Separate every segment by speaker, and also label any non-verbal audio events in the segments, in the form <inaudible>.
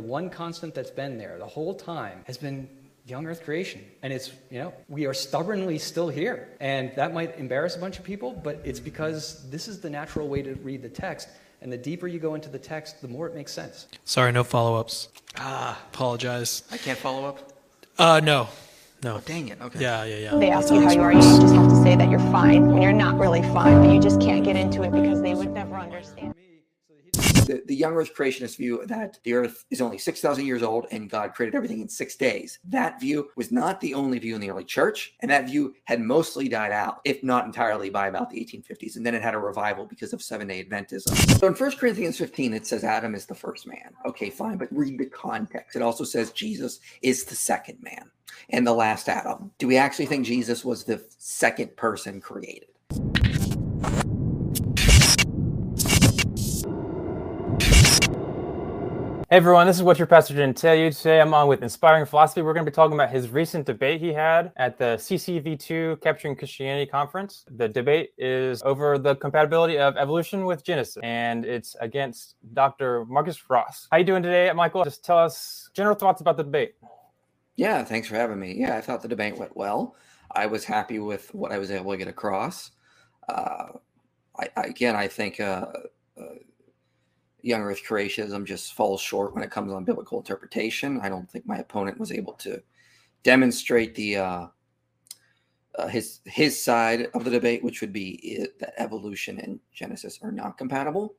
Speaker 1: the one constant that's been there the whole time has been young earth creation and it's you know we are stubbornly still here and that might embarrass a bunch of people but it's because this is the natural way to read the text and the deeper you go into the text the more it makes sense
Speaker 2: sorry no follow-ups
Speaker 1: ah
Speaker 2: apologize
Speaker 3: i can't follow up
Speaker 2: uh no no oh,
Speaker 3: dang it okay
Speaker 2: yeah yeah yeah
Speaker 4: they ask you how you are you just have to say that you're fine when you're not really fine but you just can't get into it because they would never understand
Speaker 3: the, the young earth creationist view that the earth is only 6,000 years old and God created everything in six days. That view was not the only view in the early church, and that view had mostly died out, if not entirely, by about the 1850s. And then it had a revival because of Seventh day Adventism. So in 1 Corinthians 15, it says Adam is the first man. Okay, fine, but read the context. It also says Jesus is the second man and the last Adam. Do we actually think Jesus was the second person created?
Speaker 2: Hey everyone, this is what your pastor didn't tell you. Today I'm on with Inspiring Philosophy. We're going to be talking about his recent debate he had at the CCV2 Capturing Christianity Conference. The debate is over the compatibility of evolution with Genesis, and it's against Dr. Marcus Ross. How you doing today, Michael? Just tell us general thoughts about the debate.
Speaker 3: Yeah, thanks for having me. Yeah, I thought the debate went well. I was happy with what I was able to get across. Uh, I, again, I think. Uh, uh, young earth creationism just falls short when it comes on biblical interpretation. I don't think my opponent was able to demonstrate the uh, uh, his his side of the debate, which would be it, that evolution and Genesis are not compatible.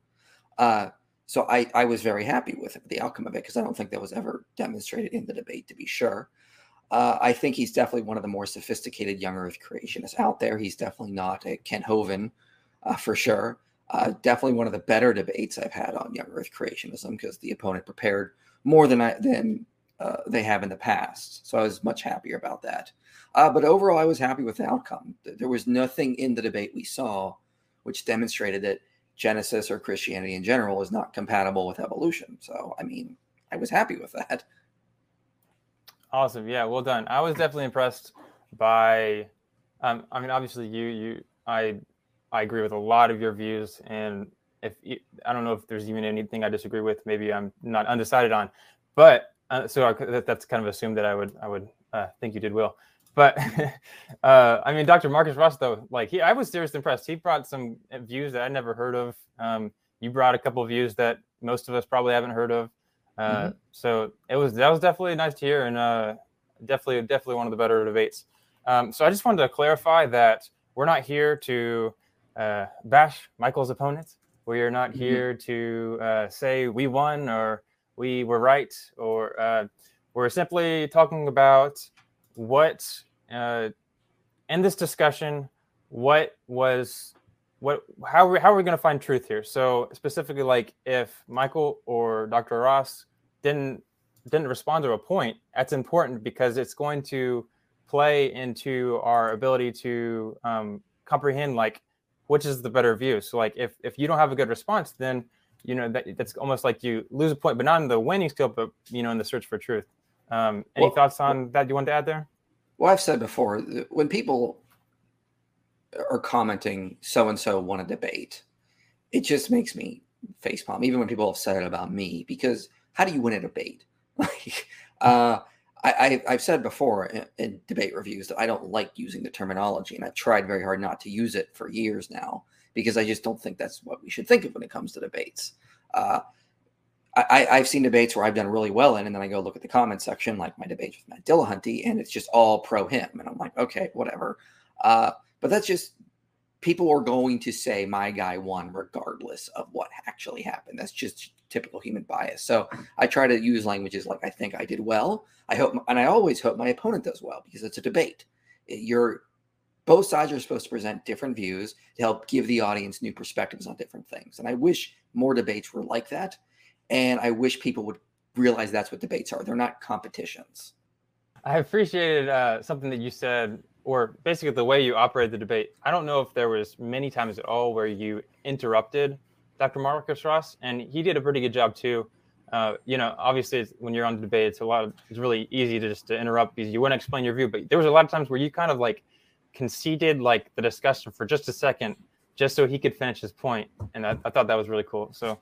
Speaker 3: Uh, so I, I was very happy with it, the outcome of it because I don't think that was ever demonstrated in the debate, to be sure. Uh, I think he's definitely one of the more sophisticated young earth creationists out there. He's definitely not a Kent Hovind uh, for sure uh, definitely one of the better debates I've had on young Earth creationism because the opponent prepared more than I than uh, they have in the past. So I was much happier about that. Uh, but overall, I was happy with the outcome. There was nothing in the debate we saw which demonstrated that Genesis or Christianity in general is not compatible with evolution. So I mean, I was happy with that.
Speaker 2: Awesome. Yeah. Well done. I was definitely impressed by. Um, I mean, obviously, you you I I agree with a lot of your views, and if I don't know if there's even anything I disagree with, maybe I'm not undecided on. But uh, so I, that, that's kind of assumed that I would I would uh, think you did well. But <laughs> uh, I mean, Dr. Marcus Ross, though, like he, I was seriously impressed. He brought some uh, views that I never heard of. Um, you brought a couple of views that most of us probably haven't heard of. Uh, mm-hmm. So it was that was definitely nice to hear, and uh, definitely definitely one of the better debates. Um, so I just wanted to clarify that we're not here to uh, bash Michael's opponents. We are not mm-hmm. here mm-hmm. to uh, say we won or we were right, or uh, we're simply talking about what uh, in this discussion, what was what how are we, how are we going to find truth here? So specifically, like if Michael or Dr. Ross didn't didn't respond to a point, that's important because it's going to play into our ability to um, comprehend like which is the better view. So like if if you don't have a good response, then you know that that's almost like you lose a point, but not in the winning skill, but you know in the search for truth. Um, any well, thoughts on well, that you want to add there?
Speaker 3: Well, I've said before when people are commenting, so and so won a debate, it just makes me facepalm. Even when people have said it about me, because how do you win a debate? <laughs> like, uh, I, have said before in, in, debate reviews that I don't like using the terminology, and I've tried very hard not to use it for years now because I just don't think that's what we should think of when it comes to debates. Uh, I, have seen debates where I've done really well in, and then I go look at the comment section, like my debate with Matt Dillahunty, and it's just all pro him, and I'm like, okay, whatever. Uh, but that's just people are going to say my guy won regardless of what actually happened. That's just typical human bias. So I try to use languages like I think I did well. I hope, and I always hope my opponent does well because it's a debate. You're both sides are supposed to present different views to help give the audience new perspectives on different things. And I wish more debates were like that. And I wish people would realize that's what debates are. They're not competitions.
Speaker 2: I appreciated uh, something that you said, or basically the way you operated the debate. I don't know if there was many times at all where you interrupted Dr. Marcus Ross, and he did a pretty good job too. Uh, you know, obviously, when you're on the debate, it's a lot. Of, it's really easy to just to interrupt because you want to explain your view. But there was a lot of times where you kind of like conceded like the discussion for just a second, just so he could finish his point, and I, I thought that was really cool. So,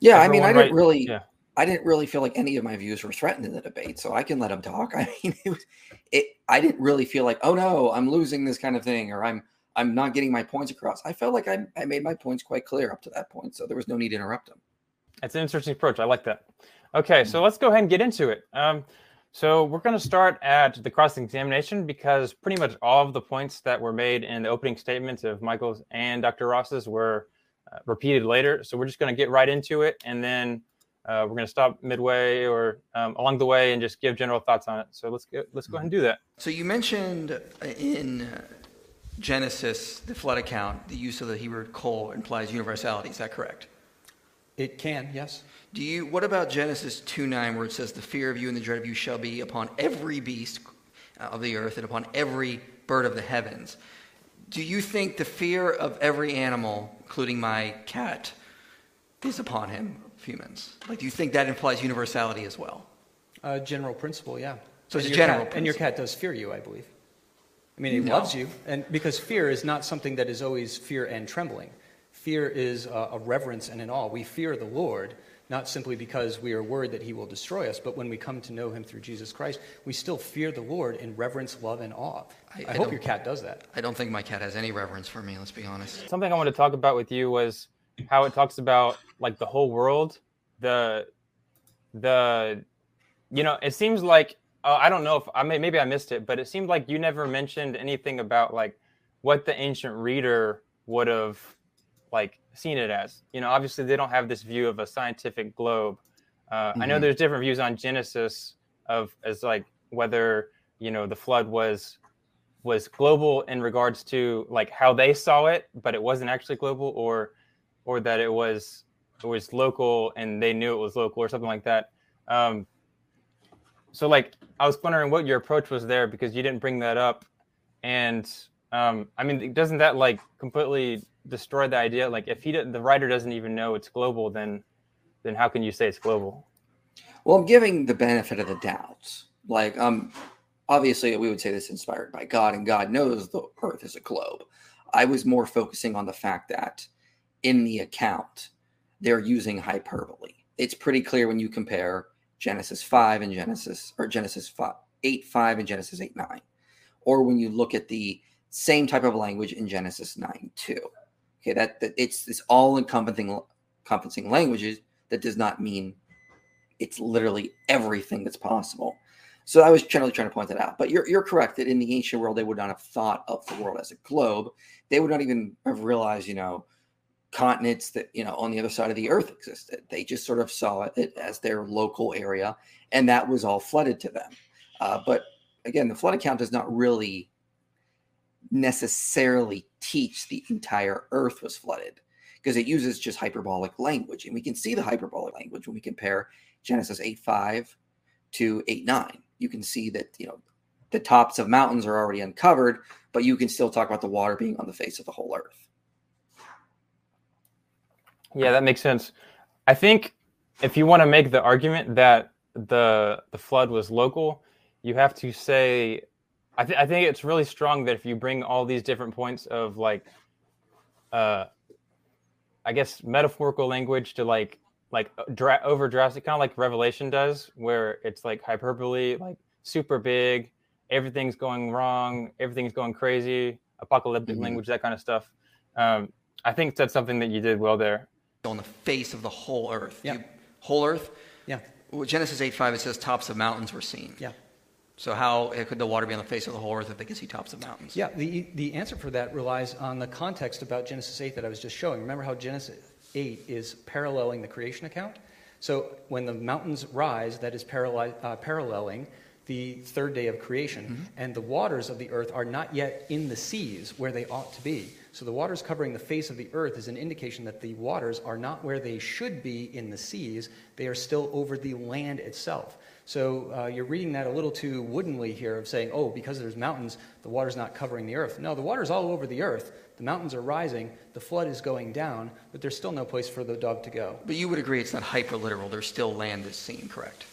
Speaker 3: yeah, I mean, I didn't right, really, yeah. I didn't really feel like any of my views were threatened in the debate, so I can let him talk. <laughs> I mean, it, was, it, I didn't really feel like, oh no, I'm losing this kind of thing, or I'm I'm not getting my points across. I felt like I, I made my points quite clear up to that point, so there was no need to interrupt him.
Speaker 2: That's an interesting approach. I like that. Okay, so let's go ahead and get into it. Um, so we're going to start at the cross examination because pretty much all of the points that were made in the opening statements of Michael's and Dr. Ross's were uh, repeated later. So we're just going to get right into it, and then uh, we're going to stop midway or um, along the way and just give general thoughts on it. So let's go, let's go ahead and do that.
Speaker 5: So you mentioned in Genesis, the flood account, the use of the Hebrew kol implies universality. Is that correct?
Speaker 1: It can, yes.
Speaker 5: Do you? What about Genesis 2 9, where it says, The fear of you and the dread of you shall be upon every beast uh, of the earth and upon every bird of the heavens? Do you think the fear of every animal, including my cat, is upon him, humans? Like, do you think that implies universality as well?
Speaker 1: Uh, general principle, yeah.
Speaker 5: So and it's a general
Speaker 1: cat, And your cat does fear you, I believe. I mean, he no. loves you, and because fear is not something that is always fear and trembling. Fear is a reverence and an awe. We fear the Lord not simply because we are worried that he will destroy us, but when we come to know him through Jesus Christ, we still fear the Lord in reverence, love, and awe. I, I, I hope your cat does that.
Speaker 5: I don't think my cat has any reverence for me, let's be honest.
Speaker 2: Something I want to talk about with you was how it talks about like the whole world, the the you know, it seems like uh, I don't know if I may, maybe I missed it, but it seemed like you never mentioned anything about like what the ancient reader would have like seen it as. You know, obviously they don't have this view of a scientific globe. Uh, mm-hmm. I know mm-hmm. there's different views on Genesis of as like whether you know the flood was was global in regards to like how they saw it, but it wasn't actually global, or or that it was it was local and they knew it was local or something like that. Um, so like I was wondering what your approach was there because you didn't bring that up, and um, I mean, doesn't that like completely destroy the idea? Like, if he the writer doesn't even know it's global, then then how can you say it's global?
Speaker 3: Well, I'm giving the benefit of the doubt. Like, um, obviously, we would say this inspired by God, and God knows the Earth is a globe. I was more focusing on the fact that in the account they're using hyperbole. It's pretty clear when you compare Genesis 5 and Genesis, or Genesis 5, 8 5 and Genesis 8 9. Or when you look at the same type of language in Genesis 9 2. Okay, that, that it's this all encompassing encompassing languages that does not mean it's literally everything that's possible. So I was generally trying to point that out. But you're, you're correct that in the ancient world, they would not have thought of the world as a globe. They would not even have realized, you know, continents that you know on the other side of the earth existed they just sort of saw it as their local area and that was all flooded to them uh, but again the flood account does not really necessarily teach the entire earth was flooded because it uses just hyperbolic language and we can see the hyperbolic language when we compare genesis eight five to eight nine. you can see that you know the tops of mountains are already uncovered but you can still talk about the water being on the face of the whole earth
Speaker 2: yeah, that makes sense. I think if you want to make the argument that the the flood was local, you have to say I, th- I think it's really strong that if you bring all these different points of like uh I guess metaphorical language to like like uh, dra- over drastic kind of like Revelation does where it's like hyperbole, like super big, everything's going wrong, everything's going crazy, apocalyptic mm-hmm. language, that kind of stuff. Um, I think that's something that you did well there
Speaker 5: on the face of the whole earth.
Speaker 1: Yeah. You,
Speaker 5: whole earth?
Speaker 1: Yeah. Well,
Speaker 5: Genesis 8 5, it says tops of mountains were seen.
Speaker 1: Yeah.
Speaker 5: So how could the water be on the face of the whole earth if they can see tops of mountains?
Speaker 1: Yeah, the, the answer for that relies on the context about Genesis 8 that I was just showing. Remember how Genesis 8 is paralleling the creation account? So when the mountains rise, that is parallel, uh, paralleling the third day of creation, mm-hmm. and the waters of the earth are not yet in the seas where they ought to be. So the waters covering the face of the earth is an indication that the waters are not where they should be in the seas, they are still over the land itself. So uh, you're reading that a little too woodenly here of saying, oh, because there's mountains, the water's not covering the earth. No, the water's all over the earth. The mountains are rising, the flood is going down, but there's still no place for the dog to go.
Speaker 5: But you would agree it's not hyperliteral. There's still land that's seen, correct?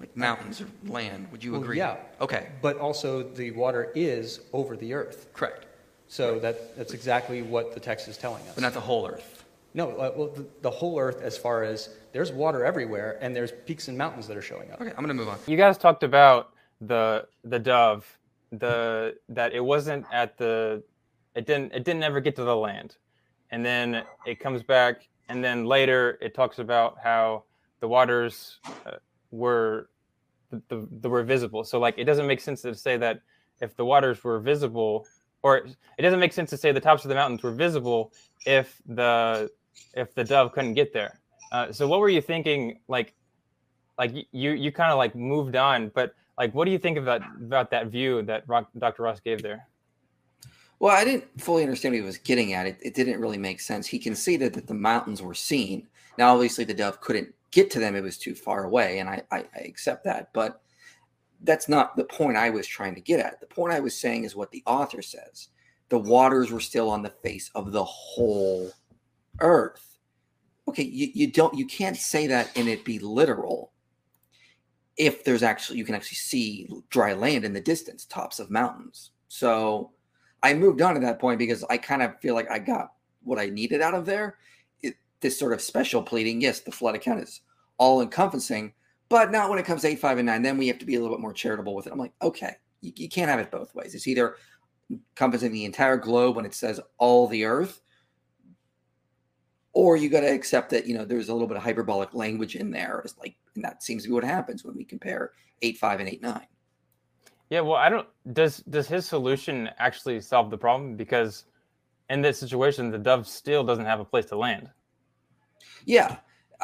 Speaker 5: Like mountains or land, would you well, agree?
Speaker 1: Yeah.
Speaker 5: Okay.
Speaker 1: But also the water is over the earth.
Speaker 5: Correct.
Speaker 1: So that, that's exactly what the text is telling
Speaker 5: us. But not the whole earth.
Speaker 1: No, uh, well, the, the whole earth, as far as there's water everywhere, and there's peaks and mountains that are showing up. Okay,
Speaker 5: I'm gonna move on.
Speaker 2: You guys talked about the the dove, the that it wasn't at the, it didn't it didn't ever get to the land, and then it comes back, and then later it talks about how the waters uh, were the, the, the, were visible. So like it doesn't make sense to say that if the waters were visible, or it doesn't make sense to say the tops of the mountains were visible if the if the dove couldn't get there. Uh, so what were you thinking? Like, like you you kind of like moved on, but like, what do you think about about that view that Dr. Ross gave there?
Speaker 3: Well, I didn't fully understand what he was getting at. It, it didn't really make sense. He conceded that the mountains were seen. Now, obviously, the dove couldn't get to them; it was too far away, and I, I, I accept that. But that's not the point I was trying to get at. The point I was saying is what the author says. The waters were still on the face of the whole earth. Okay, you, you don't you can't say that and it be literal if there's actually you can actually see dry land in the distance, tops of mountains. So I moved on at that point because I kind of feel like I got what I needed out of there. It, this sort of special pleading, yes, the flood account is all encompassing, but not when it comes to eight, five, and nine. Then we have to be a little bit more charitable with it. I'm like, okay, you, you can't have it both ways. It's either encompassing the entire globe when it says all the earth, or you got to accept that you know there's a little bit of hyperbolic language in there. It's like, and that seems to be what happens when we compare eight, five, and eight, nine.
Speaker 2: Yeah, well, I don't. Does does his solution actually solve the problem? Because in this situation, the dove still doesn't have a place to land.
Speaker 3: Yeah,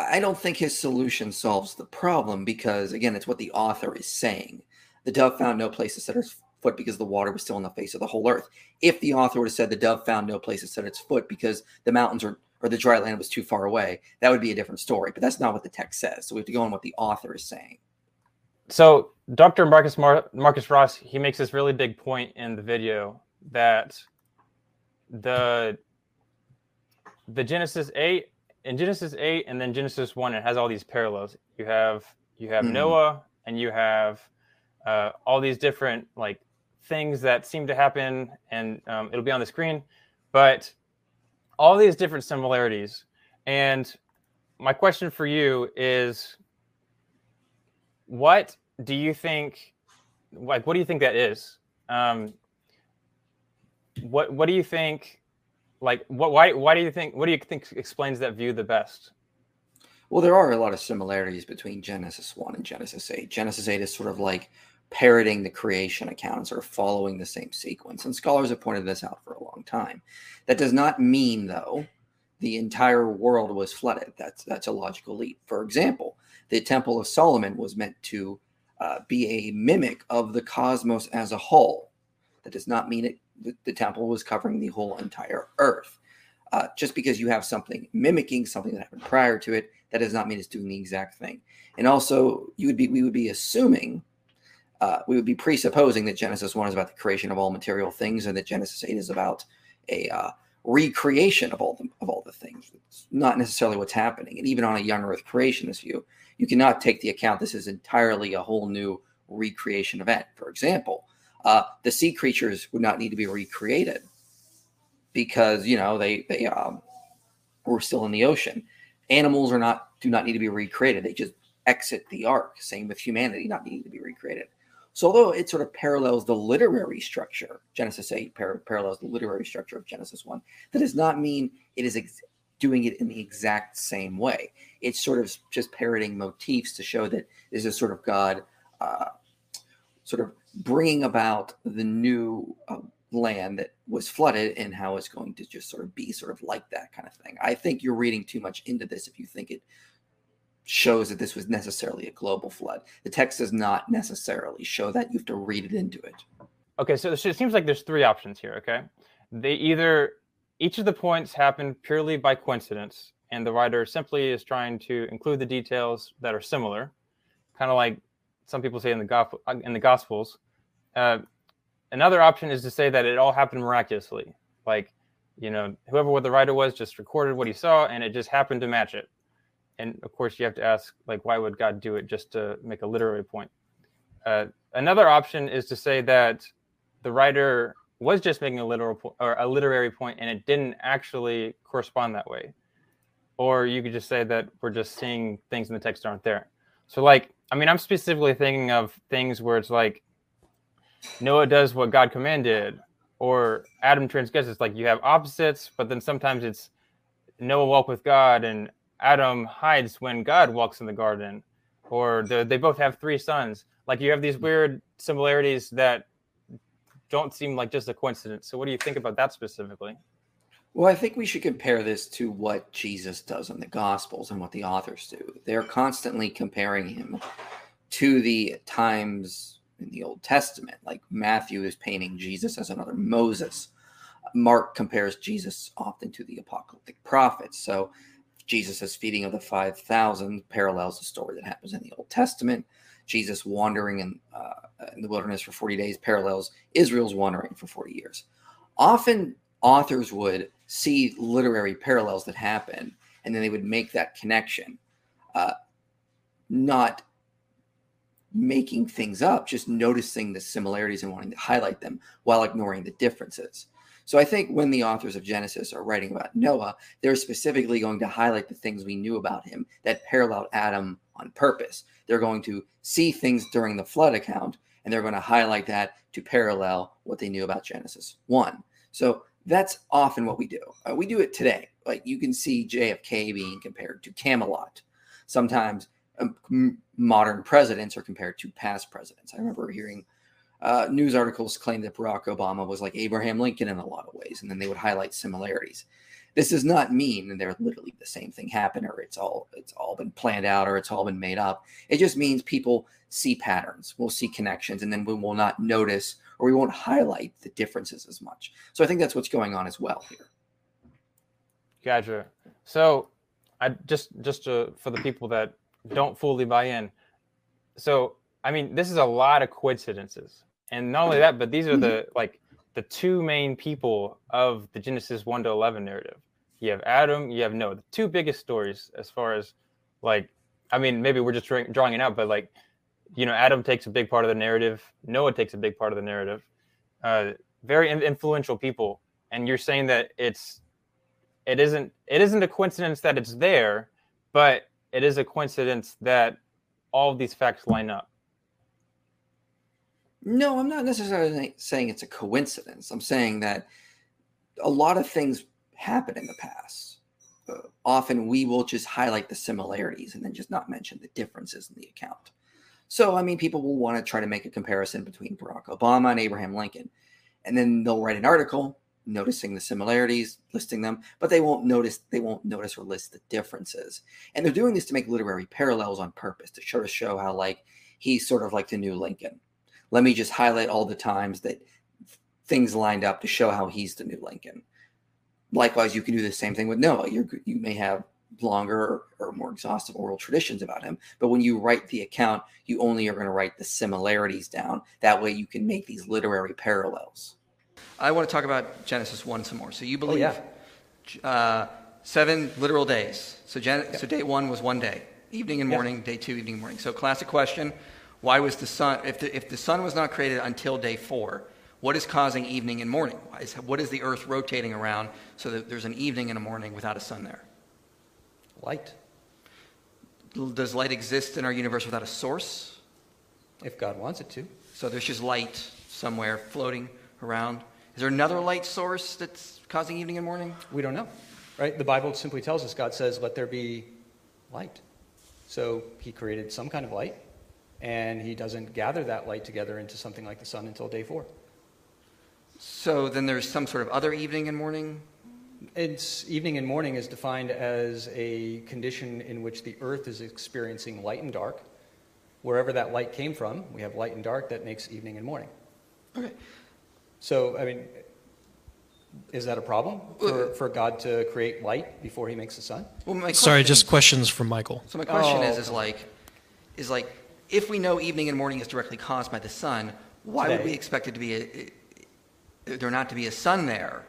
Speaker 3: I don't think his solution solves the problem because, again, it's what the author is saying. The dove found no place to set its foot because the water was still on the face of the whole earth. If the author would have said the dove found no place to set its foot because the mountains or, or the dry land was too far away, that would be a different story. But that's not what the text says. So we have to go on what the author is saying.
Speaker 2: So Dr. Marcus Mar- Marcus Ross he makes this really big point in the video that the the Genesis 8 in Genesis eight and then Genesis one, it has all these parallels. You have you have mm. Noah and you have uh, all these different like things that seem to happen, and um, it'll be on the screen, but all these different similarities. And my question for you is, what do you think? Like, what do you think that is? Um, what What do you think? like what why why do you think what do you think explains that view the best
Speaker 3: well there are a lot of similarities between genesis 1 and genesis 8 genesis 8 is sort of like parroting the creation account and sort of following the same sequence and scholars have pointed this out for a long time that does not mean though the entire world was flooded that's that's a logical leap for example the temple of solomon was meant to uh, be a mimic of the cosmos as a whole that does not mean it the, the temple was covering the whole entire earth. Uh, just because you have something mimicking something that happened prior to it, that does not mean it's doing the exact thing. And also, you would be we would be assuming, uh, we would be presupposing that Genesis one is about the creation of all material things, and that Genesis eight is about a uh, recreation of all the, of all the things. It's not necessarily what's happening. And even on a young Earth creationist view, you cannot take the account this is entirely a whole new recreation event. For example, uh, the sea creatures would not need to be recreated because you know they they um, were still in the ocean. Animals are not do not need to be recreated; they just exit the ark. Same with humanity, not needing to be recreated. So although it sort of parallels the literary structure, Genesis 8 par- parallels the literary structure of Genesis 1, that does not mean it is ex- doing it in the exact same way. It's sort of just parroting motifs to show that this is sort of God uh, sort of bringing about the new uh, land that was flooded and how it's going to just sort of be sort of like that kind of thing. I think you're reading too much into this if you think it shows that this was necessarily a global flood. The text does not necessarily show that. You have to read it into it.
Speaker 2: Okay, so it seems like there's three options here, okay? They either each of the points happened purely by coincidence and the writer simply is trying to include the details that are similar, kind of like some people say in the gospel, uh, in the Gospels. Uh, another option is to say that it all happened miraculously, like you know whoever what the writer was just recorded what he saw, and it just happened to match it. And of course, you have to ask like, why would God do it just to make a literary point? Uh, another option is to say that the writer was just making a literal po- or a literary point, and it didn't actually correspond that way. Or you could just say that we're just seeing things in the text aren't there. So like, I mean, I'm specifically thinking of things where it's like Noah does what God commanded, or Adam transgresses. Like you have opposites, but then sometimes it's Noah walk with God and Adam hides when God walks in the garden, or the, they both have three sons. Like you have these weird similarities that don't seem like just a coincidence. So what do you think about that specifically?
Speaker 3: Well, I think we should compare this to what Jesus does in the Gospels and what the authors do. They're constantly comparing him to the times in the Old Testament. Like Matthew is painting Jesus as another Moses. Mark compares Jesus often to the apocalyptic prophets. So Jesus is feeding of the 5,000 parallels the story that happens in the Old Testament. Jesus wandering in, uh, in the wilderness for 40 days parallels Israel's wandering for 40 years. Often authors would see literary parallels that happen, and then they would make that connection, uh, not making things up, just noticing the similarities and wanting to highlight them while ignoring the differences. So I think when the authors of Genesis are writing about Noah, they're specifically going to highlight the things we knew about him that paralleled Adam on purpose. They're going to see things during the flood account and they're going to highlight that to parallel what they knew about Genesis 1. So that's often what we do. Uh, we do it today. Like you can see JFK being compared to Camelot. Sometimes um, modern presidents are compared to past presidents. I remember hearing uh, news articles claim that Barack Obama was like Abraham Lincoln in a lot of ways, and then they would highlight similarities. This does not mean that they're literally the same thing happened, or it's all it's all been planned out, or it's all been made up. It just means people see patterns, we will see connections, and then we will not notice or we won't highlight the differences as much. So I think that's what's going on as well here.
Speaker 2: Gotcha. So I just just to, for the people that don't fully buy in. So I mean, this is a lot of coincidences, and not only that, but these are the mm-hmm. like the two main people of the Genesis one to eleven narrative. You have Adam, you have Noah, the two biggest stories as far as like I mean, maybe we're just drawing it out, but like you know, Adam takes a big part of the narrative. Noah takes a big part of the narrative. Uh, very influential people, and you're saying that it's it isn't it isn't a coincidence that it's there, but it is a coincidence that all of these facts line up.
Speaker 3: No, I'm not necessarily saying it's a coincidence. I'm saying that a lot of things happen in the past. Uh, often we will just highlight the similarities and then just not mention the differences in the account. So, I mean, people will want to try to make a comparison between Barack Obama and Abraham Lincoln. And then they'll write an article noticing the similarities, listing them, but they won't notice they won't notice or list the differences. And they're doing this to make literary parallels on purpose to sort of show how like he's sort of like the new Lincoln. Let me just highlight all the times that things lined up to show how he's the new Lincoln. Likewise, you can do the same thing with Noah. you you may have longer or more exhaustive oral traditions about him. But when you write the account, you only are going to write the similarities down. That way you can make these literary parallels.
Speaker 5: I want to talk about Genesis 1 some more. So you oh, believe oh, yeah. uh, seven literal days. So, Gen- yeah. so day one was one day, evening and morning, yeah. day two, evening morning. So classic question why was the sun, if the, if the sun was not created until day four, what is causing evening and morning? Is, what is the earth rotating around so that there's an evening and a morning without a sun there?
Speaker 1: light.
Speaker 5: Does light exist in our universe without a source?
Speaker 1: If God wants it to.
Speaker 5: So there's just light somewhere floating around. Is there another light source that's causing evening and morning?
Speaker 1: We don't know, right? The Bible simply tells us God says, let there be light. So he created some kind of light, and he doesn't gather that light together into something like the sun until day four.
Speaker 5: So then there's some sort of other evening and morning?
Speaker 1: It's evening and morning is defined as a condition in which the earth is experiencing light and dark. Wherever that light came from, we have light and dark that makes evening and morning.
Speaker 5: Okay.
Speaker 1: So, I mean, is that a problem for, for God to create light before he makes the sun?
Speaker 2: Well, my Sorry, just questions from Michael.
Speaker 5: So my question is, is oh. like, is like, if we know evening and morning is directly caused by the sun, why would we expect it to be a, there not to be a sun there?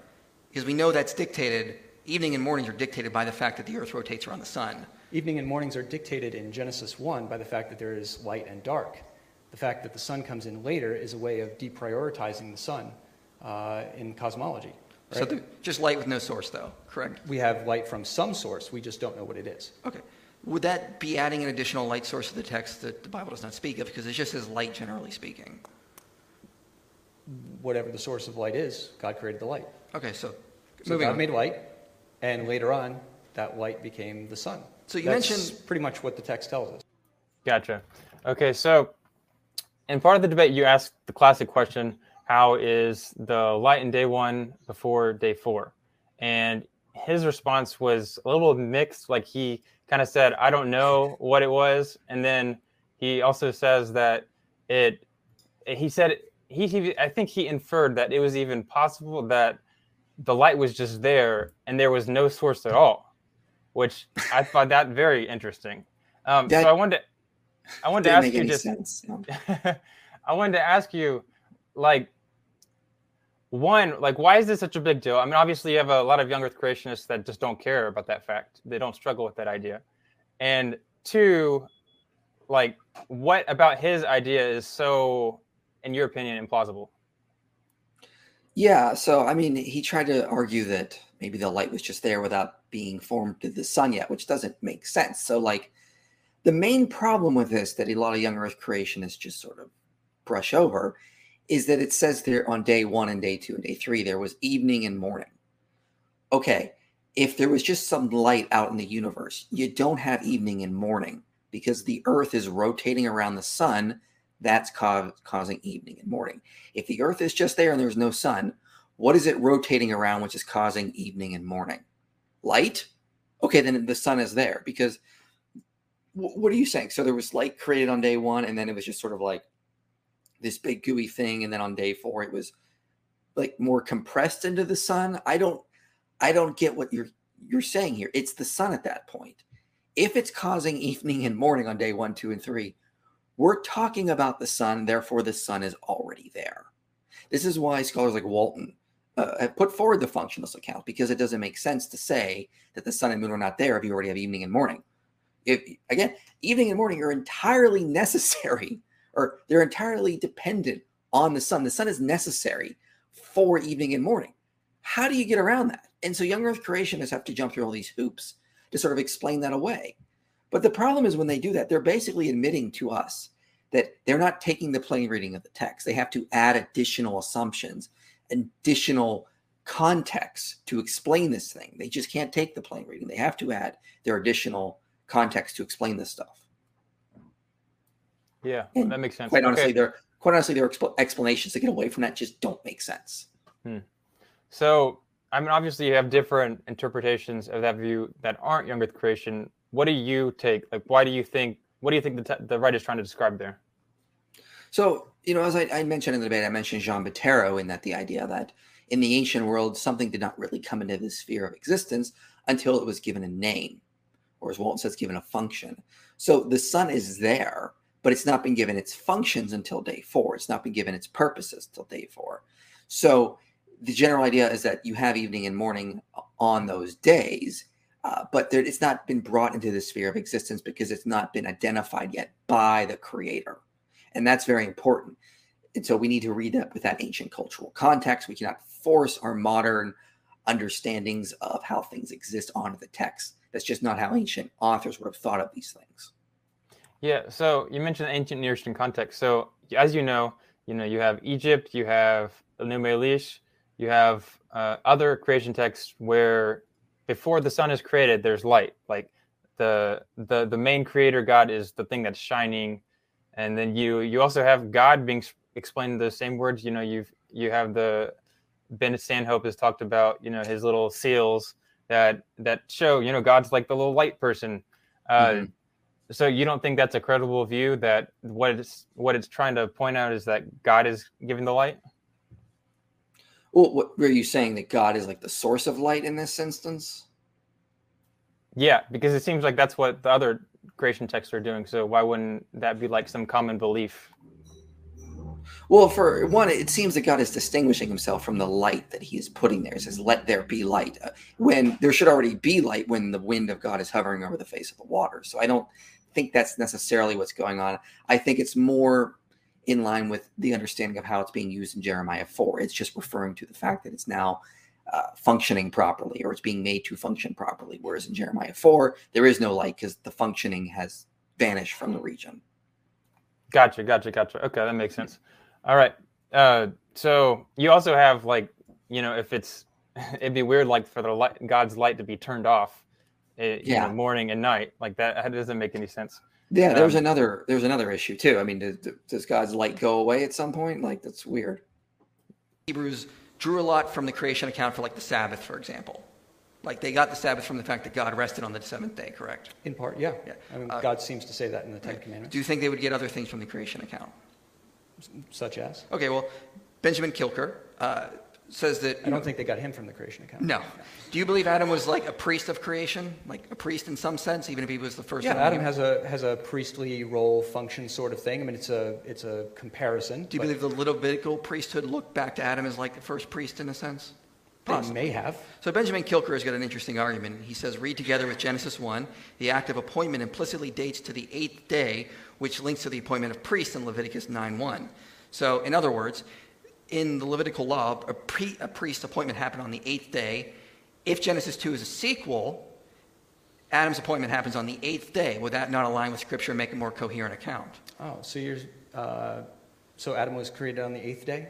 Speaker 5: Because we know that's dictated, evening and mornings are dictated by the fact that the earth rotates around the sun.
Speaker 1: Evening and mornings are dictated in Genesis 1 by the fact that there is light and dark. The fact that the sun comes in later is a way of deprioritizing the sun uh, in cosmology.
Speaker 5: Right? So the, just light with no source, though, correct?
Speaker 1: We have light from some source, we just don't know what it is.
Speaker 5: Okay. Would that be adding an additional light source to the text that the Bible does not speak of? Because it just says light, generally speaking
Speaker 1: whatever the source of light is, God created the light.
Speaker 5: Okay, so, So moving
Speaker 1: God
Speaker 5: on.
Speaker 1: made light, and later on, that light became the sun.
Speaker 5: So you That's mentioned-
Speaker 1: pretty much what the text tells us.
Speaker 2: Gotcha. Okay, so in part of the debate, you asked the classic question how is the light in day one before day four? And his response was a little mixed. Like he kind of said, I don't know what it was. And then he also says that it, he said he, he I think he inferred that it was even possible that the light was just there and there was no source at all, which I <laughs> thought that very interesting. Um, that, so I wanted to, I wanted to ask you just sense, no. <laughs> I wanted to ask you like one like why is this such a big deal? I mean obviously you have a lot of young earth creationists that just don't care about that fact. They don't struggle with that idea. And two like what about his idea is so in your opinion, implausible?
Speaker 3: Yeah. So, I mean, he tried to argue that maybe the light was just there without being formed to the sun yet, which doesn't make sense. So, like, the main problem with this that a lot of young Earth creationists just sort of brush over is that it says there on day one and day two and day three, there was evening and morning. Okay. If there was just some light out in the universe, you don't have evening and morning because the Earth is rotating around the sun that's causing evening and morning. If the earth is just there and there's no sun, what is it rotating around which is causing evening and morning? Light? Okay, then the sun is there because w- what are you saying? So there was light created on day one, and then it was just sort of like this big gooey thing. And then on day four, it was like more compressed into the sun. I don't, I don't get what you're you're saying here. It's the sun at that point. If it's causing evening and morning on day one, two, and three, we're talking about the sun, therefore, the sun is already there. This is why scholars like Walton uh, have put forward the functionalist account because it doesn't make sense to say that the sun and moon are not there if you already have evening and morning. If, again, evening and morning are entirely <laughs> necessary or they're entirely dependent on the sun. The sun is necessary for evening and morning. How do you get around that? And so young earth creationists have to jump through all these hoops to sort of explain that away. But the problem is when they do that, they're basically admitting to us that they're not taking the plain reading of the text. They have to add additional assumptions, additional context to explain this thing. They just can't take the plain reading. They have to add their additional context to explain this stuff.
Speaker 2: Yeah, and that makes sense.
Speaker 3: Quite honestly, okay. their quite honestly their explanations to get away from that just don't make sense. Hmm.
Speaker 2: So, I mean, obviously, you have different interpretations of that view that aren't young earth creation. What do you take? Like, why do you think? What do you think the, te- the is trying to describe there?
Speaker 3: So, you know, as I, I mentioned in the debate, I mentioned Jean Bottéro in that the idea that in the ancient world, something did not really come into the sphere of existence until it was given a name, or as Walton says, given a function. So the sun is there, but it's not been given its functions until day four. It's not been given its purposes till day four. So the general idea is that you have evening and morning on those days, uh, but there, it's not been brought into the sphere of existence because it's not been identified yet by the creator. And that's very important. And so we need to read that with that ancient cultural context. We cannot force our modern understandings of how things exist onto the text. That's just not how ancient authors would have thought of these things.
Speaker 2: Yeah. So you mentioned ancient Near Eastern context. So as you know, you know you have Egypt, you have Enuma you have uh, other creation texts where before the sun is created, there's light. Like the the the main creator god is the thing that's shining and then you you also have God being explained in those same words. You know, you've you have the Ben Stanhope has talked about you know his little seals that that show you know God's like the little light person. Uh, mm-hmm. So you don't think that's a credible view that what it's what it's trying to point out is that God is giving the light.
Speaker 3: Well, what were you saying that God is like the source of light in this instance?
Speaker 2: Yeah, because it seems like that's what the other creation texts are doing. So why wouldn't that be like some common belief?
Speaker 3: Well, for one, it seems that God is distinguishing himself from the light that he is putting there. He says, let there be light. Uh, when there should already be light when the wind of God is hovering over the face of the water. So I don't think that's necessarily what's going on. I think it's more in line with the understanding of how it's being used in Jeremiah 4. It's just referring to the fact that it's now – uh, functioning properly or it's being made to function properly. Whereas in Jeremiah 4, there is no light because the functioning has vanished from the region.
Speaker 2: Gotcha, gotcha, gotcha. Okay, that makes sense. All right. Uh, so you also have like, you know, if it's, <laughs> it'd be weird like for the light, God's light to be turned off, it, eh, yeah. know, morning and night like that. That doesn't make any sense.
Speaker 3: Yeah, there's um, another there's another issue too. I mean, does, does God's light go away at some point? Like that's weird.
Speaker 5: Hebrews drew a lot from the creation account for like the Sabbath, for example. Like they got the Sabbath from the fact that God rested on the seventh day, correct?
Speaker 1: In part, yeah. yeah. I mean, uh, God seems to say that in the Ten right. Commandments.
Speaker 5: Do you think they would get other things from the creation account?
Speaker 1: Such as?
Speaker 5: Okay, well, Benjamin Kilchör, uh, says that.
Speaker 1: I don't know, think they got him from the creation account.
Speaker 5: No. Do you believe Adam was like a priest of creation, like a priest in some sense, even if he was the first?
Speaker 1: Yeah, Adam has a has a priestly role, function, sort of thing. I mean, it's a it's a comparison.
Speaker 5: Do you believe the Levitical priesthood looked back to Adam as like the first priest in a sense?
Speaker 1: Possibly. They may have.
Speaker 5: So Benjamin Kilchör has got an interesting argument. He says, read together with Genesis 1, the act of appointment implicitly dates to the eighth day, which links to the appointment of priests in Leviticus 9 1. So, in other words, in the Levitical law, a, pre, a priest appointment happened on the eighth day. If Genesis 2 is a sequel, Adam's appointment happens on the eighth day. Would that not align with Scripture and make a more coherent account?
Speaker 1: Oh, so you're, uh, so Adam was created on the eighth day?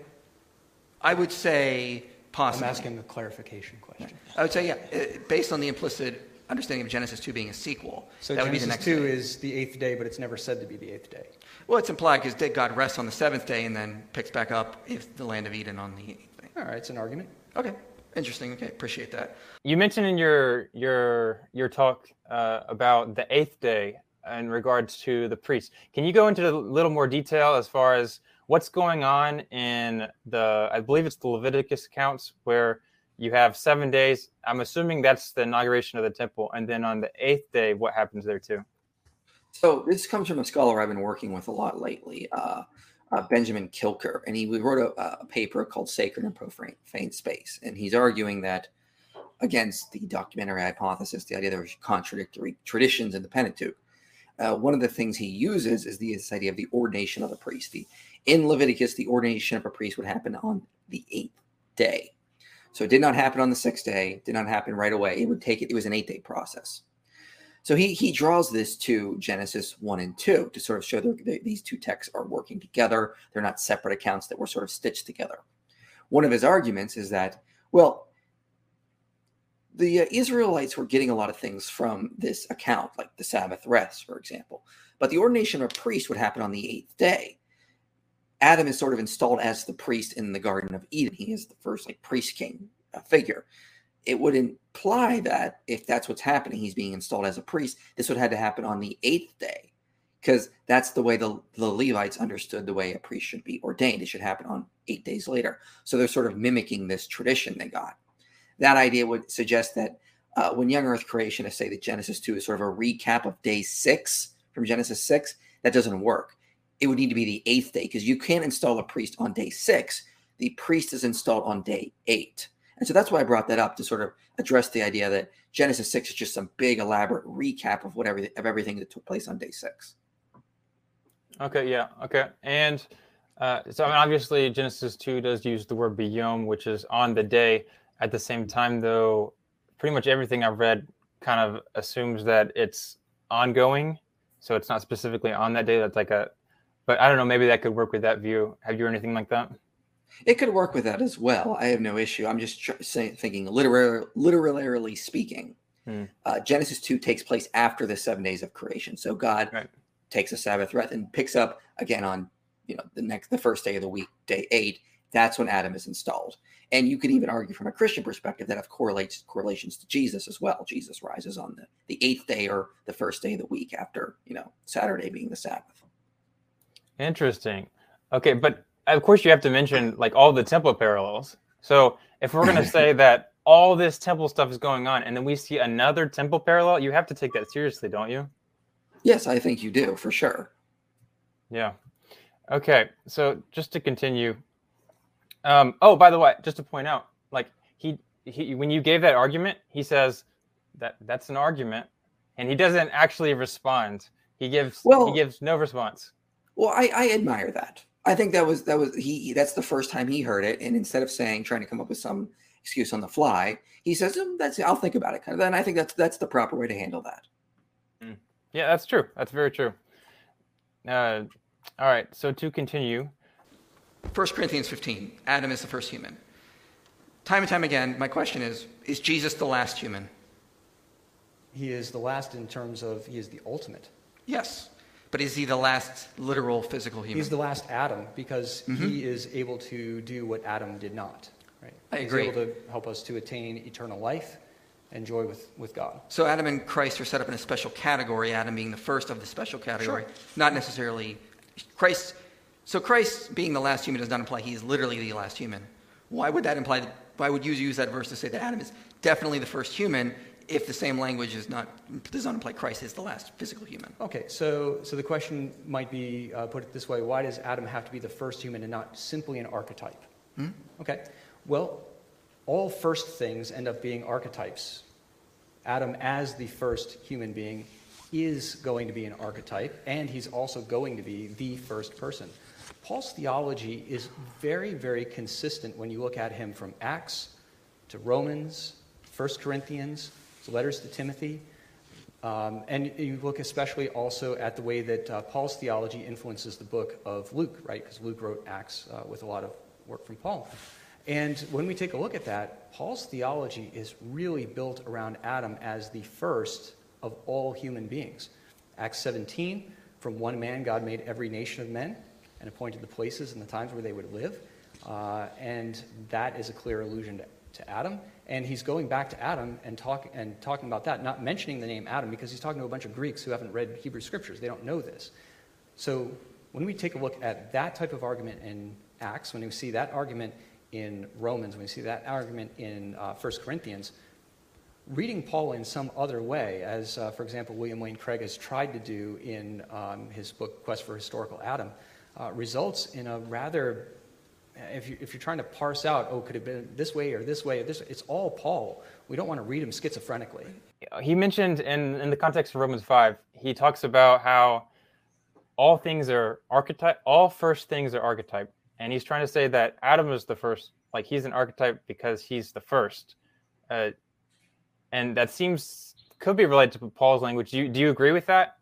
Speaker 5: I would say possibly.
Speaker 1: I'm asking a clarification question.
Speaker 5: I would say, yeah, uh, based on the implicit understanding of Genesis 2 being a sequel.
Speaker 1: So that
Speaker 5: Genesis
Speaker 1: would be the next 2 day. is the eighth day, but it's never said to be the eighth day.
Speaker 5: Well, it's implied because God rests on the seventh day and then picks back up if the land of Eden on the eighth day.
Speaker 1: All right, it's an argument.
Speaker 5: Okay, interesting. Okay, appreciate that.
Speaker 2: You mentioned in your your your talk uh, about the eighth day in regards to the priests. Can you go into a little more detail as far as what's going on in the? I believe it's the Leviticus accounts where you have seven days. I'm assuming that's the inauguration of the temple, and then on the eighth day, what happens there too?
Speaker 3: So this comes from a scholar I've been working with a lot lately, uh, uh, Benjamin Kilchör, and he wrote a, a, paper called "Sacred and Profane Space," and he's arguing that against the documentary hypothesis, the idea there are contradictory traditions in the Pentateuch. Uh, one of the things he uses is the this idea of the ordination of the priest. The, in Leviticus, the ordination of a priest would happen on the eighth day. So it did not happen on the sixth day, did not happen right away. It would take it, it was an eight day process. So he he draws this to Genesis one and two to sort of show that these two texts are working together. They're not separate accounts that were sort of stitched together. One of his arguments is that well, the uh, Israelites were getting a lot of things from this account, like the Sabbath rest, for example. But the ordination of a priest would happen on the eighth day. Adam is sort of installed as the priest in the Garden of Eden. He is the first like priest king figure. It wouldn't imply that if that's what's happening, he's being installed as a priest. This would have had to happen on the eighth day, because that's the way the, the Levites understood the way a priest should be ordained. It should happen on eight days later. So they're sort of mimicking this tradition they got. That idea would suggest that uh, when young earth creationists say that Genesis 2 is sort of a recap of day six from Genesis 6, that doesn't work. It would need to be the eighth day because you can't install a priest on day six. The priest is installed on day eight. And so that's why I brought that up to sort of address the idea that Genesis 6 is just some big elaborate recap of whatever of everything that took place on day 6.
Speaker 2: Okay, yeah. Okay. And uh, so I mean obviously Genesis 2 does use the word "biyom," which is on the day. At the same time though, pretty much everything I've read kind of assumes that it's ongoing. So it's not specifically on that day. That's like a but I don't know, maybe that could work with that view. Have you anything like that?
Speaker 3: It could work with that as well. I have no issue. I'm just tr- saying, thinking literary, literally speaking. Hmm. Uh, Genesis 2 takes place after the seven days of creation. So God right. takes a Sabbath rest and picks up again on you know the next the first day of the week, day eight. That's when Adam is installed. And you could even argue from a Christian perspective that have correlates correlations to Jesus as well. Jesus rises on the, the eighth day or the first day of the week after, you know, Saturday being the Sabbath.
Speaker 2: Interesting. Okay, but of course you have to mention like all the temple parallels. So if we're gonna <laughs> say that all this temple stuff is going on, and then we see another temple parallel, you have to take that seriously, don't you?
Speaker 3: Yes, I think you do for sure.
Speaker 2: Yeah. Okay. So just to continue. Um, oh, by the way, just to point out, like he, he, when you gave that argument, he says that that's an argument, and he doesn't actually respond. He gives well, he gives no response.
Speaker 3: Well, I, I admire that. I think that was that was he. That's the first time he heard it, and instead of saying trying to come up with some excuse on the fly, he says, mm, "That's I'll think about it." Kind of, and I think that's that's the proper way to handle that.
Speaker 2: Mm. Yeah, that's true. That's very true. Uh, all right. So to continue,
Speaker 5: 1 Corinthians 15. Adam is the first human. Time and time again, my question is: Is Jesus the last human?
Speaker 1: He is the last in terms of he is the ultimate.
Speaker 5: Yes. But is he the last literal physical human?
Speaker 1: He's the last Adam because mm-hmm. he is able to do what Adam did not. Right? I
Speaker 5: He's agree.
Speaker 1: able to help us to attain eternal life and joy with, with God.
Speaker 5: So Adam and Christ are set up in a special category, Adam being the first of the special category, sure. not necessarily Christ. So Christ being the last human does not imply he is literally the last human. Why would that imply? Why would you use that verse to say that Adam is definitely the first human if the same language is not doesn't imply Christ is the last physical human.
Speaker 1: Okay, so so the question might be uh, put it this way: Why does Adam have to be the first human and not simply an archetype? Hmm? Okay, well, all first things end up being archetypes. Adam, as the first human being, is going to be an archetype, and he's also going to be the first person. Paul's theology is very, very consistent when you look at him from Acts to Romans, 1 Corinthians, his letters to Timothy. Um, and you look especially also at the way that uh, Paul's theology influences the book of Luke, right? Because Luke wrote Acts uh, with a lot of work from Paul. And when we take a look at that, Paul's theology is really built around Adam as the first of all human beings. Acts 17, from one man, God made every nation of men and appointed the places and the times where they would live. Uh, and that is a clear allusion to, to Adam. And he's going back to Adam and, talk, and talking about that, not mentioning the name Adam because he's talking to a bunch of Greeks who haven't read Hebrew scriptures. They don't know this. So when we take a look at that type of argument in Acts, when we see that argument in Romans, when we see that argument in uh, 1 Corinthians, reading Paul in some other way, as, uh, for example, William Lane Craig has tried to do in um, his book, Quest for Historical Adam, uh, results in a rather if, you, if you're trying to parse out, oh, could have been this way or this way or this, it's all Paul. We don't want to read him schizophrenically.
Speaker 2: He mentioned in, in the context of Romans 5, he talks about how all things are archetype, all first things are archetype. And he's trying to say that Adam is the first, like he's an archetype because he's the first. Uh, and that seems, could be related to Paul's language. Do you, do you agree with that?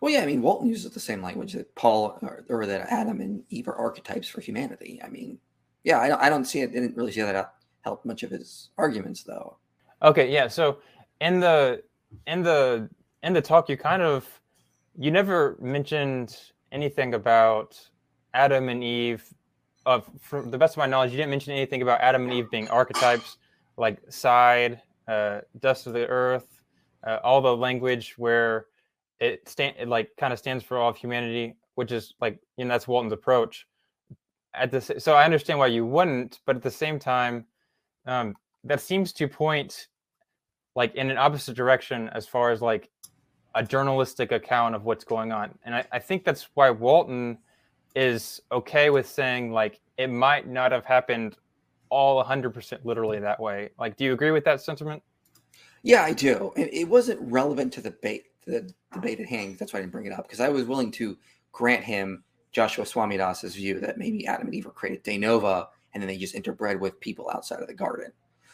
Speaker 3: Well, yeah, I mean, Walton uses the same language that Paul or, or that Adam and Eve are archetypes for humanity. I mean, yeah, I don't, I don't see it. I didn't really see that help much of his arguments, though.
Speaker 2: Okay, yeah. So in the in the in the talk, you kind of you never mentioned anything about Adam and Eve. Of from the best of my knowledge, you didn't mention anything about Adam and Eve being archetypes, like side, uh, dust of the earth, uh, all the language where it stand it like kind of stands for all of humanity, which is like you know that's Walton's approach. At this, so I understand why you wouldn't, but at the same time, um, that seems to point like in an opposite direction as far as like a journalistic account of what's going on, and I, I think that's why Walton is okay with saying like it might not have happened all 100% literally that way. Like, do you agree with that sentiment?
Speaker 3: Yeah, I do. And it wasn't relevant to the bait the debate at hand. That's why I didn't bring it up because I was willing to grant him Joshua Swamidass's view that maybe Adam and Eve were created de novo and then they just interbred with people outside of the garden.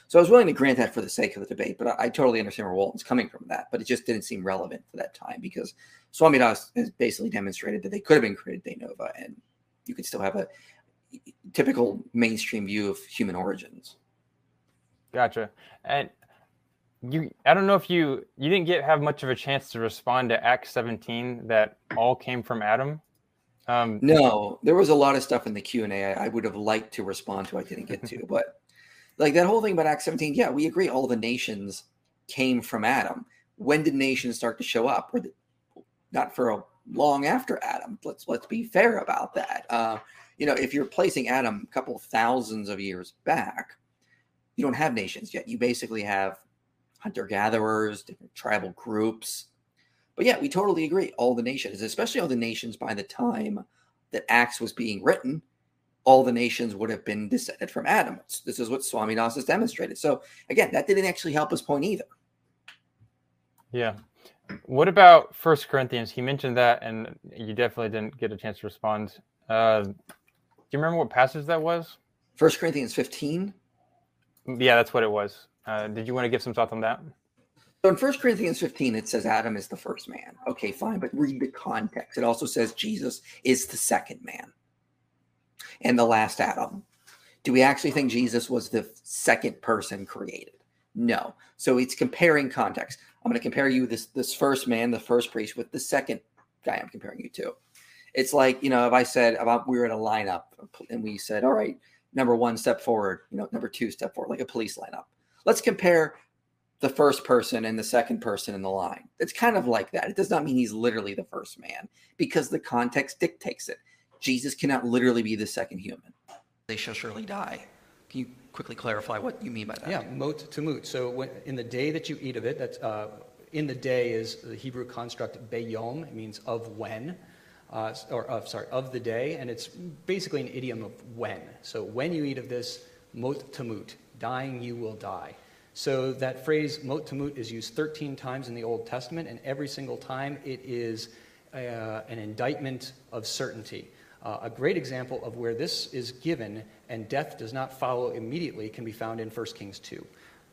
Speaker 3: So I was willing to grant that for the sake of the debate, but I, I totally understand where Walton's coming from that. But it just didn't seem relevant for that time because Swamidass has basically demonstrated that they could have been created de novo and you could still have a typical mainstream view of human origins.
Speaker 2: Gotcha. And you I don't know if you you didn't get have much of a chance to respond to Act 17 that all came from Adam.
Speaker 3: Um, no, there was a lot of stuff in the Q and I would have liked to respond to. I didn't get to, <laughs> but like that whole thing about Act 17. Yeah, we agree. All the nations came from Adam. When did nations start to show up? Or the, not for a long after Adam. Let's let's be fair about that. Uh, you know, if you're placing Adam a couple thousands of years back, you don't have nations yet. You basically have hunter gatherers, different tribal groups. But yeah, we totally agree. All the nations, especially all the nations by the time that Acts was being written, all the nations would have been descended from Adam. This is what Swamidass has demonstrated. So again, that didn't actually help his point either.
Speaker 2: Yeah. What about First Corinthians? He mentioned that, and you definitely didn't get a chance to respond. Uh, do you remember what passage that was?
Speaker 3: First Corinthians 15. Yeah,
Speaker 2: that's what it was. Uh, did you want to give some thoughts on that?
Speaker 3: So in 1 Corinthians 15, it says Adam is the first man. Okay, fine, but read the context. It also says Jesus is the second man and the last Adam. Do we actually think Jesus was the second person created? No. So it's comparing context. I'm going to compare you this this first man, the first priest, with the second guy I'm comparing you to. It's like you know, if I said about we were in a lineup and we said, all right, number one, step forward. You know, number two, step forward, like a police lineup. Let's compare the first person and the second person in the line. It's kind of like that. It does not mean he's literally the first man because the context dictates it. Jesus cannot literally be the second human.
Speaker 5: They shall surely die. Can you quickly clarify what you mean by that?
Speaker 1: Yeah, mot tamut. So when, in the day that you eat of it, that's uh, in the day is the Hebrew construct bayom. It means of when. Uh, or of sorry of the day, and it's basically an idiom of when. So when you eat of this, mot tamut, dying you will die. So that phrase mot tamut is used 13 times in the Old Testament, and every single time it is uh, an indictment of certainty. Uh, a great example of where this is given and death does not follow immediately can be found in 1 Kings 2.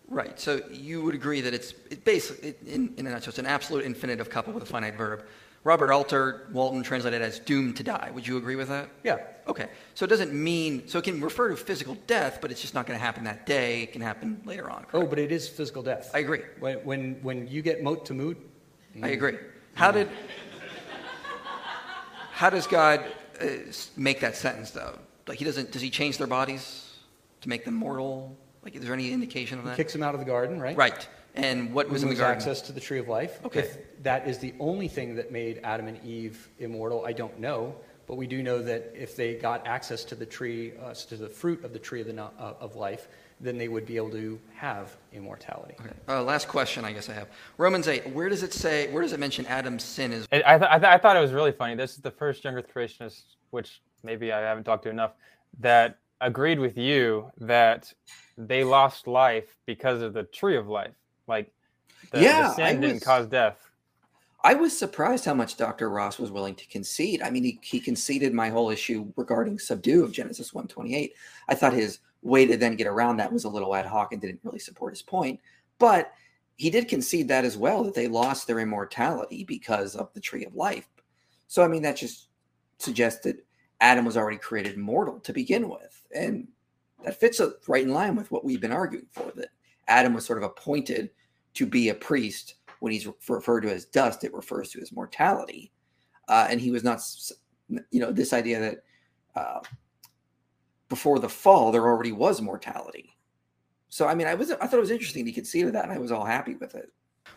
Speaker 5: Right. So you would agree that it's it basically, in, in a nutshell, it's an absolute infinitive coupled with a finite verb. Robert Alter Walton translated as doomed to die. Would you agree with that?
Speaker 1: Yeah.
Speaker 5: Okay. So it doesn't mean, so it can refer to physical death, but it's just not going to happen that day. It can happen later on.
Speaker 1: Correct? Oh, but it is physical death.
Speaker 5: I agree.
Speaker 1: When, when, when you get mot tamut.
Speaker 5: I agree. How did, how does God uh, make that sentence though? Like he doesn't, does he change their bodies to make them mortal? Like is there any indication of that? He
Speaker 1: kicks them out of the garden, right?
Speaker 5: Right. And what was in the garden?
Speaker 1: access to the tree of life.
Speaker 5: Okay. If
Speaker 1: that is the only thing that made Adam and Eve immortal, I don't know. But we do know that if they got access to the tree, uh, to the fruit of the tree of, the, uh, of life, then they would be able to have immortality. Okay.
Speaker 5: Uh, last question, I guess I have Romans eight. Where does it say? Where does it mention Adam's sin is? I, th-
Speaker 2: I, th- I thought it was really funny. This is the first younger creationist, which maybe I haven't talked to enough, that agreed with you that they lost life because of the tree of life. Like, the, yeah, the sin I didn't cause death.
Speaker 3: I was surprised how much Dr. Ross was willing to concede. I mean, he, he conceded my whole issue regarding subdue of Genesis 128. I thought his way to then get around that was a little ad hoc and didn't really support his point. But he did concede that as well, that they lost their immortality because of the tree of life. So, I mean, that just suggests that Adam was already created mortal to begin with. And that fits right in line with what we've been arguing for, that Adam was sort of appointed to be a priest when he's referred to as dust it refers to his mortality uh, and he was not you know this idea that uh, before the fall there already was mortality so i mean i was i thought it was interesting he conceded that and i was all happy with it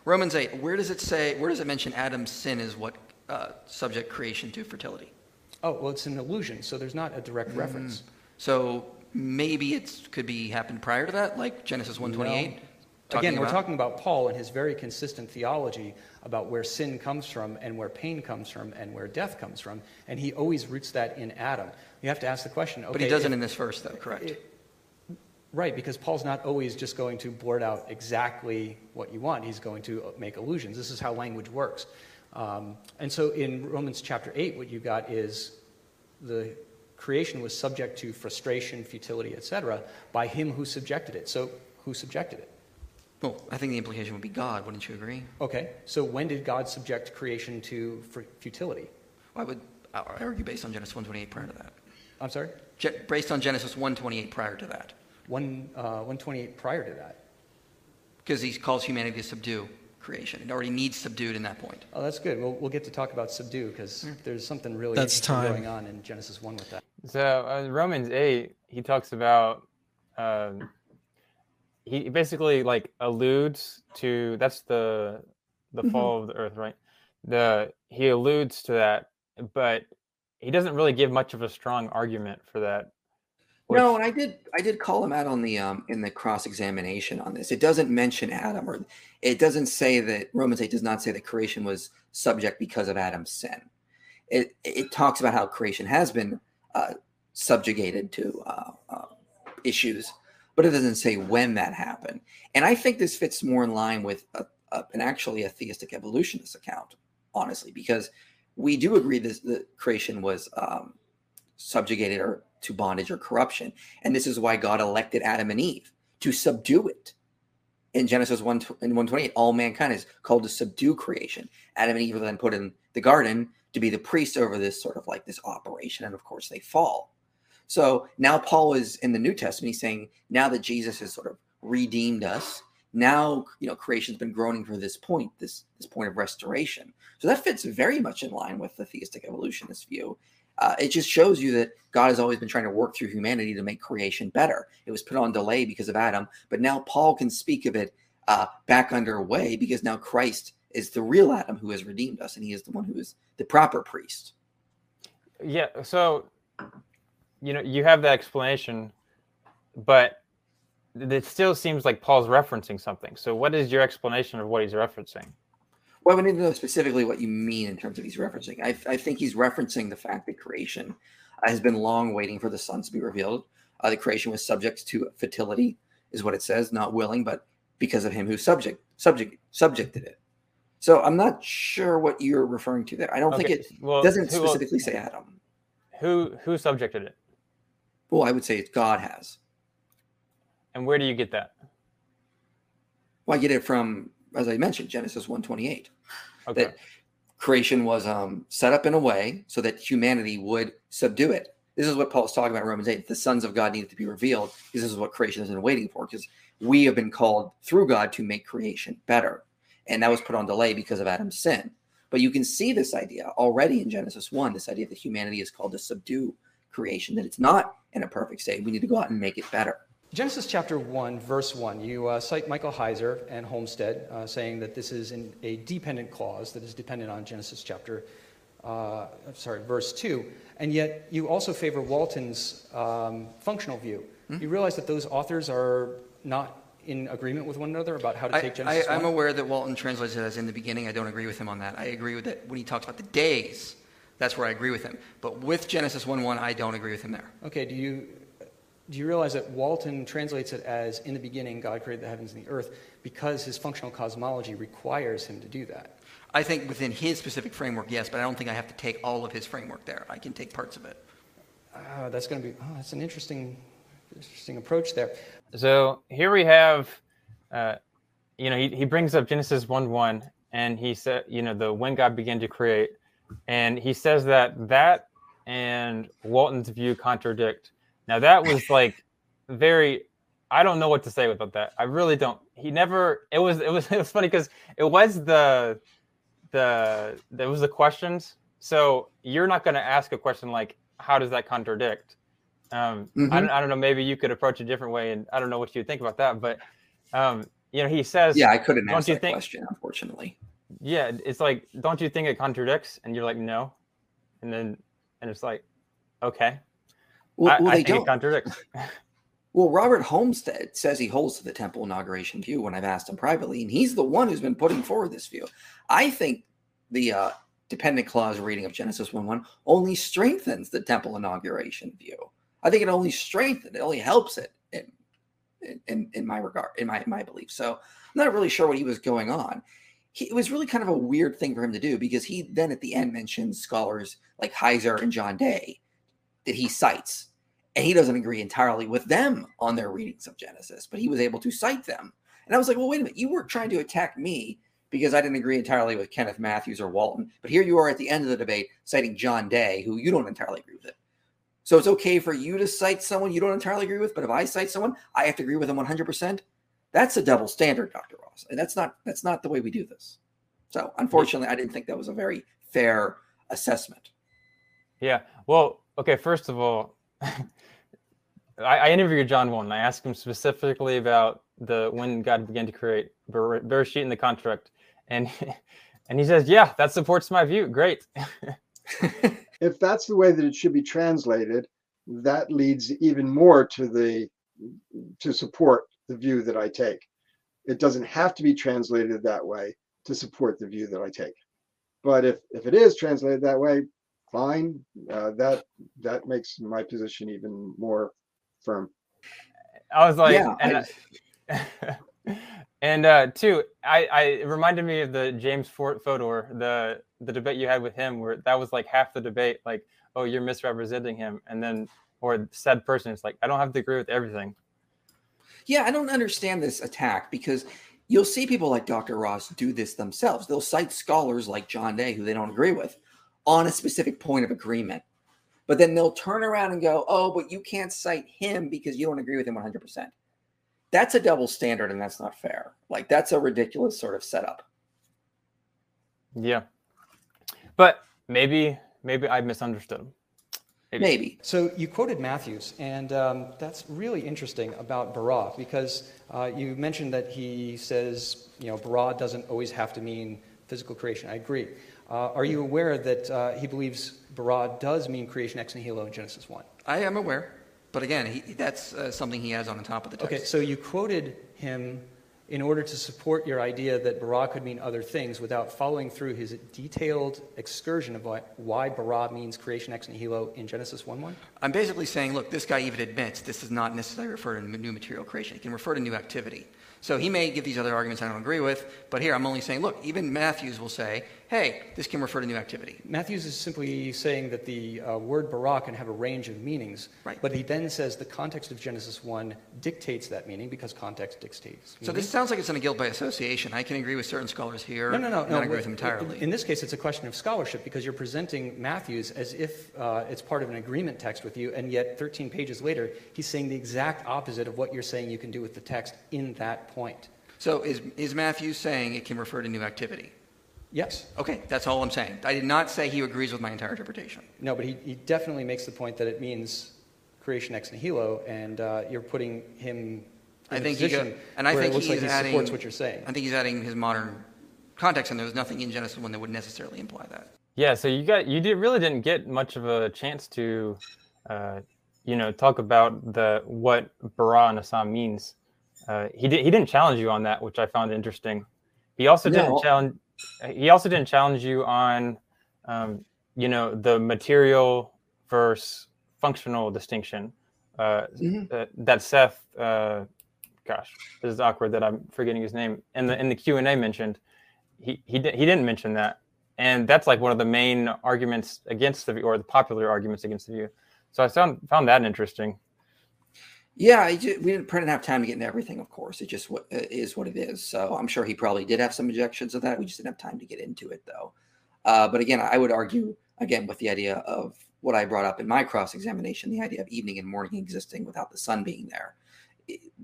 Speaker 5: romans 8 where does it say where does it mention adam's sin is what uh, subject creation to fertility
Speaker 1: oh well it's an illusion so there's not a direct mm-hmm. reference
Speaker 5: so maybe it could be happened prior to that like genesis 128
Speaker 1: talking Again, about? we're talking about Paul and his very consistent theology about where sin comes from and where pain comes from and where death comes from. And he always roots that in Adam. You have to ask the question.
Speaker 5: Okay, but he doesn't if, in this verse, though, correct? It,
Speaker 1: Right, because Paul's not always just going to blurt out exactly what you want. He's going to make allusions. This is how language works. Um, and so in Romans chapter 8, what you got is the creation was subject to frustration, futility, etc., by him who subjected it. So who subjected it?
Speaker 5: Well, I think the implication would be God, wouldn't you agree?
Speaker 1: Okay, so when did God subject creation to futility?
Speaker 5: Well, I would I argue based on Genesis 128 prior to that.
Speaker 1: I'm sorry?
Speaker 5: Je- based on Genesis 128 prior to that.
Speaker 1: One, uh, 128 prior to that.
Speaker 5: Because he calls humanity to subdue creation. It already needs subdued in that point.
Speaker 1: Oh, that's good. We'll, we'll get to talk about subdue because hmm. there's something really
Speaker 5: that's time. going on in Genesis 1 with that.
Speaker 2: So, uh, Romans 8, he talks about. Um, he basically like alludes to that's the the mm-hmm. fall of the earth, right? The he alludes to that, but he doesn't really give much of a strong argument for that.
Speaker 3: Which... No, and I did I did call him out on the um in the cross examination on this. It doesn't mention Adam or it doesn't say that Romans 8 does not say that creation was subject because of Adam's sin. It it talks about how creation has been uh, subjugated to uh, uh, issues but it doesn't say when that happened. And I think this fits more in line with a, a, an actually a theistic evolutionist account, honestly, because we do agree that creation was um, subjugated or to bondage or corruption, and this is why God elected Adam and Eve to subdue it. In Genesis 1 in 128, all mankind is called to subdue creation. Adam and Eve are then put in the garden to be the priests over this sort of like this operation, and of course they fall. So now Paul is in the New Testament, he's saying now that Jesus has sort of redeemed us, now you know creation's been groaning for this point, this this point of restoration. So that fits very much in line with the theistic evolutionist view. Uh, it just shows you that God has always been trying to work through humanity to make creation better. It was put on delay because of Adam, but now Paul can speak of it uh, back underway because now Christ is the real Adam who has redeemed us, and he is the one who is the proper priest.
Speaker 2: Yeah. So you know you have that explanation, but it still seems like Paul's referencing something. So what is your explanation of what he's referencing?
Speaker 3: Well, we need to know specifically what you mean in terms of he's referencing. I, I think he's referencing the fact that creation has been long waiting for the sun to be revealed. Uh, the creation was subject to fertility, is what it says, not willing, but because of him who subject subject subjected it. So I'm not sure what you're referring to there. I don't okay. think it well, doesn't specifically say Adam.
Speaker 2: Who who subjected it?
Speaker 3: Well, I would say it's God has.
Speaker 2: And where do you get that?
Speaker 3: Well, I get it from, as I mentioned, Genesis 128. Okay. That creation was um, set up in a way so that humanity would subdue it. This is what Paul's talking about in Romans 8. The sons of God needed to be revealed because this is what creation has been waiting for, because we have been called through God to make creation better. And that was put on delay because of Adam's sin. But you can see this idea already in Genesis 1, this idea that humanity is called to subdue creation, that it's not in a perfect state. We need to go out and make it better.
Speaker 1: Genesis chapter 1, verse 1, you uh, cite Michael Heiser and Holmstedt uh, saying that this is an, a dependent clause that is dependent on Genesis chapter, uh, sorry, verse 2. And yet you also favor Walton's um, functional view. Mm-hmm. You realize that those authors are not in agreement with one another about how to take I, Genesis
Speaker 5: I, I'm aware that Walton translates it as in the beginning. I don't agree with him on that. I agree with it when he talks about the days that's where I agree with him. But with Genesis 1 1, I don't agree with him there.
Speaker 1: Okay, do you, do you realize that Walton translates it as, in the beginning, God created the heavens and the earth, because his functional cosmology requires him to do that?
Speaker 5: I think within his specific framework, yes, but I don't think I have to take all of his framework there. I can take parts of it.
Speaker 1: Uh, that's going to be, oh, that's an interesting, interesting approach there.
Speaker 2: So here we have, uh, you know, he, he brings up Genesis 1 1, and he said, you know, the when God began to create and he says that that and Walton's view contradict. Now that was like very. I don't know what to say about that. I really don't. He never. It was. It was. <laughs> It was funny because it was the the that was the questions. So you're not going to ask a question like, "How does that contradict?" Um, mm-hmm. I, don't, I don't know. Maybe you could approach a different way, and I don't know what you think about that. But um, you know, he says,
Speaker 3: "Yeah, I couldn't answer that think, question, unfortunately."
Speaker 2: yeah, it's like, don't you think it contradicts? And you're like, no. And then, and it's like, okay.
Speaker 3: Well, I, well I they don't. contradict. <laughs> <laughs> well, Robert Holmstedt says he holds to the temple inauguration view when I've asked him privately, and he's the one who's been putting forward this view. I think the uh, dependent clause reading of Genesis 1 1 only strengthens the temple inauguration view. I think it only strengthens it, only helps it in, in, in my regard, in my, in my belief. So I'm not really sure what he was going on he, it was really kind of a weird thing for him to do because he then at the end mentions scholars like Heiser and John Day that he cites, and he doesn't agree entirely with them on their readings of Genesis, but he was able to cite them. And I was like, well, wait a minute, you were trying to attack me because I didn't agree entirely with Kenneth Mathews or Walton, but here you are at the end of the debate citing John Day, who you don't entirely agree with. It. So it's okay for you to cite someone you don't entirely agree with, but if I cite someone, I have to agree with them 100%. That's a double standard, Dr. Ross. And that's not that's not the way we do this. So unfortunately, I didn't think that was a very fair assessment.
Speaker 2: Yeah. Well, okay, first of all, <laughs> I, I, interviewed John one. I asked him specifically about the when God began to create Bereshit in the construct. And <laughs> and he says, Yeah, that supports my view. Great.
Speaker 6: <laughs> if that's the way that it should be translated, that leads even more to the to support the view that I take. It doesn't have to be translated that way to support the view that I take. But if, if it is translated that way, fine. Uh, that that makes my position even more firm.
Speaker 2: I was like, yeah, and, I... <laughs> and uh, two, I, I it reminded me of the James Fort Fodor, the the debate you had with him, where that was like half the debate, like, oh, you're misrepresenting him, and then or said person is like, I don't have to agree with everything,
Speaker 3: yeah, I don't understand this attack because you'll see people like Dr. Ross do this themselves. They'll cite scholars like John Day, who they don't agree with, on a specific point of agreement. But then they'll turn around and go, oh, but you can't cite him because you don't agree with him 100%. That's a double standard and that's not fair. Like, that's a ridiculous sort of setup.
Speaker 2: Yeah. But maybe, maybe I misunderstood him.
Speaker 3: Maybe. Maybe.
Speaker 1: So you quoted Mathews, and um, that's really interesting about bara because uh, you mentioned that he says, you know, bara doesn't always have to mean physical creation. I agree. Uh, are you aware that uh, he believes bara does mean creation ex nihilo in Genesis 1?
Speaker 5: I am aware. But again, he, that's uh, something he has on the top of the text.
Speaker 1: Okay, so you quoted him in order to support your idea that bara could mean other things without following through his detailed excursion of why, bara means creation ex nihilo in Genesis 1 1?
Speaker 5: I'm basically saying, look, this guy even admits this is not necessarily refer to new material creation. It can refer to new activity. So he may give these other arguments I don't agree with, but here I'm only saying, look, even Mathews will say hey, this can refer to new activity.
Speaker 1: Mathews is simply saying that the uh, word bara can have a range of meanings,
Speaker 5: right.
Speaker 1: but he then says the context of Genesis 1 dictates that meaning because context dictates. Meaning.
Speaker 5: So this sounds like it's in a guilt by association. I can agree with certain scholars here.
Speaker 1: No, no, no. no,
Speaker 5: agree
Speaker 1: with them entirely. In this case, it's a question of scholarship because you're presenting Mathews as if uh, it's part of an agreement text with you, and yet 13 pages later, he's saying the exact opposite of what you're saying you can do with the text in that point.
Speaker 5: So is, is Mathews saying it can refer to new activity?
Speaker 1: Yes.
Speaker 5: Okay, that's all I'm saying. I did not say he agrees with my entire interpretation.
Speaker 1: No, but he, he definitely makes the point that it means creation ex nihilo, and uh, you're putting him in I think he go- and I where think it looks he's like he adding- supports what you're saying.
Speaker 5: I think he's adding his modern context, and there was nothing in Genesis 1 that would necessarily imply that.
Speaker 2: Yeah, so you got you did, really didn't get much of a chance to, uh, you know, talk about the what bara and means. Uh, he did he didn't challenge you on that, which I found interesting. He also didn't challenge he also didn't challenge you on, um, you know, the material versus functional distinction uh, mm-hmm. Uh, that Seth, uh, gosh, this is awkward that I'm forgetting his name in the in the Q and A mentioned. He he di- he didn't mention that, and that's like one of the main arguments against the view or the popular arguments against the view. So I found found that interesting.
Speaker 3: Yeah, just, we didn't, print enough time to get into everything. Of course, it just is what is what it is. So I'm sure he probably did have some objections of that. We just didn't have time to get into it though. Uh, but again, I would argue again with the idea of what I brought up in my cross examination, the idea of evening and morning existing without the sun being there.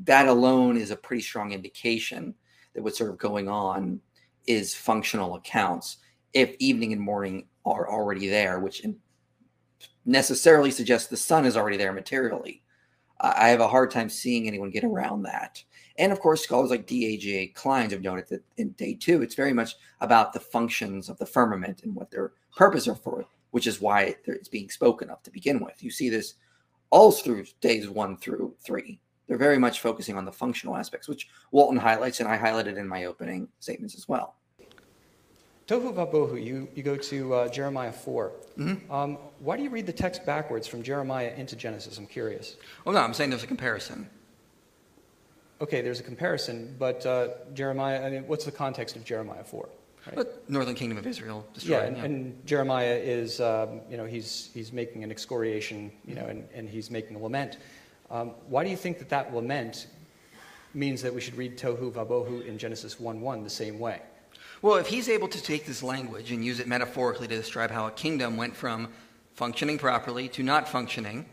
Speaker 3: That alone is a pretty strong indication that what's sort of going on is functional accounts. If evening and morning are already there, which necessarily suggests the sun is already there materially I have a hard time seeing anyone get around that. And of course, scholars like DAGA Kleins have noted that in day two, it's very much about the functions of the firmament and what their purpose are for, which is why it's being spoken of to begin with. You see this all through days one through three. They're very much focusing on the functional aspects, which Walton highlights, and I highlighted in my opening statements as well.
Speaker 1: Tohu Vabohu, you, you go to uh, Jeremiah 4. Mm-hmm. Um, why do you read the text backwards from Jeremiah into Genesis? I'm curious.
Speaker 5: Well, no, I'm saying there's a comparison.
Speaker 1: Okay, there's a comparison, but uh, Jeremiah, I mean, what's the context of Jeremiah 4?
Speaker 5: Right? northern kingdom of Israel destroyed.
Speaker 1: Yeah, and, yeah. and Jeremiah is, um, you know, he's, he's making an excoriation, you mm-hmm. know, and, and he's making a lament. Um, why do you think that that lament means that we should read Tohu Vabohu in Genesis 1 1 the same way?
Speaker 5: Well, if he's able to take this language and use it metaphorically to describe how a kingdom went from functioning properly to not functioning,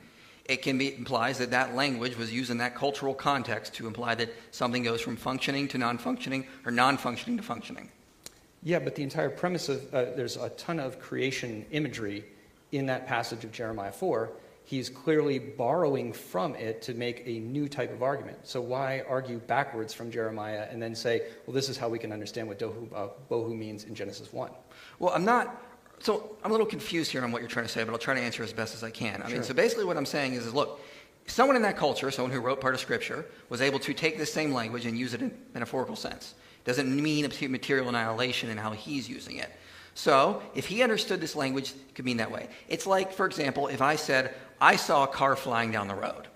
Speaker 5: it can be implies that that language was used in that cultural context to imply that something goes from functioning to non-functioning or non-functioning to functioning.
Speaker 1: Yeah, but the entire premise of uh, there's a ton of creation imagery in that passage of Jeremiah 4 he's clearly borrowing from it to make a new type of argument. So why argue backwards from Jeremiah and then say, well, this is how we can understand what dohu, uh, bohu means in Genesis 1?
Speaker 5: Well, I'm not. So I'm a little confused here on what you're trying to say, but I'll try to answer as best as I can. I sure. mean, so basically what I'm saying is, is look, someone in that culture, someone who wrote part of Scripture, was able to take this same language and use it in metaphorical sense. Doesn't mean material annihilation in how he's using it. So, if he understood this language, it could mean that way. It's like, for example, if I said, I saw a car flying down the road.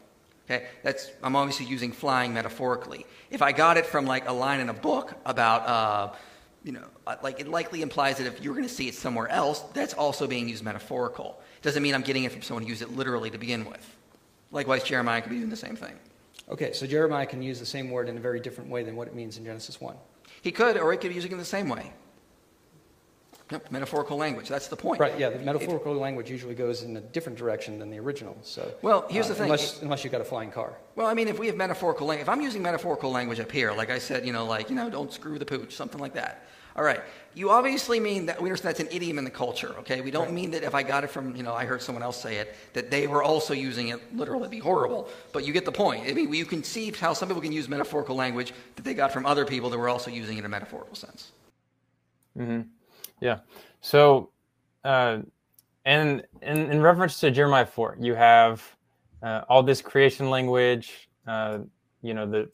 Speaker 5: Okay, that's I'm obviously using flying metaphorically. If I got it from like a line in a book about, uh, you know, uh, like it likely implies that if you're going to see it somewhere else, that's also being used metaphorical. Doesn't mean I'm getting it from someone who used it literally to begin with. Likewise, Jeremiah could be doing the same thing.
Speaker 1: Okay, so Jeremiah can use the same word in a very different way than what it means in Genesis one.
Speaker 5: He could, or he could be using it in the same way. Yep, metaphorical language. That's the point.
Speaker 1: Right. Yeah, the metaphorical language usually goes in a different direction than the original. So.
Speaker 5: Well, here's uh, the thing.
Speaker 1: Unless, unless you've got a flying car.
Speaker 5: Well, I mean, if we have metaphorical language, if I'm using metaphorical language up here, like I said, you know, like you know, don't screw the pooch, something like that. All right. You obviously mean that we understand that's an idiom in the culture. Okay. We don't right. mean that if I got it from you know I heard someone else say it that they were also using it literally. It'd be horrible. But you get the point. I mean, you can see how some people can use metaphorical language that they got from other people that were also using it in a metaphorical sense.
Speaker 2: Mm-hmm. Yeah. So, uh, and, in reference to Jeremiah 4, you have uh, all this creation language, uh, you know, the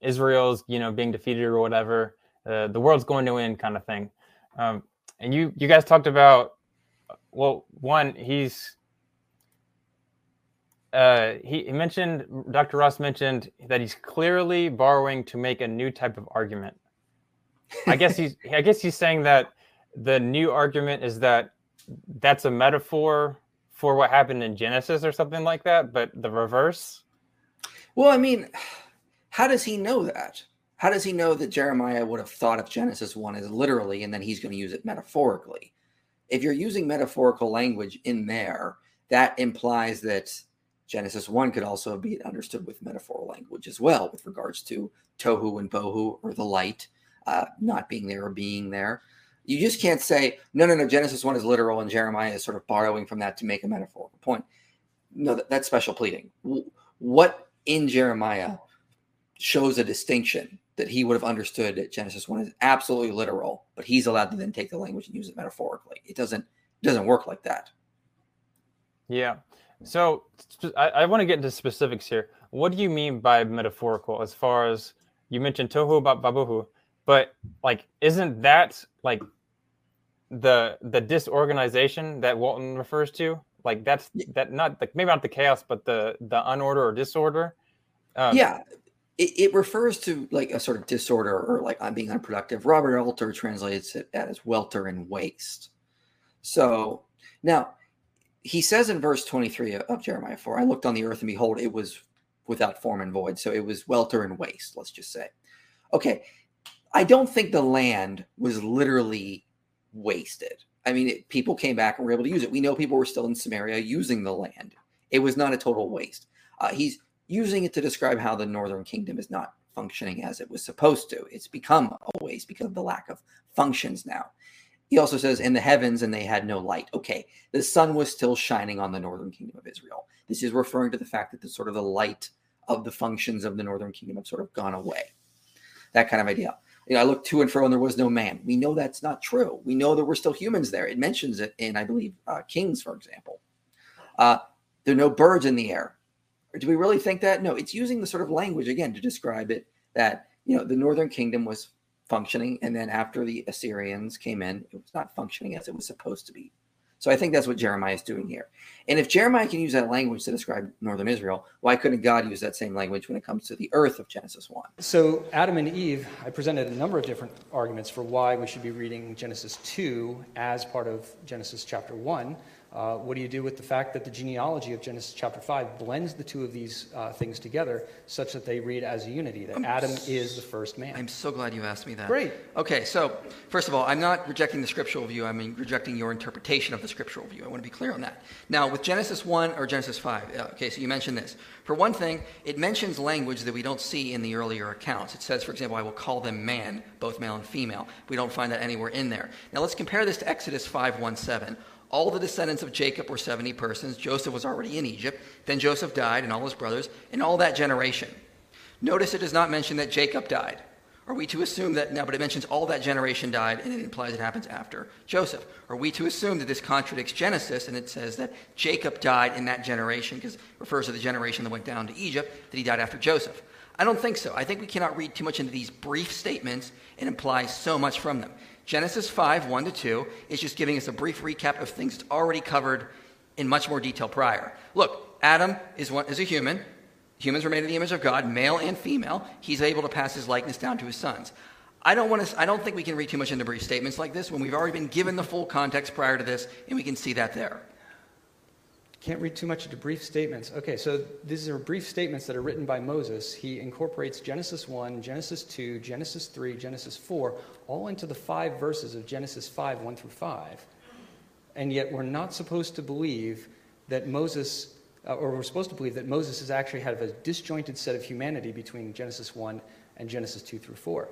Speaker 2: Israel's, you know, being defeated or whatever, uh, the world's going to end kind of thing. Um, and you, you guys talked about, well, one, he's, uh, he mentioned, Dr. Ross mentioned that he's clearly borrowing to make a new type of argument. I guess he's <laughs> I guess he's saying that the new argument is that that's a metaphor for what happened in Genesis or something like that, but the reverse.
Speaker 3: Well, I mean, how does he know that? How does he know that Jeremiah would have thought of Genesis 1 as literally and then he's going to use it metaphorically? If you're using metaphorical language in there, that implies that Genesis 1 could also be understood with metaphor language as well, with regards to Tohu and Bohu or the light uh, not being there or being there. You just can't say, no, no, no, Genesis 1 is literal and Jeremiah is sort of borrowing from that to make a metaphorical point. No, that, that's special pleading. What in Jeremiah shows a distinction that he would have understood that Genesis 1 is absolutely literal, but he's allowed to then take the language and use it metaphorically? It doesn't it doesn't work like that.
Speaker 2: Yeah. So I, I want to get into specifics here. What do you mean by metaphorical as far as you mentioned tohu babuhu? but like isn't that like the the disorganization that Walton refers to? Like that's that not like maybe not the chaos, but the the unorder or disorder.
Speaker 3: Um, yeah, it, it, refers to like a sort of disorder or like I'm being unproductive. Robert Alter translates it as welter and waste. So now he says in verse 23 of Jeremiah 4, I looked on the earth and behold, it was without form and void. So it was welter and waste, let's just say. Okay, I don't think the land was literally wasted. I mean, it, people came back and were able to use it. We know people were still in Samaria using the land. It was not a total waste. Uh, he's using it to describe how the northern kingdom is not functioning as it was supposed to. It's become a waste because of the lack of functions now. He also says, in the heavens, and they had no light. Okay, the sun was still shining on the northern kingdom of Israel. This is referring to the fact that the sort of the light of the functions of the northern kingdom have sort of gone away. That kind of idea you know, I looked to and fro and there was no man. We know that's not true. We know that we're still humans there. It mentions it in, I believe, uh, Kings, for example. Uh, there are no birds in the air. Or do we really think that? No, it's using the sort of language again to describe it that, you know, the northern kingdom was functioning. And then after the Assyrians came in, it was not functioning as it was supposed to be. So I think that's what Jeremiah is doing here. And if Jeremiah can use that language to describe northern Israel, why couldn't God use that same language when it comes to the earth of Genesis 1?
Speaker 1: So, Adam and Eve, I presented a number of different arguments for why we should be reading Genesis 2 as part of Genesis chapter 1. Uh, what do you do with the fact that the genealogy of Genesis chapter 5 blends the two of these uh, things together such that they read as a unity, that I'm Adam s- is the first man?
Speaker 5: I'm so glad you asked me that.
Speaker 1: Great.
Speaker 5: Okay, so first of all, I'm not rejecting the scriptural view, I'm mean, rejecting your interpretation of the scriptural view. I want to be clear on that. Now, with Genesis 1 or Genesis 5, uh, okay, so you mentioned this. For one thing, it mentions language that we don't see in the earlier accounts. It says, for example, I will call them man, both male and female. We don't find that anywhere in there. Now, let's compare this to Exodus 5 1 7. All the descendants of Jacob were 70 persons. Joseph was already in Egypt. Then Joseph died, and all his brothers, and all that generation. Notice it does not mention that Jacob died. Are we to assume that now, but it mentions all that generation died, and it implies it happens after Joseph? Are we to assume that this contradicts Genesis and it says that Jacob died in that generation because it refers to the generation that went down to Egypt, that he died after Joseph? I don't think so. I think we cannot read too much into these brief statements and imply so much from them. Genesis 5, 1 to 2, is just giving us a brief recap of things that's already covered in much more detail prior. Look, Adam is, one, is a human. Humans were made in the image of God, male and female. He's able to pass his likeness down to his sons. I don't, want to, I don't think we can read too much into brief statements like this when we've already been given the full context prior to this, and we can see that there.
Speaker 1: Can't read too much into brief statements. Okay, so these are brief statements that are written by Moses. He incorporates Genesis 1, Genesis 2, Genesis 3, Genesis 4, all into the five verses of Genesis 5, 1 through 5. And yet we're not supposed to believe that Moses, uh, or we're supposed to believe that Moses has actually had a disjointed set of humanity between Genesis 1 and Genesis 2 through 4.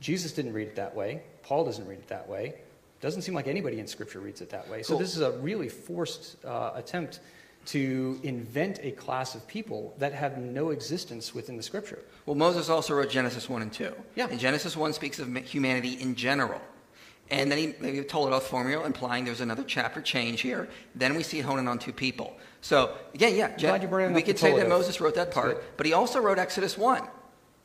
Speaker 1: Jesus didn't read it that way. Paul doesn't read it that way doesn't seem like anybody in Scripture reads it that way. So this is a really forced uh, attempt to invent a class of people that have no existence within the Scripture.
Speaker 5: Well, Moses also wrote Genesis 1 and 2.
Speaker 1: Yeah.
Speaker 5: And Genesis 1 speaks of humanity in general. And then he maybe told it off formula, implying there's another chapter change here. Then we see honing on two people. So, again, yeah, Je- we could say that Moses wrote that part, but he also wrote Exodus 1.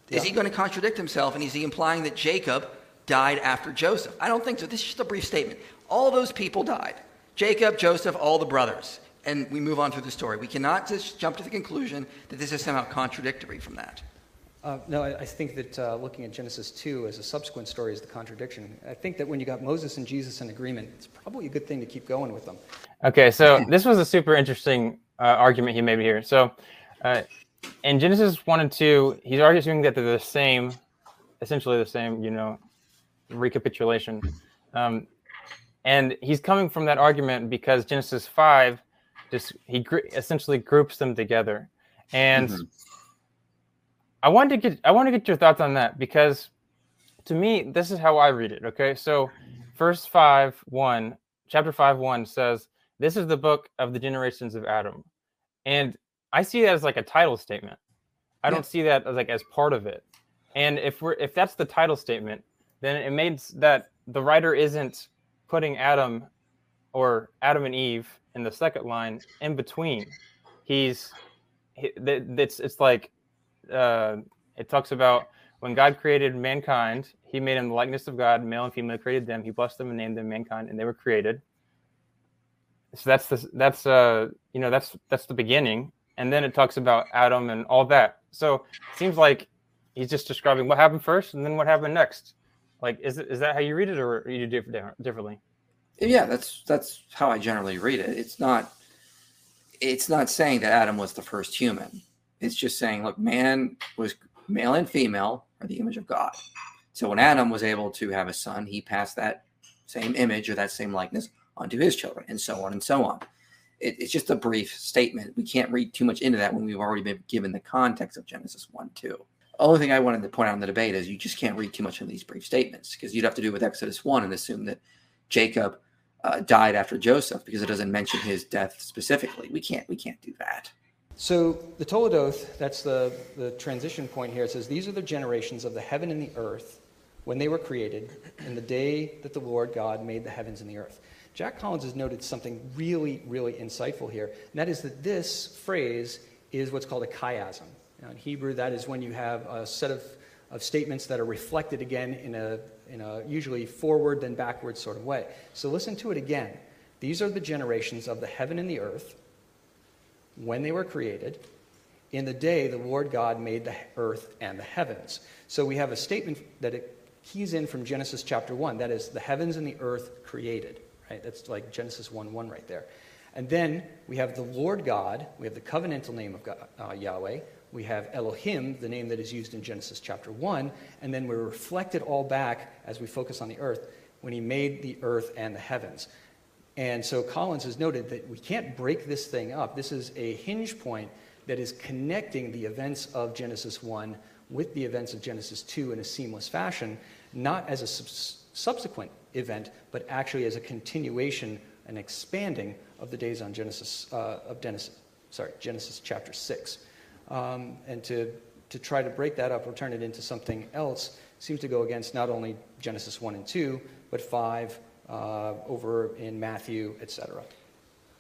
Speaker 5: Is he going to contradict himself? And is he implying that Jacob died after Joseph. I don't think so. This is just a brief statement. All those people died Jacob, Joseph, all the brothers. And we move on through the story. We cannot just jump to the conclusion that this is somehow contradictory from that.
Speaker 1: Uh, no, I, I, think that uh, looking at Genesis 2 as a subsequent story is the contradiction. I think that when you got Moses and Jesus in agreement, it's probably a good thing to keep going with them.
Speaker 2: Okay, so <laughs> this was a super interesting uh, argument he made here. So uh, in Genesis 1 and 2, he's arguing that they're the same, essentially the same, you know, recapitulation. Um, and he's coming from that argument because Genesis 5 just he gr- essentially groups them together. And mm-hmm. I want to get I want to get your thoughts on that because to me this is how I read it, okay? So verse 5 1 chapter 5 1 says this is the book of the generations of Adam. And I see that as like a title statement. I yeah. don't see that as like as part of it. And if we're if that's the title statement, then it made that the writer isn't putting Adam or Adam and Eve in the second line in between. He's it's it's like uh, it talks about when God created mankind, He made him the likeness of God, male and female created them. He blessed them and named them mankind, and they were created. So that's the that's uh you know that's that's the beginning, and then it talks about Adam and all that. So it seems like he's just describing what happened first and then what happened next. Like, is is that how you read it, or you do it differently?
Speaker 3: Yeah, that's that's how I generally read it. It's not it's not saying that Adam was the first human. It's just saying, look, man was male and female are the image of God. So when Adam was able to have a son, he passed that same image or that same likeness onto his children, and so on and so on. It, it's just a brief statement. We can't read too much into that when we've already been given the context of Genesis 1 2 only thing I wanted to point out in the debate is you just can't read too much into these brief statements because you'd have to do with Exodus 1 and assume that Jacob uh, died after Joseph because it doesn't mention his death specifically. We can't, we can't do that.
Speaker 1: So the Toledoth, that's the, the transition point here, it says, These are the generations of the heaven and the earth when they were created in the day that the Lord God made the heavens and the earth. Jack Collins has noted something really, really insightful here, and that is that this phrase is what's called a chiasm. Now, uh, in Hebrew, that is when you have a set of, of statements that are reflected again in a, in a usually forward then backward sort of way. So listen to it again. These are the generations of the heaven and the earth when they were created. In the day the Lord God made the earth and the heavens. So we have a statement that it keys in from Genesis chapter 1. That is, the heavens and the earth created, right? That's like Genesis 1 1 right there. And then we have the Lord God, we have the covenantal name of God, uh, Yahweh, we have Elohim, the name that is used in Genesis chapter 1, and then we reflect it all back as we focus on the earth when he made the earth and the heavens. And so Collins has noted that we can't break this thing up. This is a hinge point that is connecting the events of Genesis 1 with the events of Genesis 2 in a seamless fashion, not as a sub- subsequent event, but actually as a continuation and expanding of the days on Genesis uh, of Genesis, sorry, Genesis chapter 6 um, and to, to try to break that up or turn it into something else seems to go against not only Genesis 1 and 2, but 5 uh, over in Matthew, etc.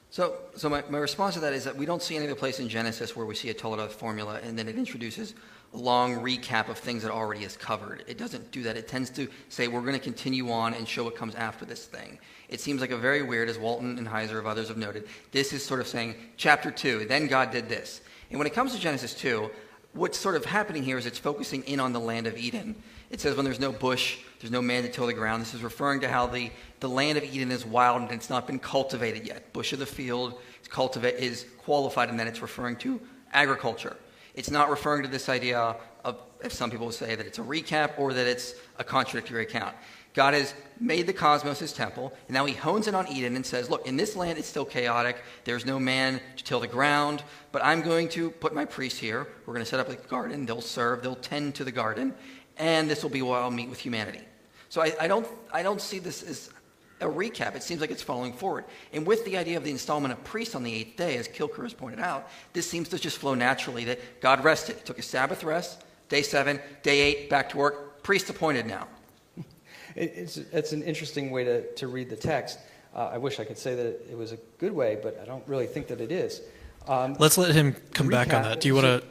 Speaker 5: So, so my, my response to that is that we don't see any other place in Genesis where we see a Toledoth formula and then it introduces a long recap of things that already is covered. It doesn't do that. It tends to say we're going to continue on and show what comes after this thing. It seems like a very weird, as Walton and Heiser of others have noted, this is sort of saying chapter two, then God did this. And when it comes to Genesis 2, what's sort of happening here is it's focusing in on the land of Eden. It says when there's no bush, there's no man to till the ground. This is referring to how the, the land of Eden is wild and it's not been cultivated yet. Bush of the field is, cultivate, is qualified, and then it's referring to agriculture. It's not referring to this idea of, if some people say, that it's a recap or that it's a contradictory account. God has made the cosmos his temple, and now he hones in on Eden and says, Look, in this land it's still chaotic. There's no man to till the ground, but I'm going to put my priests here. We're going to set up a garden. They'll serve, they'll tend to the garden, and this will be where I'll meet with humanity. So I, I, don't, I don't see this as a recap. It seems like it's following forward. And with the idea of the installment of priests on the eighth day, as Kilchör has pointed out, this seems to just flow naturally that God rested. took a Sabbath rest, day seven, day eight, back to work, priest appointed now
Speaker 1: it's, it's an interesting way to, to read the text. Uh, I wish I could say that it was a good way, but I don't really think that it is.
Speaker 7: Um, Let's let him come recap. back on that. Do you want to?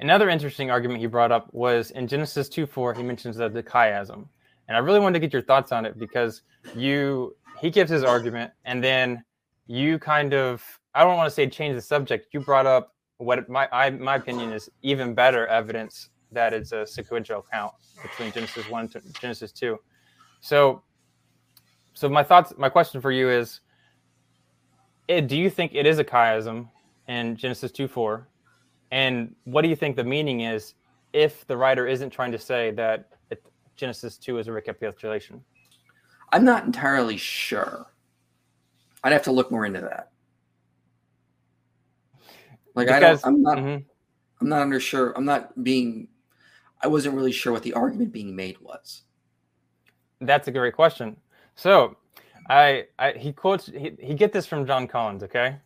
Speaker 2: Another interesting argument you brought up was in Genesis 2 4, he mentions the chiasm. And I really wanted to get your thoughts on it because you he gives his argument, and then you kind of I don't want to say change the subject. You brought up what my I, my opinion is even better evidence that it's a sequential count between Genesis one to Genesis two. So, so my thoughts, my question for you is, do you think it is a chiasm in Genesis two four, and what do you think the meaning is if the writer isn't trying to say that it, Genesis two is a recapitulation?
Speaker 3: I'm not entirely sure. I'd have to look more into that. Like because, I don't, I'm not, mm-hmm. I'm not under sure. I'm not being. I wasn't really sure what the argument being made was.
Speaker 2: That's a great question. So, I, I he quotes he, he get this from John Collins, okay?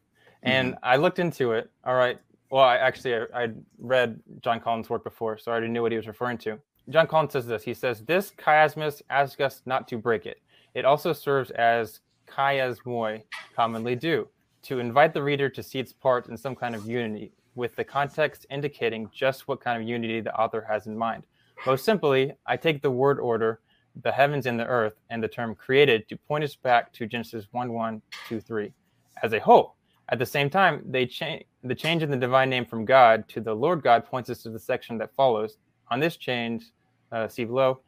Speaker 2: And mm-hmm. I looked into it. All right. Well, I actually I, I read John Collins' work before, so I already knew what he was referring to. John Collins says this. He says this chiasmus asks us not to break it. It also serves as chiasmoi commonly do to invite the reader to see its part in some kind of unity, with the context indicating just what kind of unity the author has in mind. Most simply, I take the word order the heavens and the earth and the term created to point us back to Genesis 1 1, 2, 3 as a whole. At the same time, they change the change in the divine name from God to the Lord God points us to the section that follows. On this change, uh, see below.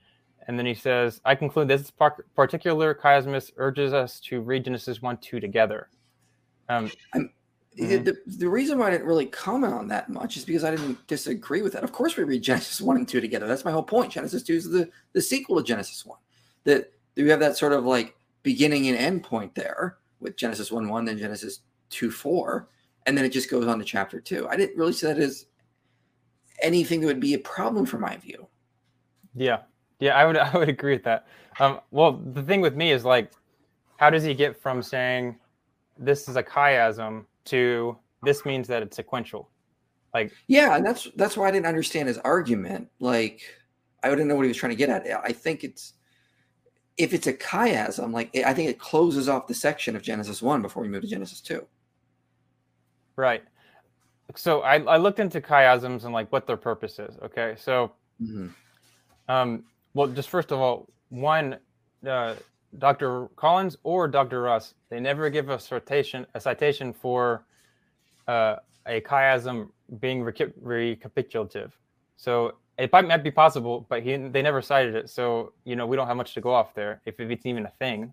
Speaker 2: And then he says, I conclude this particular chiasmus urges us to read Genesis 1 2 together.
Speaker 3: Um, Mm-hmm. The, the, reason why I didn't really comment on that much is because I didn't disagree with that. Of course, we read Genesis 1 and 2 together. That's my whole point. Genesis 2 is the, the sequel to Genesis 1. That we have that sort of like beginning and end point there with Genesis 1 1, then Genesis 2 4. And then it just goes on to chapter 2. I didn't really see that as anything that would be a problem for my view.
Speaker 2: Yeah. Yeah, I would <laughs> I would agree with that. Um, well, the thing with me is like, how does he get from saying this is a chiasm to this means that it's sequential. Like
Speaker 3: yeah, and that's that's why I didn't understand his argument. Like I didn't know what he was trying to get at. I think it's if it's a chiasm, like it, I think it closes off the section of Genesis one before we move to Genesis two.
Speaker 2: Right. So I, I looked into chiasms and like what their purpose is. Okay, so mm-hmm. um, well, just first of all, one uh, Dr. Collins or Dr. Ross, they never give a citation a citation for uh, a chiasm being recapitulative. So it might be possible, but he, they never cited it. So you know we don't have much to go off there if, if it's even a thing.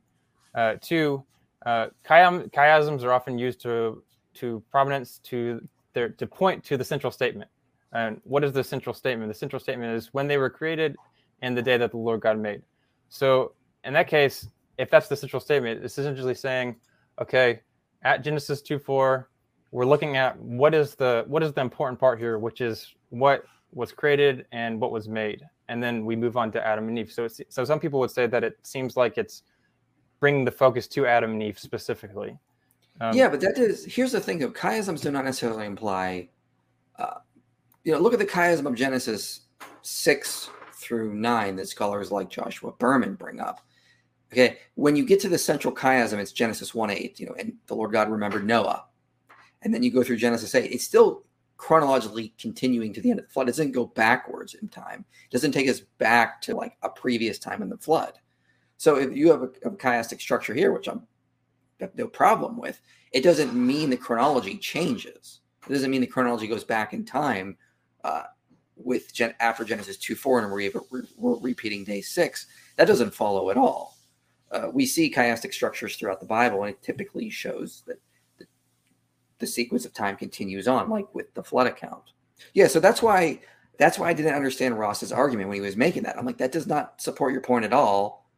Speaker 2: Uh, two, uh, chiasm, chiasms are often used to to prominence to their to point to the central statement. And what is the central statement? The central statement is when they were created and the day that the Lord God made. So in that case, if that's the central statement, it's essentially saying, okay, at Genesis 2.4, we're looking at what is the what is the important part here, which is what was created and what was made, and then we move on to Adam and Eve. So it's, so some people would say that it seems like it's bringing the focus to Adam and Eve specifically.
Speaker 3: Um, yeah, but that is here's the thing though. Chiasms do not necessarily imply. Uh, you know, look at the chiasm of Genesis six through nine that scholars like Joshua Berman bring up. Okay, when you get to the central chiasm, it's Genesis 1 8, you know, and the Lord God remembered Noah. And then you go through Genesis 8. It's still chronologically continuing to the end of the flood. It doesn't go backwards in time, it doesn't take us back to like a previous time in the flood. So if you have a, a chiastic structure here, which I'm no problem with, it doesn't mean the chronology changes. It doesn't mean the chronology goes back in time uh, with gen- after Genesis 2 4 and we're, we're repeating day six. That doesn't follow at all uh, we see chiastic structures throughout the Bible, and it typically shows that the, the, sequence of time continues on, like with the flood account. Yeah, so that's why that's why I didn't understand Ross's argument when he was making that. I'm like, that does not support your point at all.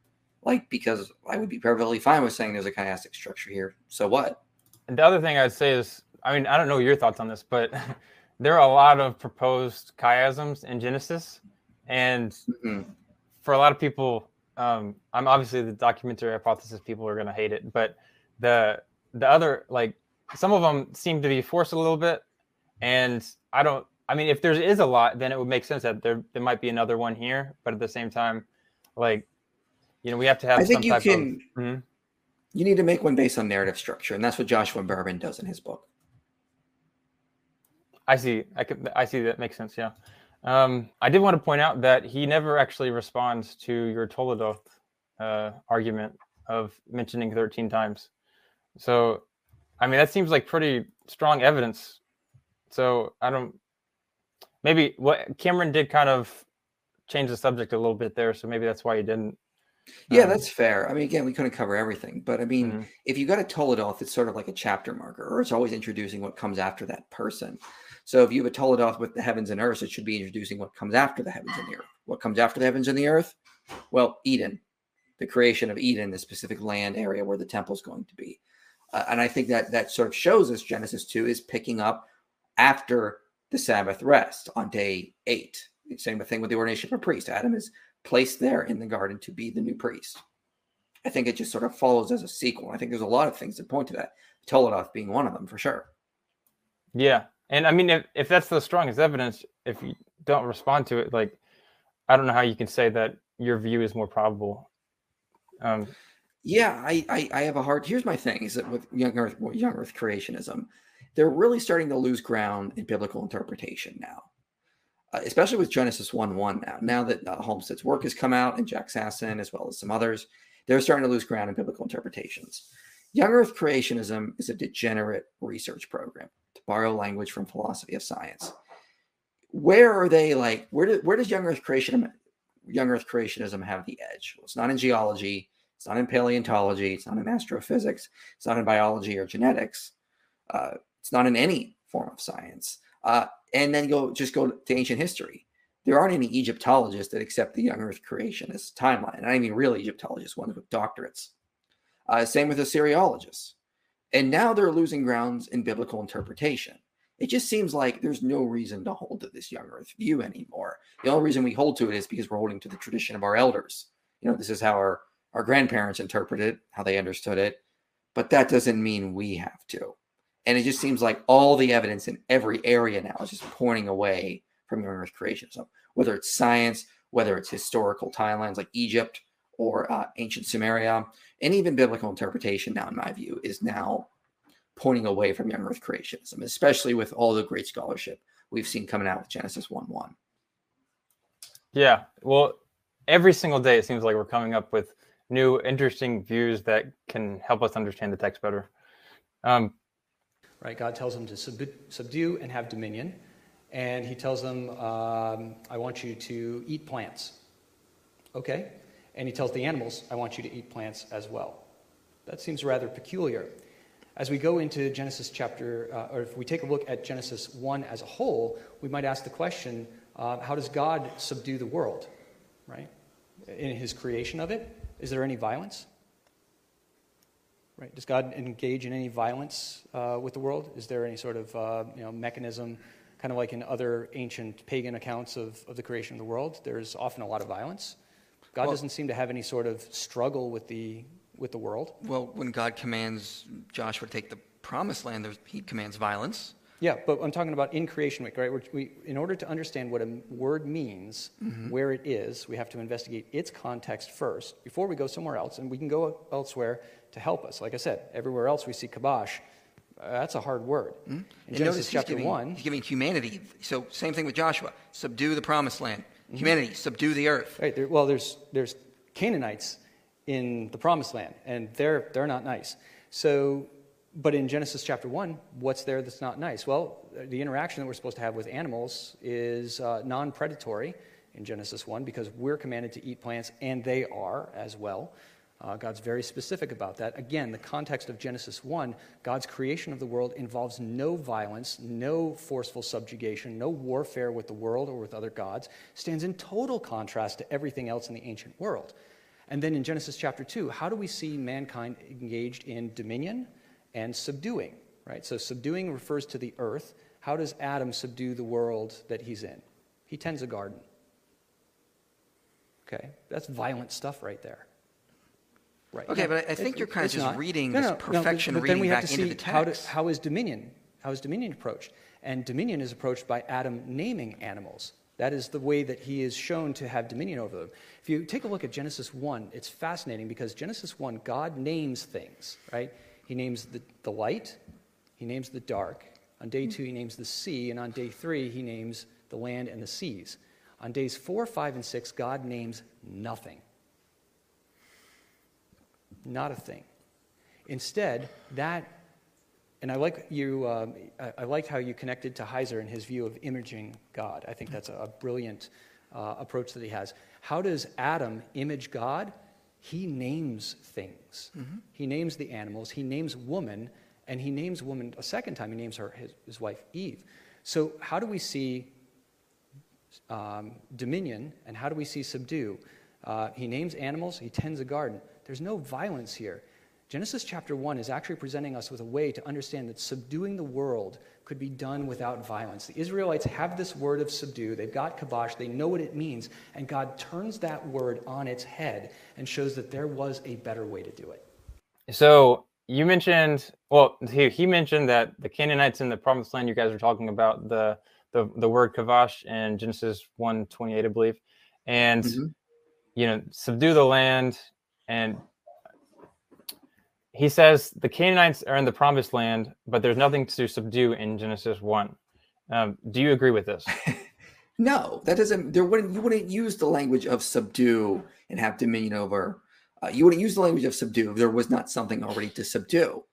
Speaker 3: Like, because I would be perfectly fine with saying there's a chiastic structure here. So what?
Speaker 2: And the other thing I'd say is, I mean, I don't know your thoughts on this, but <laughs> there are a lot of proposed chiasms in Genesis, and mm-hmm. for a lot of people, um, I'm obviously the documentary hypothesis people are going to hate it, but the the other like some of them seem to be forced a little bit, and I don't. I mean, if there is a lot, then it would make sense that there there might be another one here, but at the same time, like you know, we have to have. I think you can. Of, hmm
Speaker 3: You need to make one based on narrative structure, and that's what Joshua Berman does in his book.
Speaker 2: I see. I, can, I see that makes sense. Yeah. Um, I did want to point out that he never actually responds to your Toledoth uh, argument of mentioning 13 times. So, I mean, that seems like pretty strong evidence. So, I don't. Maybe what Cameron did kind of change the subject a little bit there. So maybe that's why he didn't.
Speaker 3: Yeah, um, that's fair. I mean, again, we couldn't cover everything, but I mean, mm-hmm. if you got a Toledoth, it's sort of like a chapter marker, or it's always introducing what comes after that person. So if you have a Toledoth with the heavens and earth, it should be introducing what comes after the heavens and the earth. What comes after the heavens and the earth? Well, Eden, the creation of Eden, the specific land area where the temple is going to be. Uh, and I think that that sort of shows us Genesis 2 is picking up after the Sabbath rest on day eight. Same thing with the ordination of a priest. Adam is placed there in the garden to be the new priest. I think it just sort of follows as a sequel. I think there's a lot of things that point to that, Toledoth being one of them for sure.
Speaker 2: Yeah, and I mean, if, if that's the strongest evidence, if you don't respond to it, like, I don't know how you can say that your view is more probable.
Speaker 3: Um, yeah, I, I, I have a hard. Here's my thing: is that with young Earth, young Earth creationism, they're really starting to lose ground in biblical interpretation now, uh, especially with Genesis one one now. Now that uh, Holmstedt's work has come out and Jack Sasson as well as some others, they're starting to lose ground in biblical interpretations. Young Earth creationism is a degenerate research program, to borrow language from philosophy of science. Where are they like, where, do, where does young Earth creationism young earth creationism have the edge? Well, it's not in geology, it's not in paleontology, it's not in astrophysics, it's not in biology or genetics, uh, it's not in any form of science. Uh, and then go just go to ancient history. There aren't any Egyptologists that accept the young earth creationist timeline. And I mean real Egyptologists, ones with doctorates. Uh, same with Assyriologists. And now they're losing grounds in biblical interpretation. It just seems like there's no reason to hold to this young earth view anymore. The only reason we hold to it is because we're holding to the tradition of our elders. You know, this is how our, our grandparents interpreted it, how they understood it. But that doesn't mean we have to. And it just seems like all the evidence in every area now is just pointing away from young earth creationism, whether it's science, whether it's historical timelines like Egypt, or uh, ancient Sumeria, and even biblical interpretation now, in my view, is now pointing away from young earth creationism, especially with all the great scholarship we've seen coming out with Genesis 1 1.
Speaker 2: Yeah. Well, every single day, it seems like we're coming up with new, interesting views that can help us understand the text better. Um,
Speaker 1: right. God tells them to sub- subdue and have dominion. And he tells them, um, I want you to eat plants. Okay. And he tells the animals, I want you to eat plants as well. That seems rather peculiar. As we go into Genesis chapter, uh, or if we take a look at Genesis 1 as a whole, we might ask the question uh, how does God subdue the world, right? In his creation of it, is there any violence? Right? Does God engage in any violence uh, with the world? Is there any sort of uh, you know, mechanism, kind of like in other ancient pagan accounts of, of the creation of the world? There's often a lot of violence. God well, doesn't seem to have any sort of struggle with the with the world.
Speaker 5: Well, when God commands Joshua to take the promised land, he commands violence.
Speaker 1: Yeah, but I'm talking about in creation week, right? We, in order to understand what a word means, mm-hmm. where it is, we have to investigate its context first before we go somewhere else, and we can go elsewhere to help us. Like I said, everywhere else we see kavash. Uh, that's a hard word.
Speaker 5: Mm-hmm. In Genesis chapter giving, 1. He's giving humanity. So, same thing with Joshua subdue the promised land humanity, subdue the earth.
Speaker 1: Right. There, well, there's there's Canaanites in the Promised Land, and they're they're not nice. So, but in Genesis chapter one, what's there that's not nice? Well, the interaction that we're supposed to have with animals is uh, non-predatory in Genesis one because we're commanded to eat plants, and they are as well. Uh, God's very specific about that. Again, the context of Genesis 1, God's creation of the world involves no violence, no forceful subjugation, no warfare with the world or with other gods, stands in total contrast to everything else in the ancient world. And then in Genesis chapter 2, how do we see mankind engaged in dominion and subduing? Right? So subduing refers to the earth. How does Adam subdue the world that he's in? He tends a garden. Okay? That's violent stuff right there.
Speaker 3: Right. Okay, but I think it, you're kind of just not. reading no, no, this perfection but, but reading we have back to see into the text.
Speaker 1: How, how is dominion? How is dominion approached? And dominion is approached by Adam naming animals. That is the way that he is shown to have dominion over them. If you take a look at Genesis 1, it's fascinating because Genesis 1, God names things, right? He names the, the light, he names the dark. On day two, he names the sea, and on day three, he names the land and the seas. On days four, five, and six, God names nothing. Not a thing. Instead, that, and I like you, um, I, liked how you connected to Heiser and his view of imaging God. I think that's a, a brilliant uh, approach that he has. How does Adam image God? He names things. Mm-hmm. He names the animals. He names woman, and he names woman a second time. He names her his, his wife Eve. So how do we see um, dominion, and how do we see subdue? Uh, he names animals. He tends a garden. There's no violence here. Genesis chapter 1 is actually presenting us with a way to understand that subduing the world could be done without violence. The Israelites have this word of subdue. They've got kavash. They know what it means. And God turns that word on its head and shows that there was a better way to do it.
Speaker 2: So you mentioned, well, he, he mentioned that the Canaanites in the promised land, you guys are talking about the, the, the word kavash in Genesis 1 28, I believe. And, mm-hmm. you know, subdue the land, and he says the Canaanites are in the promised land, but there's nothing to subdue in Genesis one. Um, do you agree with this?
Speaker 3: <laughs> no, that doesn't. There wouldn't you wouldn't use the language of subdue and have dominion over. Uh, you wouldn't use the language of subdue if there was not something already to subdue.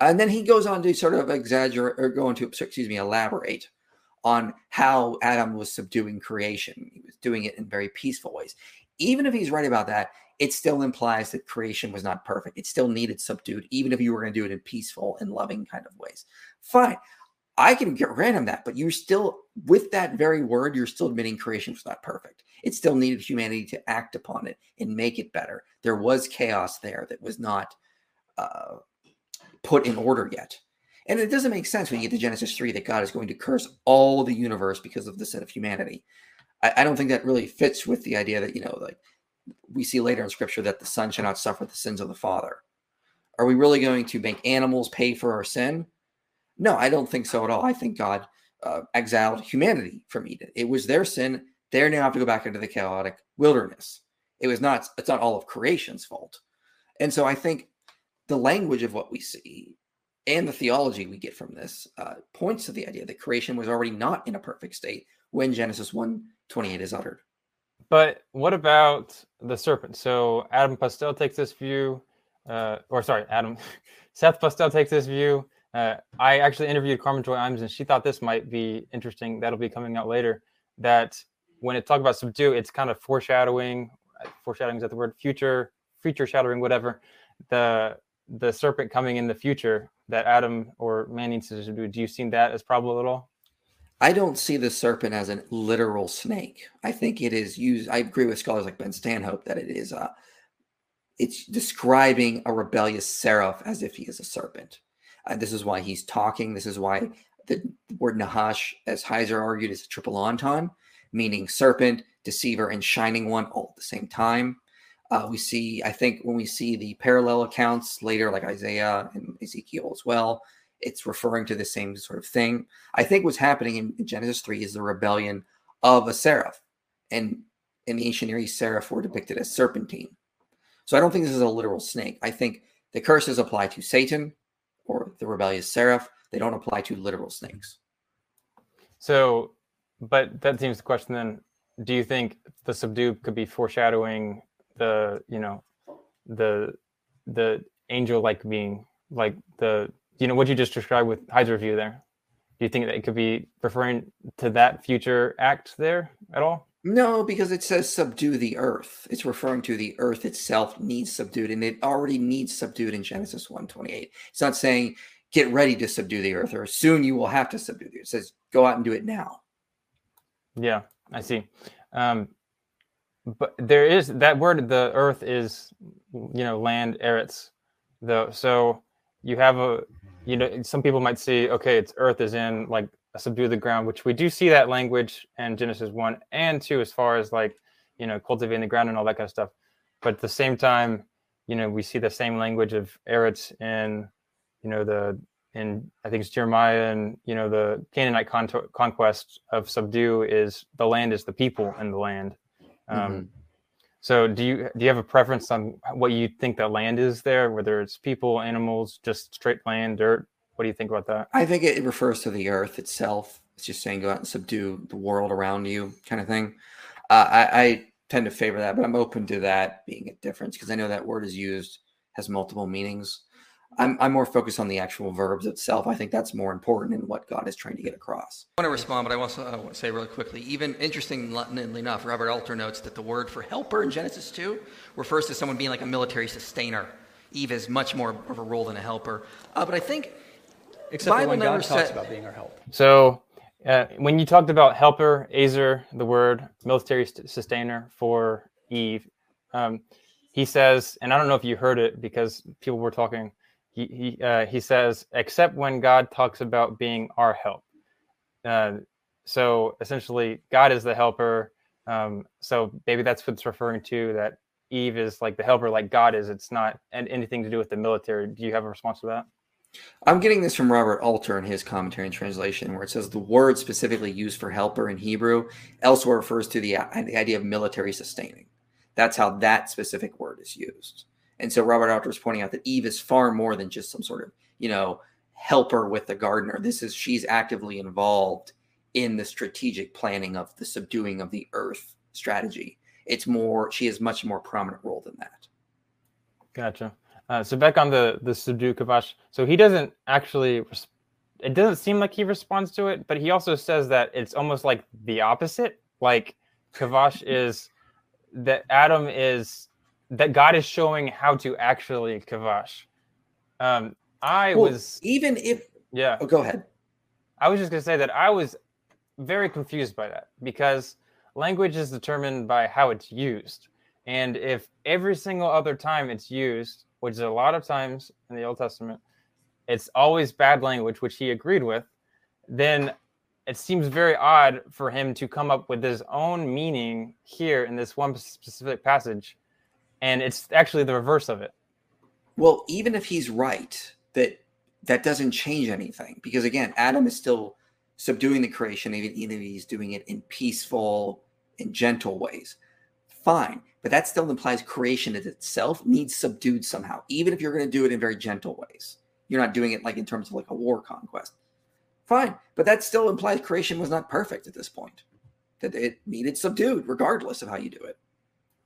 Speaker 3: And then he goes on to sort of exaggerate or go into excuse me elaborate on how Adam was subduing creation. He was doing it in very peaceful ways. Even if he's right about that, it still implies that creation was not perfect. It still needed subdued, even if you were going to do it in peaceful and loving kind of ways. Fine. I can get rid of that, but you're still, with that very word, you're still admitting creation was not perfect. It still needed humanity to act upon it and make it better. There was chaos there that was not uh, put in order yet. And it doesn't make sense when you get to Genesis 3 that God is going to curse all the universe because of the sin of humanity. I, I don't think that really fits with the idea that, you know, like we see later in scripture that the son shall not suffer the sins of the father. Are we really going to make animals pay for our sin? No, I don't think so at all. I think God uh, exiled humanity from Eden. It was their sin. They now have to go back into the chaotic wilderness. It was not. It's not all of creation's fault. And so I think the language of what we see and the theology we get from this uh, points to the idea that creation was already not in a perfect state when Genesis 1 28 is uttered.
Speaker 2: But what about the serpent? So Adam Postell takes this view, uh, or sorry, Adam <laughs> Seth Postell takes this view. Uh, I actually interviewed Carmen Joy Imes, and she thought this might be interesting. That'll be coming out later. That when it talks about subdue, it's kind of foreshadowing. Foreshadowing is that the word future, future shadowing, whatever. The the serpent coming in the future that Adam or man needs to subdue. Do you see that as probable at all?
Speaker 3: I don't see the serpent as a literal snake. I think it is used. I agree with scholars like Ben Stanhope that it is a. Uh, it's describing a rebellious seraph as if he is a serpent. Uh, this is why he's talking. This is why the word Nahash, as Heiser argued, is a triple entendre, meaning serpent, deceiver, and shining one all at the same time. Uh, we see, I think, when we see the parallel accounts later, like Isaiah and Ezekiel as well, it's referring to the same sort of thing. I think what's happening in Genesis 3 is the rebellion of a seraph. And in the ancient Near East, seraph were depicted as serpentine. So I don't think this is a literal snake. I think the curses apply to Satan or the rebellious seraph. They don't apply to literal snakes.
Speaker 2: So, but that seems the question then. Do you think the subdued could be foreshadowing the, you know, the the angel like being, like the you know what you just described with Heiser's view there? Do you think that it could be referring to that future act there at all?
Speaker 3: No, because it says subdue the earth. It's referring to the earth itself needs subdued, and it already needs subdued in Genesis 128. It's not saying get ready to subdue the earth or soon you will have to subdue the earth. It says go out and do it now.
Speaker 2: Yeah, I see. Um, but there is that word the earth is you know land eretz though so you have a you know some people might see okay it's earth is in like subdue the ground which we do see that language in genesis 1 and 2 as far as like you know cultivating the ground and all that kind of stuff but at the same time you know we see the same language of eretz in you know the in i think it's jeremiah and you know the canaanite con- conquest of subdue is the land is the people and the land um, mm-hmm. So do you do you have a preference on what you think the land is there, whether it's people, animals, just straight land, dirt? What do you think about that?
Speaker 3: I think it refers to the earth itself. It's just saying go out and subdue the world around you, kind of thing. Uh, I, I tend to favor that, but I'm open to that being a difference because I know that word is used has multiple meanings. I'm, I'm more focused on the actual verbs itself. I think that's more important in what God is trying to get across.
Speaker 8: I want to respond, but I also I want to say really quickly, even interestingly enough, Robert Alter notes that the word for helper in Genesis 2 refers to someone being like a military sustainer. Eve is much more of a role than a helper. Uh, but I think
Speaker 1: Except Bible when
Speaker 8: God
Speaker 1: talks said, about being our help.
Speaker 2: So uh, when you talked about helper, ezer, the word, military sustainer for Eve, um, he says, and I don't know if you heard it because people were talking he he, uh, he says, except when God talks about being our help. Uh, so essentially, God is the helper. Um, so maybe that's what's referring to that Eve is like the helper, like God is. It's not anything to do with the military. Do you have a response to that?
Speaker 3: I'm getting this from Robert Alter in his commentary and translation, where it says the word specifically used for helper in Hebrew elsewhere refers to the, the idea of military sustaining. That's how that specific word is used. And so Robert Alter is pointing out that Eve is far more than just some sort of, you know, helper with the gardener. This is she's actively involved in the strategic planning of the subduing of the earth strategy. It's more she has much more prominent role than that.
Speaker 2: Gotcha. Uh, so back on the the subdue Kavash. So he doesn't actually. it doesn't seem like he responds to it, but he also says that it's almost like the opposite. Like Kavash <laughs> is that Adam is that God is showing how to actually kavash. Um, I well, was
Speaker 3: even if yeah. Oh, go ahead.
Speaker 2: I was just gonna say that I was very confused by that because language is determined by how it's used, and if every single other time it's used, which is a lot of times in the Old Testament, it's always bad language, which he agreed with, then it seems very odd for him to come up with his own meaning here in this one specific passage and it's actually the reverse of it.
Speaker 3: Well, even if he's right, that that doesn't change anything because again, Adam is still subduing the creation, even if he's doing it in peaceful and gentle ways. Fine, but that still implies creation itself needs subdued somehow, even if you're going to do it in very gentle ways. You're not doing it like in terms of like a war conquest. Fine, but that still implies creation was not perfect at this point. That it needed subdued, regardless of how you do it.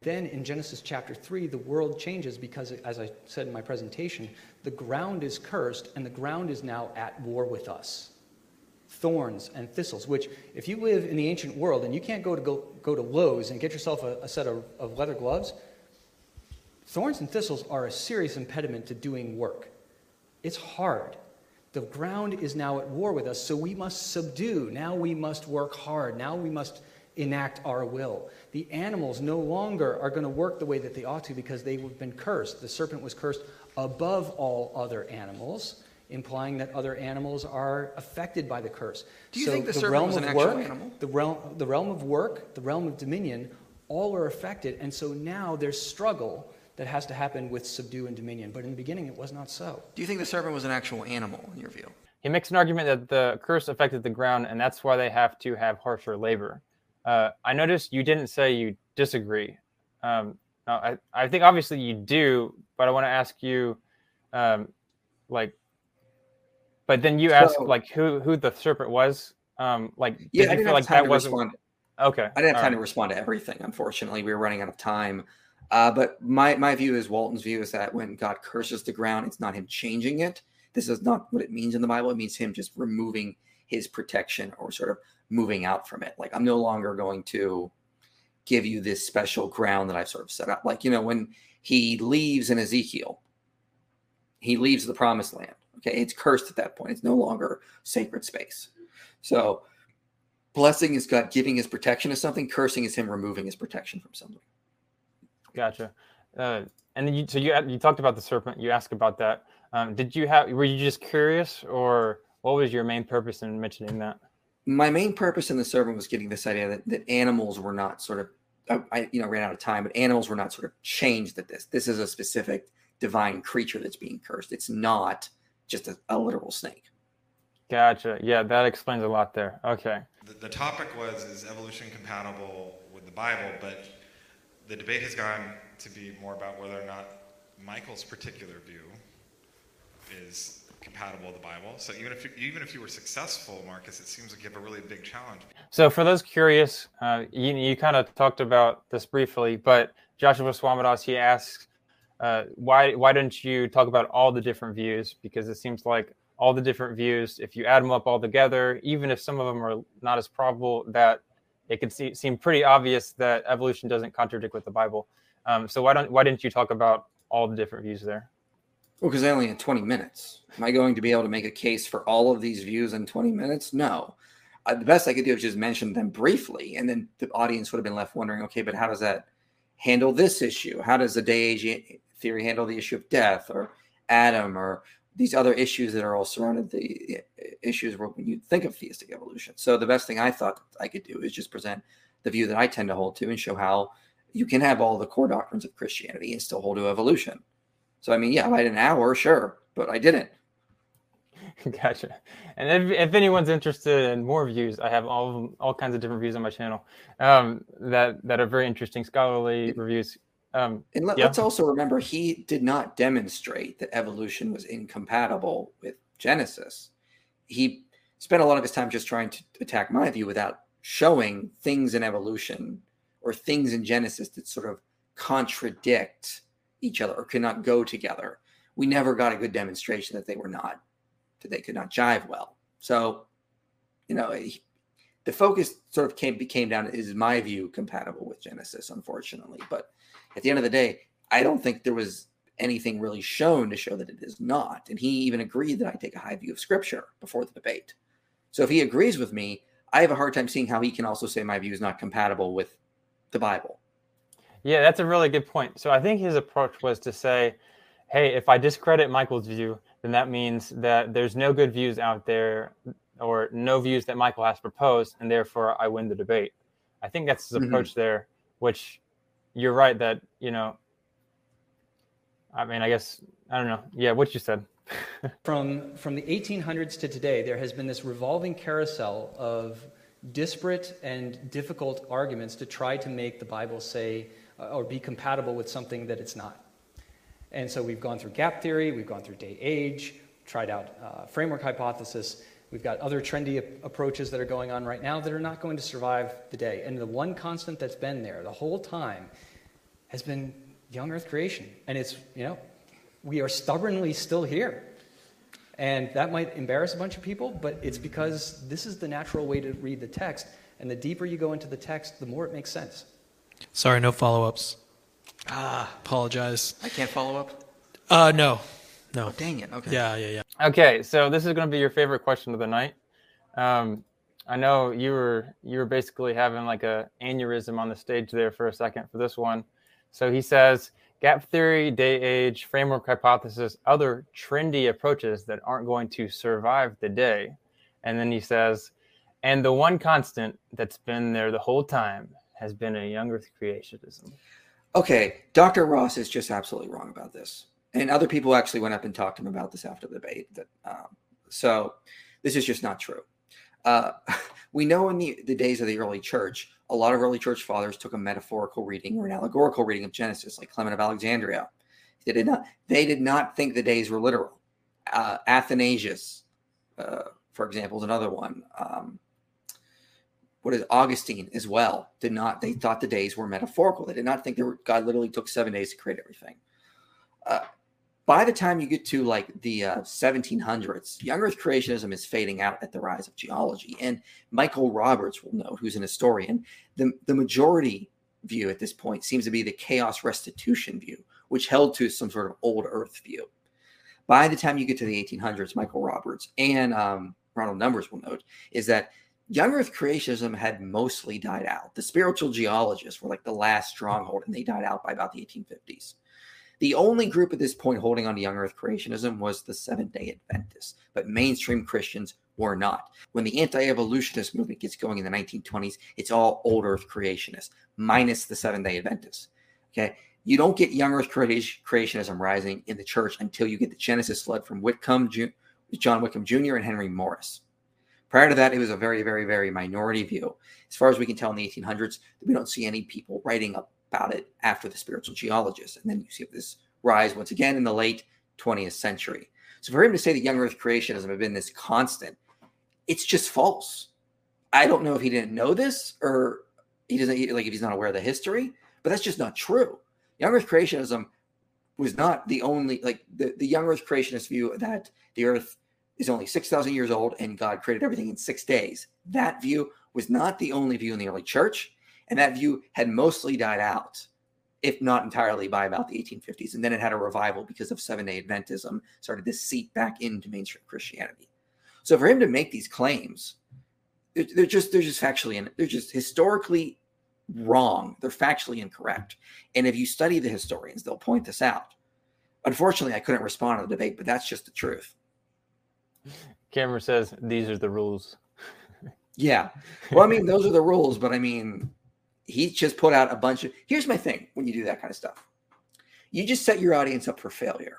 Speaker 1: Then in Genesis chapter 3, the world changes because, as I said in my presentation, the ground is cursed and the ground is now at war with us. Thorns and thistles, which, if you live in the ancient world and you can't go to, go, go to Lowe's and get yourself a, a set of, of leather gloves, thorns and thistles are a serious impediment to doing work. It's hard. The ground is now at war with us, so we must subdue. Now we must work hard. Now we must enact our will. The animals no longer are going to work the way that they ought to because they have been cursed. The serpent was cursed above all other animals, implying that other animals are affected by the curse.
Speaker 8: Do you so think the, the serpent was an actual work, animal?
Speaker 1: The realm, the realm of work, the realm of dominion, all are affected. And so now there's struggle that has to happen with subdue and dominion. But in the beginning, it was not so.
Speaker 8: Do you think the serpent was an actual animal in your view?
Speaker 2: He makes an argument that the curse affected the ground, and that's why they have to have harsher labor. Uh, I noticed you didn't say you disagree. Um, I, I think obviously you do, but I want to ask you, um, like, but then you so, asked like who who the serpent was. Um, like, yeah, I didn't have like time to respond.
Speaker 3: Okay, I didn't have time right. to respond to everything. Unfortunately, we were running out of time. Uh, but my my view is Walton's view is that when God curses the ground, it's not Him changing it. This is not what it means in the Bible. It means Him just removing His protection or sort of moving out from it. Like I'm no longer going to give you this special ground that I've sort of set up. Like, you know, when he leaves in Ezekiel, he leaves the promised land. Okay. It's cursed at that point. It's no longer sacred space. So blessing is God giving his protection to something, cursing is him removing his protection from something.
Speaker 2: Gotcha. Uh, and then you, so you, you talked about the serpent, you asked about that. Um, did you have, were you just curious or what was your main purpose in mentioning that?
Speaker 3: my main purpose in the sermon was getting this idea that, that animals were not sort of I, you know ran out of time, but animals were not sort of changed at this. This is a specific divine creature that's being cursed. It's not just a, a literal snake.
Speaker 2: Gotcha. Yeah, that explains a lot there. Okay.
Speaker 9: The, the, topic was is evolution compatible with the Bible, but the debate has gone to be more about whether or not Michael's particular view is compatible with the Bible. So even if you, even if you were successful, Marcus, it seems like you have a really big challenge.
Speaker 2: So for those curious, uh, you, you kind of talked about this briefly, but Joshua Swamidass he asks, uh, why why don't you talk about all the different views? Because it seems like all the different views, if you add them up all together, even if some of them are not as probable, that it could see, seem pretty obvious that evolution doesn't contradict with the Bible. Um, so why don't why didn't you talk about all the different views there?
Speaker 3: Well, because I only had 20 minutes. Am I going to be able to make a case for all of these views in 20 minutes? No. Uh, the best I could do is just mention them briefly, and then the audience would have been left wondering, okay, but how does that handle this issue? How does the day age theory handle the issue of death or Adam or these other issues that are all surrounded the issues when you think of theistic evolution? So the best thing I thought I could do is just present the view that I tend to hold to and show how you can have all the core doctrines of Christianity and still hold to evolution. So I mean, yeah, I had an hour, sure, but I didn't.
Speaker 2: <laughs> Gotcha. And if, if anyone's interested in more views, I have all all kinds of different views on my channel um, that that are very interesting, scholarly reviews.
Speaker 3: Um, and let, us also remember he did not demonstrate that evolution was incompatible with Genesis. He spent a lot of his time just trying to attack my view without showing things in evolution or things in Genesis that sort of contradict each other or could not go together. We never got a good demonstration that they were not, that they could not jive well. So, you know, the focus sort of came became down is my view compatible with Genesis, unfortunately. But at the end of the day, I don't think there was anything really shown to show that it is not. And he even agreed that I take a high view of Scripture before the debate. So if he agrees with me, I have a hard time seeing how he can also say my view is not compatible with the Bible.
Speaker 2: Yeah, that's a really good point. So I think his approach was to say, hey, if I discredit Michael's view, then that means that there's no good views out there or no views that Michael has proposed, and therefore I win the debate. I think that's his mm-hmm. approach there, which you're right that, you know, I mean, I guess, I don't know. Yeah, what you said.
Speaker 1: <laughs> from from the 1800s to today, there has been this revolving carousel of disparate and difficult arguments to try to make the Bible say uh, or be compatible with something that it's not. And so we've gone through gap theory, we've gone through day age, tried out uh, framework hypothesis. We've got other trendy approaches that are going on right now that are not going to survive the day. And the one constant that's been there the whole time has been young Earth creation. And it's, you know, we are stubbornly still here. And that might embarrass a bunch of people, but it's because this is the natural way to read the text. And the deeper you go into the text, the more it makes sense.
Speaker 10: Sorry, no follow ups. Ah, apologize.
Speaker 8: I can't follow up.
Speaker 10: Uh, no, no.
Speaker 8: Oh, dang it. Okay.
Speaker 10: Yeah, yeah,
Speaker 2: yeah. Okay, so this is going to be your favorite question of the night. Um, I know you were you were basically having like a aneurysm on the stage there for a second for this one. So he says, gap theory, day age, framework hypothesis, other trendy approaches that aren't going to survive the day. And then he says, and the one constant that's been there the whole time has been a young earth creationism.
Speaker 3: Okay, Dr. Ross is just absolutely wrong about this. And other people actually went up and talked to him about this after the debate. That um, so, this is just not true. Uh, <laughs> we know in the, the days of the early church, a lot of early church fathers took a metaphorical reading or an allegorical reading of Genesis, like Clement of Alexandria. They did not. They did not think the days were literal. Uh, Athanasius, uh, for example, is another one. Um, what is Augustine as well did not. They thought the days were metaphorical. They did not think that God literally took seven days to create everything. Uh, by the time you get to like the uh, 1700s, young Earth creationism is fading out at the rise of geology. And Michael Roberts will note, who's an historian, the, the majority view at this point seems to be the chaos restitution view, which held to some sort of old Earth view. By the time you get to the 1800s, Michael Roberts and um, Ronald Numbers will note is that young earth creationism had mostly died out. The scriptural geologists were like the last stronghold, and they died out by about the 1850s. The only group at this point holding on to young earth creationism was the Seventh day Adventists, but mainstream Christians were not. When the anti evolutionist movement gets going in the 1920s, it's all old earth creationists, minus the Seventh day Adventists. Okay. You don't get young earth creationism rising in the church until you get the Genesis flood from Whitcomb, John Whitcomb Jr., and Henry Morris. Prior to that, it was a very, very, very minority view. As far as we can tell in the 1800s, we don't see any people writing about it after the scriptural geologists. And then you see this rise once again in the late 20th century. So for him to say that young earth creationism has been this constant, it's just false. I don't know if he didn't know this or he doesn't like if he's not aware of the history, but that's just not true. Young earth creationism was not the only like the, the young earth creationist view that the earth is only 6,000 years old and God created everything in six days. That view was not the only view in the early church, and that view had mostly died out, if not entirely, by about the 1850s. And then it had a revival because of Seven day Adventism, started to seep back into mainstream Christianity. So for him to make these claims, they're, just they're just factually and they're just historically wrong. They're factually incorrect. And if you study the historians, they'll point this out. Unfortunately, I couldn't respond to the debate, but that's just the truth.
Speaker 2: Cameron says these are the rules.
Speaker 3: yeah. Well, I mean, those are the rules, but I mean, he just put out a bunch of. Here's my thing when you do that kind of stuff you just set your audience up for failure.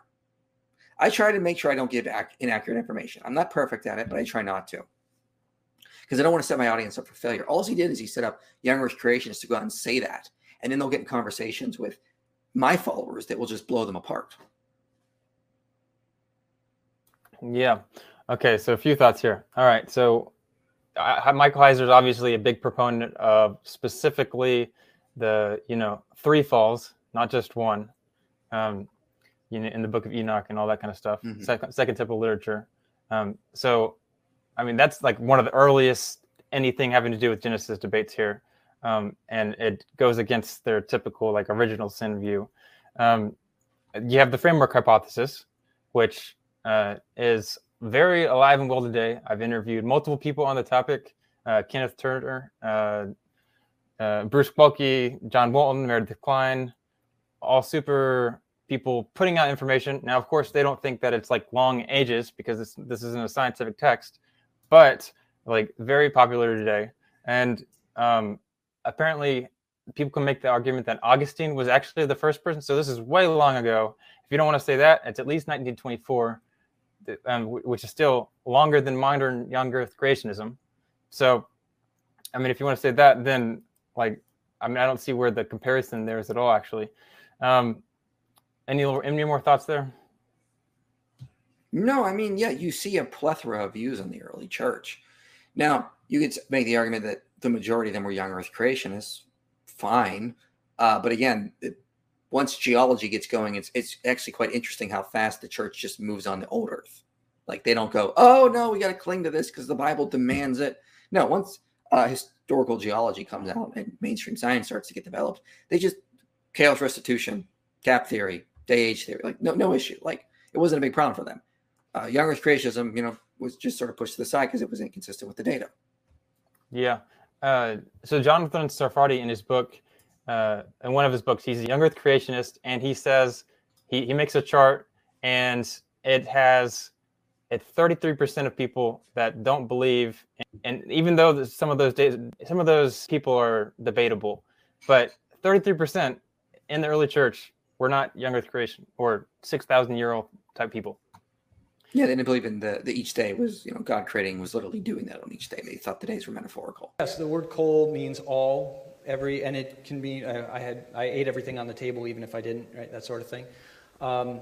Speaker 3: I try to make sure I don't give ac- inaccurate information. I'm not perfect at it, but I try not to because I don't want to set my audience up for failure. All he did is he set up young earth creationists to go out and say that. And then they'll get in conversations with my followers that will just blow them apart.
Speaker 2: Yeah. Okay, so a few thoughts here. All right, so uh, Michael Heiser is obviously a big proponent of specifically the you know three falls, not just one. Um, you know, in the Book of Enoch and all that kind of stuff, mm-hmm. second, second temple literature. Um, so, I mean, that's like one of the earliest anything having to do with Genesis debates here, um, and it goes against their typical like original sin view. Um, you have the framework hypothesis, which uh, is very alive and well today. I've interviewed multiple people on the topic uh, Kenneth Turner, uh, uh, Bruce Waltke, John Walton, Meredith Kline, all super people putting out information. Now, of course, they don't think that it's like long ages because this, this isn't a scientific text, but like very popular today. And um, apparently, people can make the argument that Augustine was actually the first person. So this is way long ago. If you don't want to say that, it's at least 1924 um, which is still longer than modern young Earth creationism. So, I mean, if you want to say that, then like, I mean, I don't see where the comparison there is at all, actually. Um, any any more thoughts there?
Speaker 3: No, I mean, yeah, you see a plethora of views on the early church. Now, you could make the argument that the majority of them were young Earth creationists. Fine, uh, but again, it, once geology gets going, it's it's actually quite interesting how fast the church just moves on the old earth. Like they don't go, oh no, we got to cling to this because the Bible demands it. No, once uh, historical geology comes out and mainstream science starts to get developed, they just chaos restitution, gap theory, day age theory, like no no issue. Like it wasn't a big problem for them. Uh, Young Earth creationism, you know, was just sort of pushed to the side because it was inconsistent with the data.
Speaker 2: Yeah. Uh, so Jonathan Sarfati in his book uh, in one of his books. He's a young Earth creationist, and he says he, he makes a chart, and it has at 33% of people that don't believe, and, and even though some of those days, some of those people are debatable, but 33% in the early church were not young Earth creation or 6,000 year old type people.
Speaker 3: Yeah, they didn't believe in the, the each day was, you know, God creating was literally doing that on each day. They thought the days were metaphorical.
Speaker 1: Yes, the word "kol" means all every and it can be I, I, had I ate everything on the table even if I didn't right that sort of thing. Um,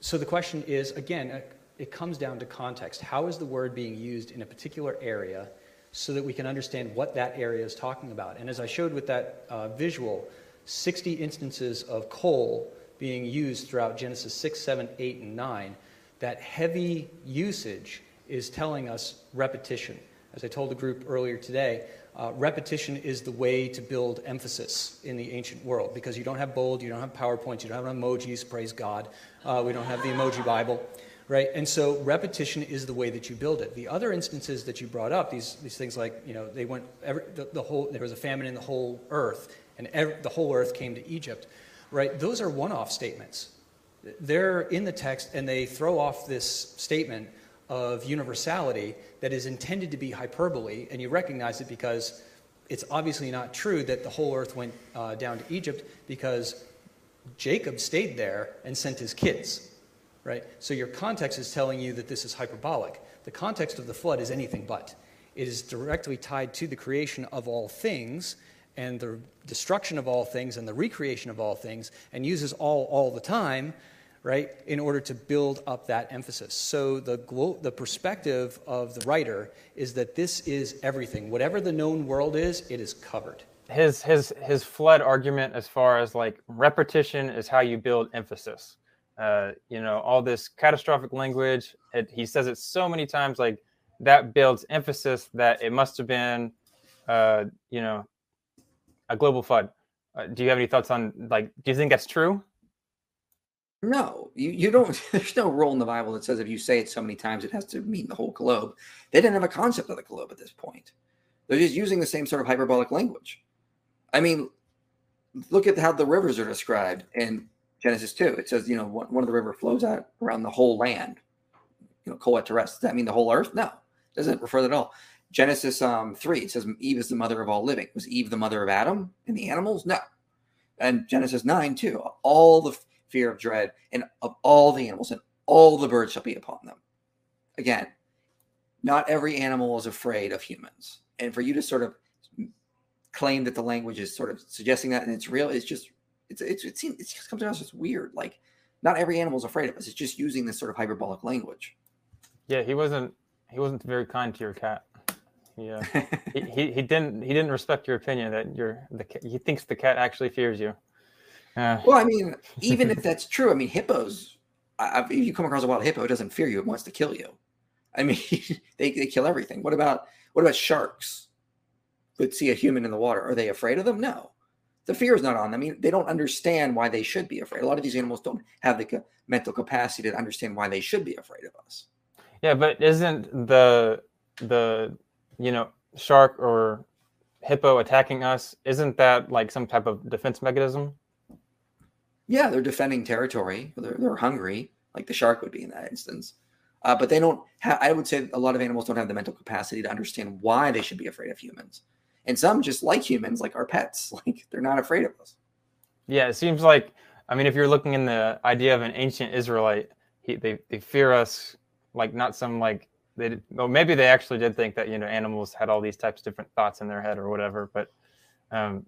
Speaker 1: so the question is again uh, it comes down to context. How is the word being used in a particular area so that we can understand what that area is talking about? And as I showed with that uh, visual, 60 instances of kol being used throughout Genesis 6, 7, 8, and 9, that heavy usage is telling us repetition. As I told the group earlier today, uh, repetition is the way to build emphasis in the ancient world because you don't have bold, you don't have PowerPoints, you don't have emojis, praise God. Uh, we don't have the emoji Bible, right? And so repetition is the way that you build it. The other instances that you brought up, these, these things like, you know, they went, every, the, the whole, there was a famine in the whole earth and every, the whole earth came to Egypt, right? Those are one off statements. They're in the text and they throw off this statement of universality that is intended to be hyperbole, and you recognize it because it's obviously not true that the whole earth went uh, down to Egypt because Jacob stayed there and sent his kids, right? So your context is telling you that this is hyperbolic. The context of the flood is anything but. It is directly tied to the creation of all things and the destruction of all things and the recreation of all things and uses all all the time right, in order to build up that emphasis. So the, glo- the perspective of the writer is that this is everything. Whatever the known world is, it is covered.
Speaker 2: His, his, his flood argument, as far as like repetition, is how you build emphasis. Uh, you know, all this catastrophic language, it, he says it so many times, like that builds emphasis that it must have been, uh, you know, a global flood. Uh, do you have any thoughts on like? Do you think that's true?
Speaker 3: No, you, you don't. <laughs> There's no rule in the Bible that says if you say it so many times, it has to mean the whole globe. They didn't have a concept of the globe at this point. They're just using the same sort of hyperbolic language. I mean, look at how the rivers are described in Genesis 2. It says, you know, one, one of the river flows out around the whole land, you know, Koat Teres. Does that mean the whole earth? No, doesn't refer that at all. Genesis um, 3, it says Eve is the mother of all living. Was Eve the mother of Adam and the animals? No. And Genesis 9, too. All the fear of dread, and of all the animals, and all the birds shall be upon them. Again, not every animal is afraid of humans. And for you to sort of claim that the language is sort of suggesting that and it's real, it's just, it's, it's, it seems, it just comes across as weird. Like, not every animal is afraid of us. It's just using this sort of hyperbolic language.
Speaker 2: Yeah, he wasn't, he wasn't very kind to your cat. Yeah, <laughs> he, he, he didn't, he didn't respect your opinion that your the he thinks the cat actually fears you.
Speaker 3: Uh, well, I mean, <laughs> even if that's true, I mean, hippos, I, if you come across a wild hippo, it doesn't fear you, it wants to kill you. I mean, <laughs> they, they kill everything. What about what about sharks that see a human in the water? Are they afraid of them? No. The fear is not on them. I mean, they don't understand why they should be afraid. A lot of these animals don't have the ca- mental capacity to understand why they should be afraid of us.
Speaker 2: Yeah, but isn't the the you know shark or hippo attacking us isn't that like some type of defense mechanism
Speaker 3: yeah, they're defending territory. They're, they're hungry, like the shark would be in that instance. Uh, but they don't have, I would say a lot of animals don't have the mental capacity to understand why they should be afraid of humans. And some just like humans, like our pets, <laughs> like they're not afraid of us.
Speaker 2: Yeah, it seems like, I mean, if you're looking in the idea of an ancient Israelite, he, they, they fear us, like not some like, they, well, maybe they actually did think that, you know, animals had all these types of different thoughts in their head or whatever. But um,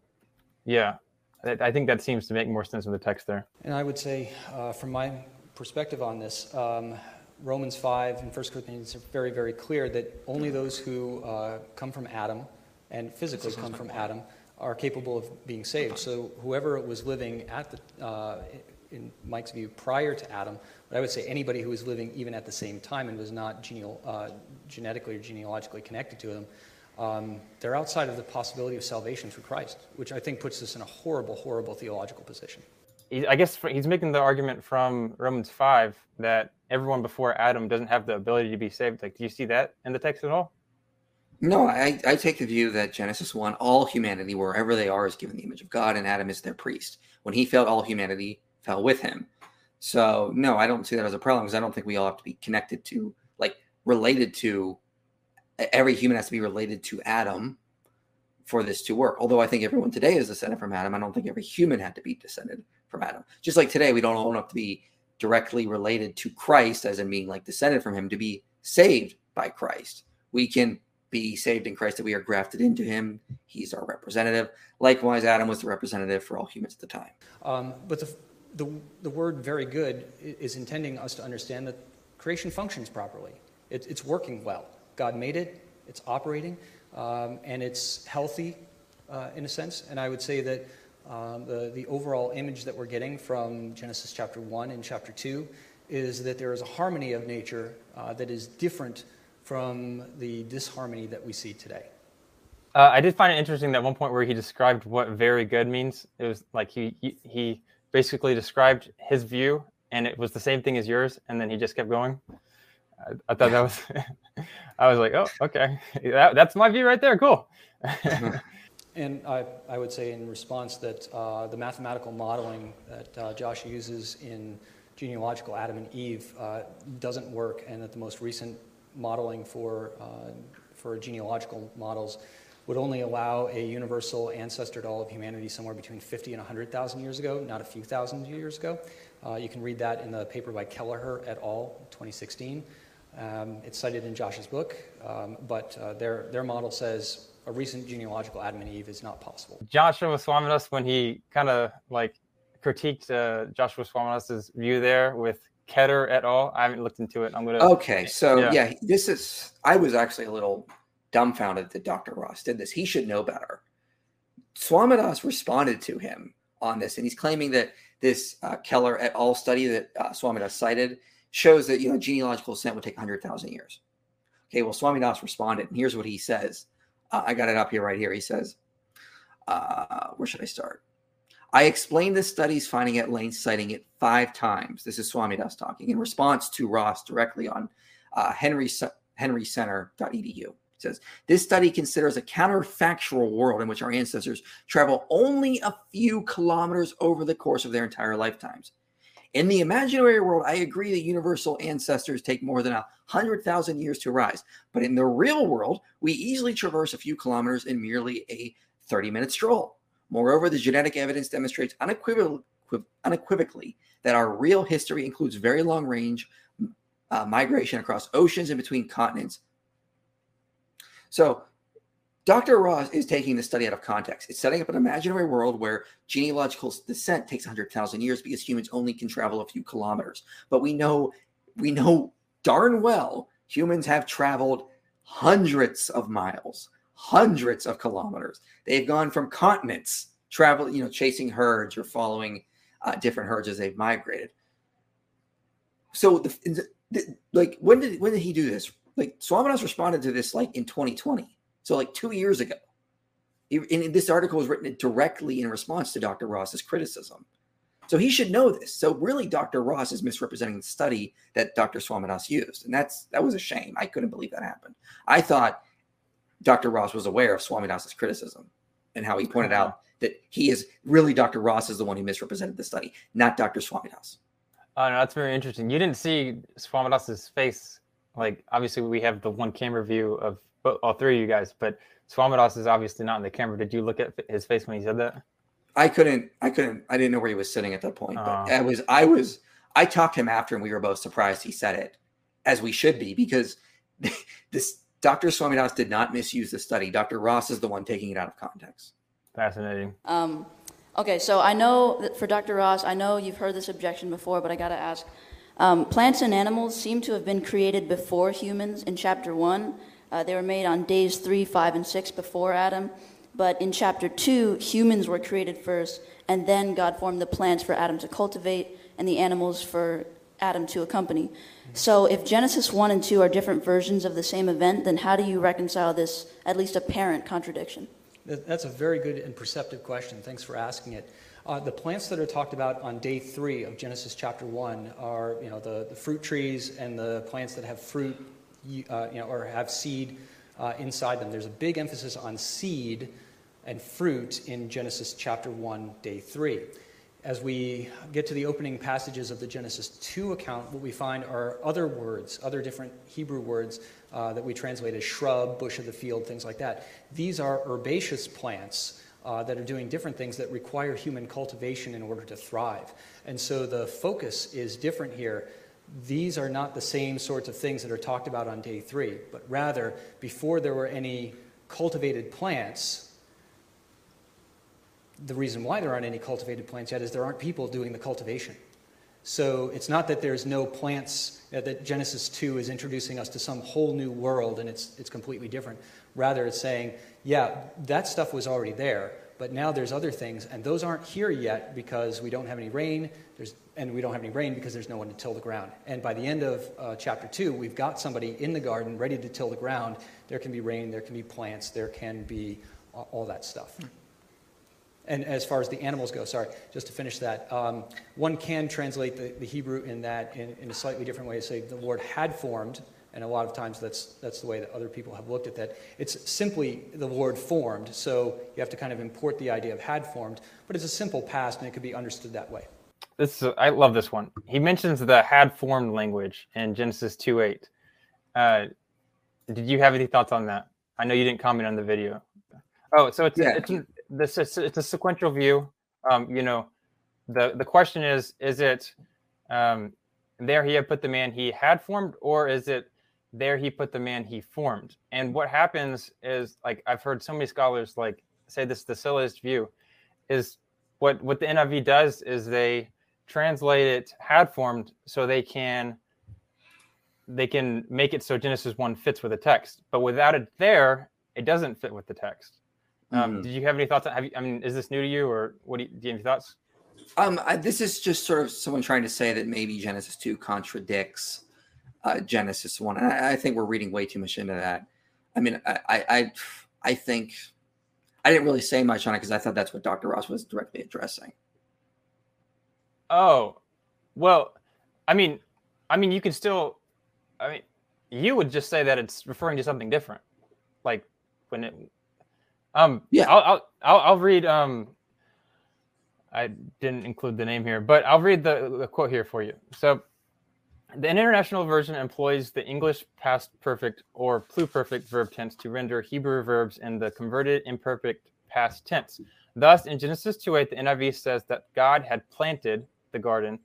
Speaker 2: yeah, I think that seems to make more sense in the text there.
Speaker 1: And I would say, uh, from my perspective on this, um, Romans 5 and 1 Corinthians are very, very clear that only those who uh, come from Adam and physically come from Adam are capable of being saved. So whoever was living at the, uh, in Mike's view, prior to Adam, but I would say anybody who was living even at the same time and was not geneal, uh, genetically or genealogically connected to them um, they're outside of the possibility of salvation through Christ, which I think puts us in a horrible, horrible theological position.
Speaker 2: I guess he's making the argument from Romans 5 that everyone before Adam doesn't have the ability to be saved. Like, do you see that in the text at all?
Speaker 3: No, I, I take the view that Genesis 1, all humanity, wherever they are, is given the image of God, and Adam is their priest. When he fell, all humanity fell with him. So, no, I don't see that as a problem because I don't think we all have to be connected to, like, related to every human has to be related to Adam for this to work. Although I think everyone today is descended from Adam, I don't think every human had to be descended from Adam. Just like today, we don't all have to be directly related to Christ, as in being like descended from him, to be saved by Christ. We can be saved in Christ that we are grafted into him. He's our representative. Likewise, Adam was the representative for all humans at the time.
Speaker 1: Um, but the, the, the word very good is intending us to understand that creation functions properly, it, it's working well. God made it, it's operating, um, and it's healthy uh, in a sense. And I would say that um, the, the overall image that we're getting from Genesis chapter 1 and chapter 2 is that there is a harmony of nature uh, that is different from the disharmony that we see today.
Speaker 2: Uh, I did find it interesting that one point where he described what very good means. It was like he, he, he basically described his view, and it was the same thing as yours, and then he just kept going. I, I thought that was, <laughs> I was like, oh, okay, that, that's my view right there. Cool.
Speaker 1: Mm-hmm. <laughs> and I, I would say in response that uh, the mathematical modeling that uh, Josh uses in genealogical Adam and Eve uh, doesn't work, and that the most recent modeling for uh, for genealogical models would only allow a universal ancestor to all of humanity somewhere between 50 and 100,000 years ago, not a few thousand years ago. Uh, you can read that in the paper by Kelleher et al., 2016. Um, it's cited in Josh's book, um, but uh, their, their model says a recent genealogical Adam and Eve is not possible.
Speaker 2: Joshua Swamidass, when he kind of like critiqued uh, Joshua Swamidass's view there with Kelleher et al. I haven't looked into it. I'm gonna.
Speaker 3: Okay, so yeah. yeah. this is. I was actually a little dumbfounded that Dr. Ross did this. He should know better. Swamidass responded to him on this, and he's claiming that this uh, Kelleher et al. study that uh, Swamidass cited shows that you know genealogical descent would take 100,000 years. Okay, well, Swamidass responded, and here's what he says. Uh, I got it up here right here. He says, uh, "Where should I start?" I explained this study's finding at length, citing it five times. This is Swamidass talking in response to Ross directly on uh, Henry henrycenter.edu. It says this study considers a counterfactual world in which our ancestors travel only a few kilometers over the course of their entire lifetimes. In the imaginary world, I agree that universal ancestors take more than a 100,000 years to arise. But in the real world, we easily traverse a few kilometers in merely a 30 minute stroll. Moreover, the genetic evidence demonstrates unequivocally that our real history includes very long range uh, migration across oceans and between continents. So, Dr. Ross is taking the study out of context. It's setting up an imaginary world where genealogical descent takes 100,000 years because humans only can travel a few kilometers. But we know we know darn well humans have traveled hundreds of miles, hundreds of kilometers. They've gone from continents, travel, you know, chasing herds or following uh, different herds as they've migrated. So the, the, like when did when did he do this? Like Swamidass responded to this like in 2020 so, like two years ago, and this article was written directly in response to Dr. Ross's criticism. So he should know this. So really, Dr. Ross is misrepresenting the study that Dr. Swamidass used, and that's that was a shame. I couldn't believe that happened. I thought Dr. Ross was aware of Swamidass's criticism and how he pointed uh-huh. out that he is really Dr. Ross is the one who misrepresented the study, not Dr. Swamidass.
Speaker 2: Oh, that's very interesting. You didn't see Swamidass's face. Like obviously, we have the one camera view of all three of you guys, but Swamidass is obviously not in the camera. Did you look at his face when he said that?
Speaker 3: I couldn't. I couldn't. I didn't know where he was sitting at that point. But oh. I was. I was. I talked to him after, and we were both surprised he said it, as we should be, because <laughs> this Dr. Swamidass did not misuse the study. Dr. Ross is the one taking it out of context.
Speaker 2: Fascinating. Um,
Speaker 11: okay, so I know for Dr. Ross, I know you've heard this objection before, but I got to ask. Um, plants and animals seem to have been created before humans in chapter one, uh, they were made on days three, five, and six before Adam. But in chapter two, humans were created first, and then God formed the plants for Adam to cultivate and the animals for Adam to accompany. So if Genesis 1 and 2 are different versions of the same event, then how do you reconcile this, at least apparent contradiction?
Speaker 1: That's a very good and perceptive question. Thanks for asking it. Uh, the plants that are talked about on day three of Genesis chapter one are, you know, the, the fruit trees and the plants that have fruit uh, you know, or have seed uh, inside them. There's a big emphasis on seed and fruit in Genesis chapter 1, day 3. As we get to the opening passages of the Genesis 2 account, what we find are other words, other different Hebrew words uh, that we translate as shrub, bush of the field, things like that. These are herbaceous plants. Uh, that are doing different things that require human cultivation in order to thrive. And so the focus is different here these are not the same sorts of things that are talked about on day three, but rather, before there were any cultivated plants, the reason why there aren't any cultivated plants yet is there aren't people doing the cultivation. So it's not that there's no plants, uh, that Genesis 2 is introducing us to some whole new world and it's, it's completely different. Rather, it's saying, yeah, that stuff was already there, but now there's other things, and those aren't here yet because we don't have any rain, there's and we don't have any rain because there's no one to till the ground. And by the end of uh, chapter two, we've got somebody in the garden ready to till the ground. There can be rain, there can be plants, there can be uh, all that stuff. And as far as the animals go, sorry, just to finish that, um, one can translate the, the Hebrew in that in, in, a slightly different way say the Lord had formed, and a lot of times that's, that's the way that other people have looked at that. It's simply the Lord formed, so you have to kind of import the idea of had formed, but it's a simple past and it could be understood that way
Speaker 2: this is, I love this one. He mentions the had formed language in Genesis 2 8. Uh, did you have any thoughts on that? I know you didn't comment on the video. Oh, so it's yeah. it's, this it's, it's a sequential view. Um, you know, the the question is is it um, there he had put the man he had formed, or is it there he put the man he formed? And what happens is like I've heard so many scholars like say this the silliest view is what what the NIV does is they translate it had formed so they can they can make it so Genesis one fits with the text. But without it there, it doesn't fit with the text. Um, mm Did you have any thoughts on? Have you, I mean, is this new to you, or what do you, do you have any thoughts?
Speaker 3: Um, I, this is just sort of someone trying to say that maybe Genesis two contradicts uh, Genesis one, and I, I, think we're reading way too much into that. I mean, I I, I think I didn't really say much on it because I thought that's what Dr. Ross was directly addressing.
Speaker 2: Oh, well, I mean, I mean, you can still, I mean, you would just say that it's referring to something different, like when it. Um. Yeah. I'll I'll I'll, I'll read. Um. I didn't include the name here, but I'll read the, the quote here for you. So, the international version employs the English past perfect or pluperfect verb tense to render Hebrew verbs in the converted imperfect past tense. Thus, in Genesis 2 8, the NIV says that God had planted the garden,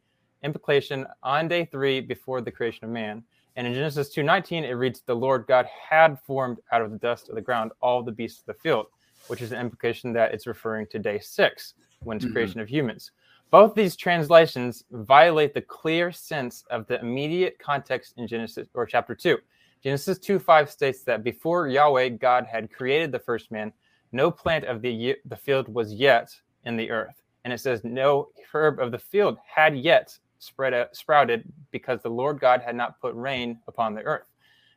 Speaker 2: implication on day three before the creation of man. And in Genesis 2:19, it reads, "The Lord God had formed out of the dust of the ground all the beasts of the field," which is an implication that it's referring to day six, when it's mm-hmm. creation of humans. Both these translations violate the clear sense of the immediate context in Genesis or chapter 2. Genesis 2 5 states that before Yahweh, God had created the first man, no plant of the, the field was yet in the earth. And it says, No herb of the field had yet spread out, sprouted because the Lord God had not put rain upon the earth.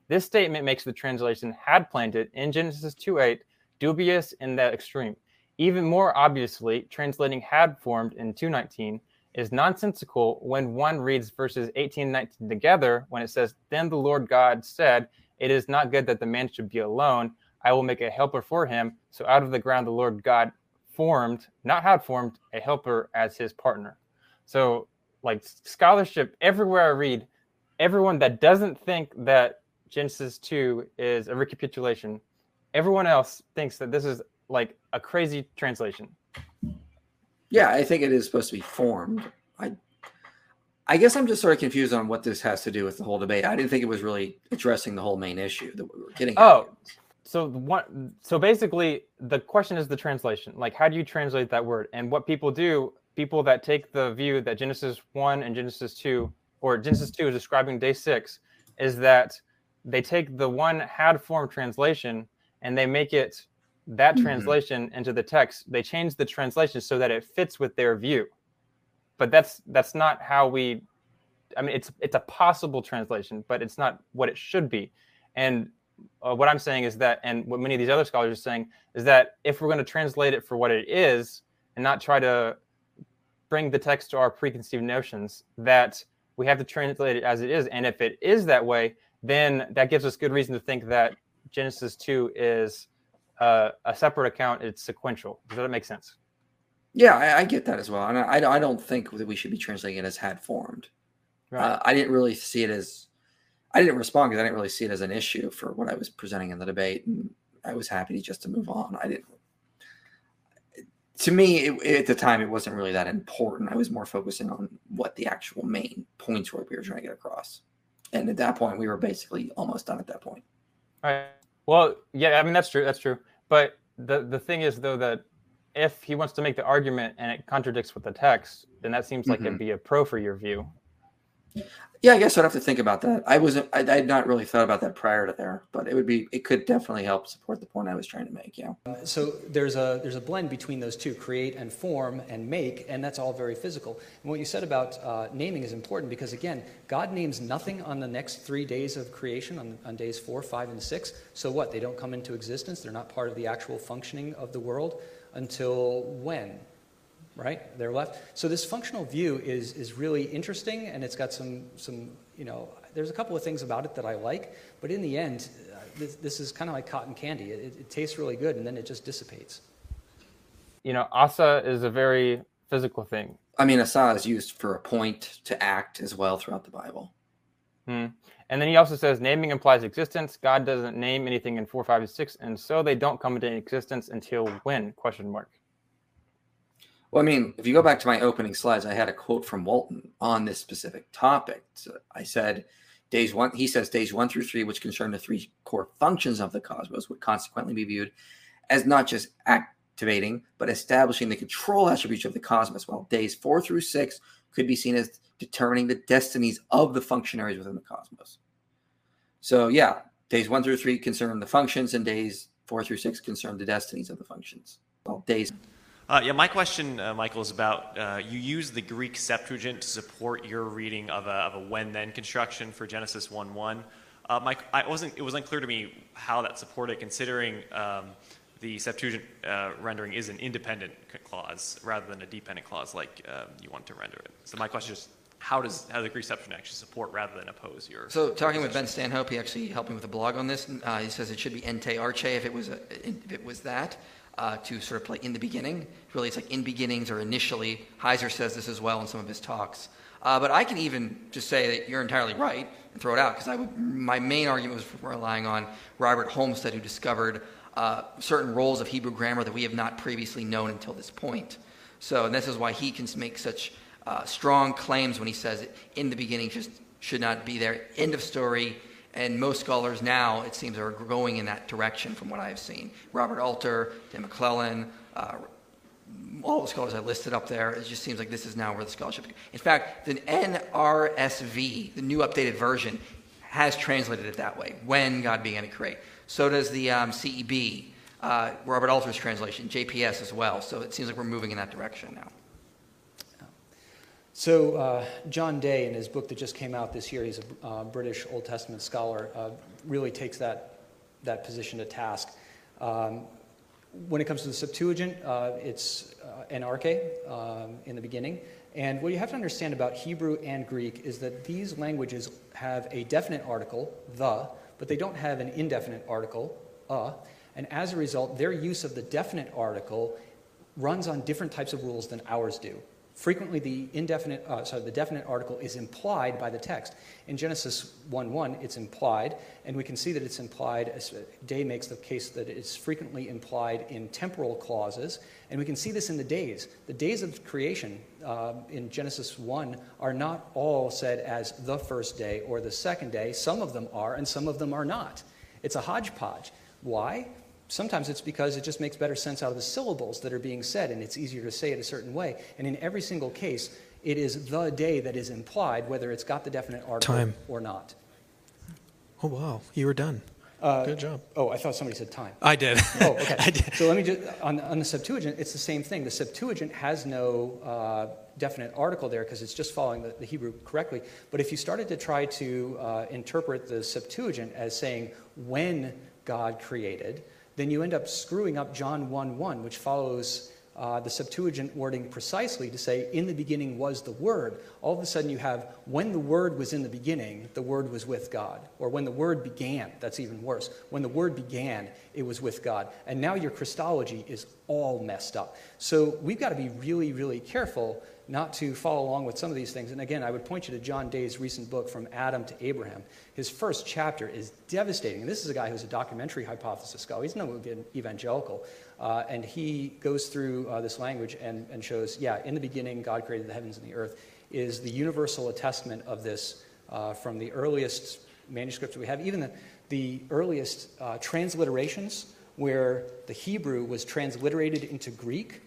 Speaker 2: This statement makes the translation had planted in Genesis 2 8 dubious in that extreme. Even more obviously, translating had formed in 219 is nonsensical when one reads verses 18 and 19 together when it says, Then the Lord God said, It is not good that the man should be alone. I will make a helper for him. So out of the ground the Lord God formed, not had formed, a helper as his partner. So, like scholarship, everywhere I read, everyone that doesn't think that Genesis 2 is a recapitulation, everyone else thinks that this is like a crazy translation.
Speaker 3: Yeah, I think it is supposed to be formed. I I guess I'm just sort of confused on what this has to do with the whole debate. I didn't think it was really addressing the whole main issue that we were getting. Oh, at
Speaker 2: so what so basically the question is the translation like how do you translate that word and what people do people that take the view that genesis 1 and genesis 2 or genesis 2 is describing day 6 is that they take the one had form translation and they make it that mm-hmm. translation into the text they change the translation so that it fits with their view but that's that's not how we i mean it's it's a possible translation but it's not what it should be and uh, what I'm saying is that, and what many of these other scholars are saying is that if we're going to translate it for what it is and not try to bring the text to our preconceived notions, that we have to translate it as it is. And if it is that way, then that gives us good reason to think that Genesis 2 is uh, a separate account, it's sequential. Does that make sense?
Speaker 3: Yeah, I, I get that as well. And I, I don't think that we should be translating it as had formed. Right. Uh, I didn't really see it as I didn't respond because I didn't really see it as an issue for what I was presenting in the debate, and I was happy just to move on. I didn't. To me, it, at the time, it wasn't really that important. I was more focusing on what the actual main points were we were trying to get across, and at that point, we were basically almost done. At that point,
Speaker 2: all right. Well, yeah, I mean that's true. That's true. But the the thing is though that if he wants to make the argument and it contradicts with the text, then that seems like mm-hmm. it'd be a pro for your view.
Speaker 3: Yeah, I guess I'd have to think about that. I wasn't, I, had not really thought about that prior to there, but it would be, it could definitely help support the point I was trying to make. Yeah. Uh,
Speaker 1: so there's a there's a blend between those two, create and form and make, and that's all very physical. And what you said about uh, naming is important because again, God names nothing on the next three days of creation, on, on days four, five, and six. So what? They don't come into existence. They're not part of the actual functioning of the world until when? right? They're left. So this functional view is, is really interesting, and it's got some, some, you know, there's a couple of things about it that I like, but in the end, uh, this, this, is kind of like cotton candy. It, it, tastes really good, and then it just dissipates.
Speaker 2: You know, asa is a very physical thing.
Speaker 3: I mean, asa is used for a point to act as well throughout the Bible.
Speaker 2: Hmm. And then he also says naming implies existence. God doesn't name anything in four, five, and six, and so they don't come into existence until when? Question mark.
Speaker 3: Well, I mean, if you go back to my opening slides, I had a quote from Walton on this specific topic. So I said, days one, he says, days one through three, which concern the three core functions of the cosmos, would consequently be viewed as not just activating, but establishing the control attributes of the cosmos, while days four through six could be seen as determining the destinies of the functionaries within the cosmos. So, yeah, days one through three concern the functions, and days four through six concern the destinies of the functions. Well, days.
Speaker 12: Uh, yeah, my question, uh, Michael, is about uh, you use the Greek Septuagint to support your reading of a, of a when-then construction for Genesis 1-1. Uh, Mike, it was unclear to me how that supported, considering um, the Septuagint uh, rendering is an independent clause rather than a dependent clause like uh, you want to render it. So my question is, how does how the Greek Septuagint actually support rather than oppose your?
Speaker 3: So talking with Ben Stanhope, he actually helped me with a blog on this. he says it should be ente arche if it was a, if it was that uh, to sort of play in the beginning. Really, it's like in beginnings or initially. Heiser says this as well in some of his talks. Uh, but I can even just say that you're entirely right and throw it out because my main argument was relying on Robert Holmstedt, who discovered uh, certain roles of Hebrew grammar that we have not previously known until this point. So, this is why he can make such uh, strong claims when he says it, in the beginning just should not be there. End of story and most scholars now, it seems, are going in that direction from what I've seen. Robert Alter, Dan McClellan, uh, all the scholars I listed up there, it just seems like this is now where the scholarship. In fact, the NRSV, the new updated version, has translated it that way when God began to create. So does the um, CEB, uh, Robert Alter's translation, JPS as well. So it seems like we're moving in that direction now.
Speaker 1: So, uh, John Day, in his book that just came out this year, he's a uh, British Old Testament scholar, uh, really takes that, that position to task. Um, when it comes to the Septuagint, uh, it's uh, an arche um, in the beginning. And what you have to understand about Hebrew and Greek is that these languages have a definite article, the, but they don't have an indefinite article, a. And as a result, their use of the definite article runs on different types of rules than ours do. Frequently, the indefinite, uh, sorry, the definite article is implied by the text. In Genesis 1:1, it's implied, and we can see that it's implied. Uh, day makes the case that it's frequently implied in temporal clauses, and we can see this in the days. The days of creation uh, in Genesis 1 are not all said as the first day or the second day. Some of them are, and some of them are not. It's a hodgepodge. Why? sometimes it's because it just makes better sense out of the syllables that are being said and it's easier to say it a certain way. And in every single case, it is the day that is implied, whether it's got the definite article time. or not.
Speaker 13: Oh, wow. You were done. Uh, Good job.
Speaker 1: Oh, I thought somebody said time.
Speaker 13: I did. Oh,
Speaker 1: okay. <laughs> did. So let me just, on, on, the Septuagint, it's the same thing. The Septuagint has no uh, definite article there because it's just following the, the, Hebrew correctly. But if you started to try to uh, interpret the Septuagint as saying when God created, then you end up screwing up John 1 1, which follows uh, the Septuagint wording precisely to say, in the beginning was the Word. All of a sudden you have, when the Word was in the beginning, the Word was with God. Or when the Word began, that's even worse. When the Word began, it was with God. And now your Christology is all messed up. So we've got to be really, really careful not to follow along with some of these things. And again, I would point you to John Day's recent book, From Adam to Abraham. His first chapter is devastating. And this is a guy who's a documentary hypothesis scholar. He's no evangelical. Uh, and he goes through uh, this language and, and shows, yeah, in the beginning, God created the heavens and the earth, is the universal attestment of this uh, from the earliest manuscripts we have, even the, the earliest uh, transliterations where the Hebrew was transliterated into Greek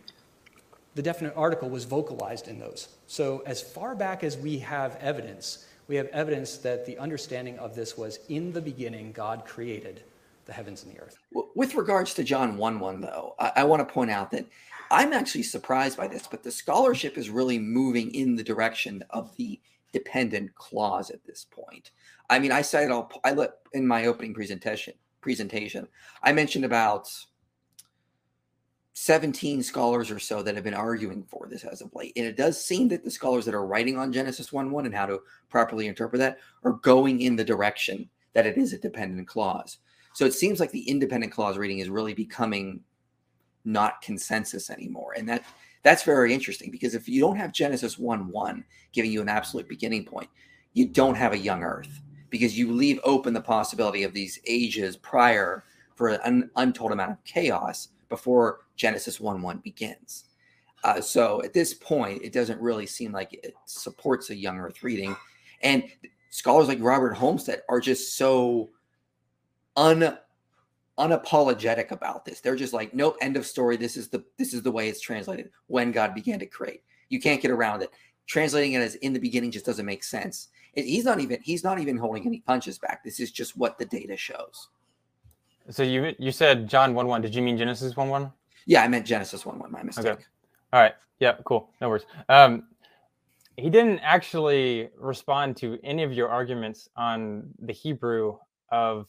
Speaker 1: the definite article was vocalized in those. So, as far back as we have evidence, we have evidence that the understanding of this was in the beginning, God created the heavens and the earth.
Speaker 3: With regards to John 1 1, though, I, I want to point out that I'm actually surprised by this, but the scholarship is really moving in the direction of the dependent clause at this point. I mean, I cited all, I let in my opening presentation, presentation, I mentioned about 17 scholars or so that have been arguing for this as of late. And it does seem that the scholars that are writing on Genesis 1 1 and how to properly interpret that are going in the direction that it is a dependent clause. So it seems like the independent clause reading is really becoming not consensus anymore. And that that's very interesting because if you don't have Genesis 1 1 giving you an absolute beginning point, you don't have a young earth because you leave open the possibility of these ages prior for an untold amount of chaos before Genesis 1 1 begins. Uh, so at this point, it doesn't really seem like it supports a young earth reading. And scholars like Robert Holmstedt are just so un unapologetic about this. They're just like, nope, end of story. This is the this is the way it's translated when God began to create. You can't get around it. Translating it as in the beginning just doesn't make sense. It, he's not even he's not even holding any punches back. This is just what the data shows.
Speaker 2: So you you said John one one. Did you mean Genesis one one?
Speaker 3: Yeah, I meant Genesis one one. My mistake. Okay.
Speaker 2: All right. Yeah. Cool. No worries. Um, he didn't actually respond to any of your arguments on the Hebrew of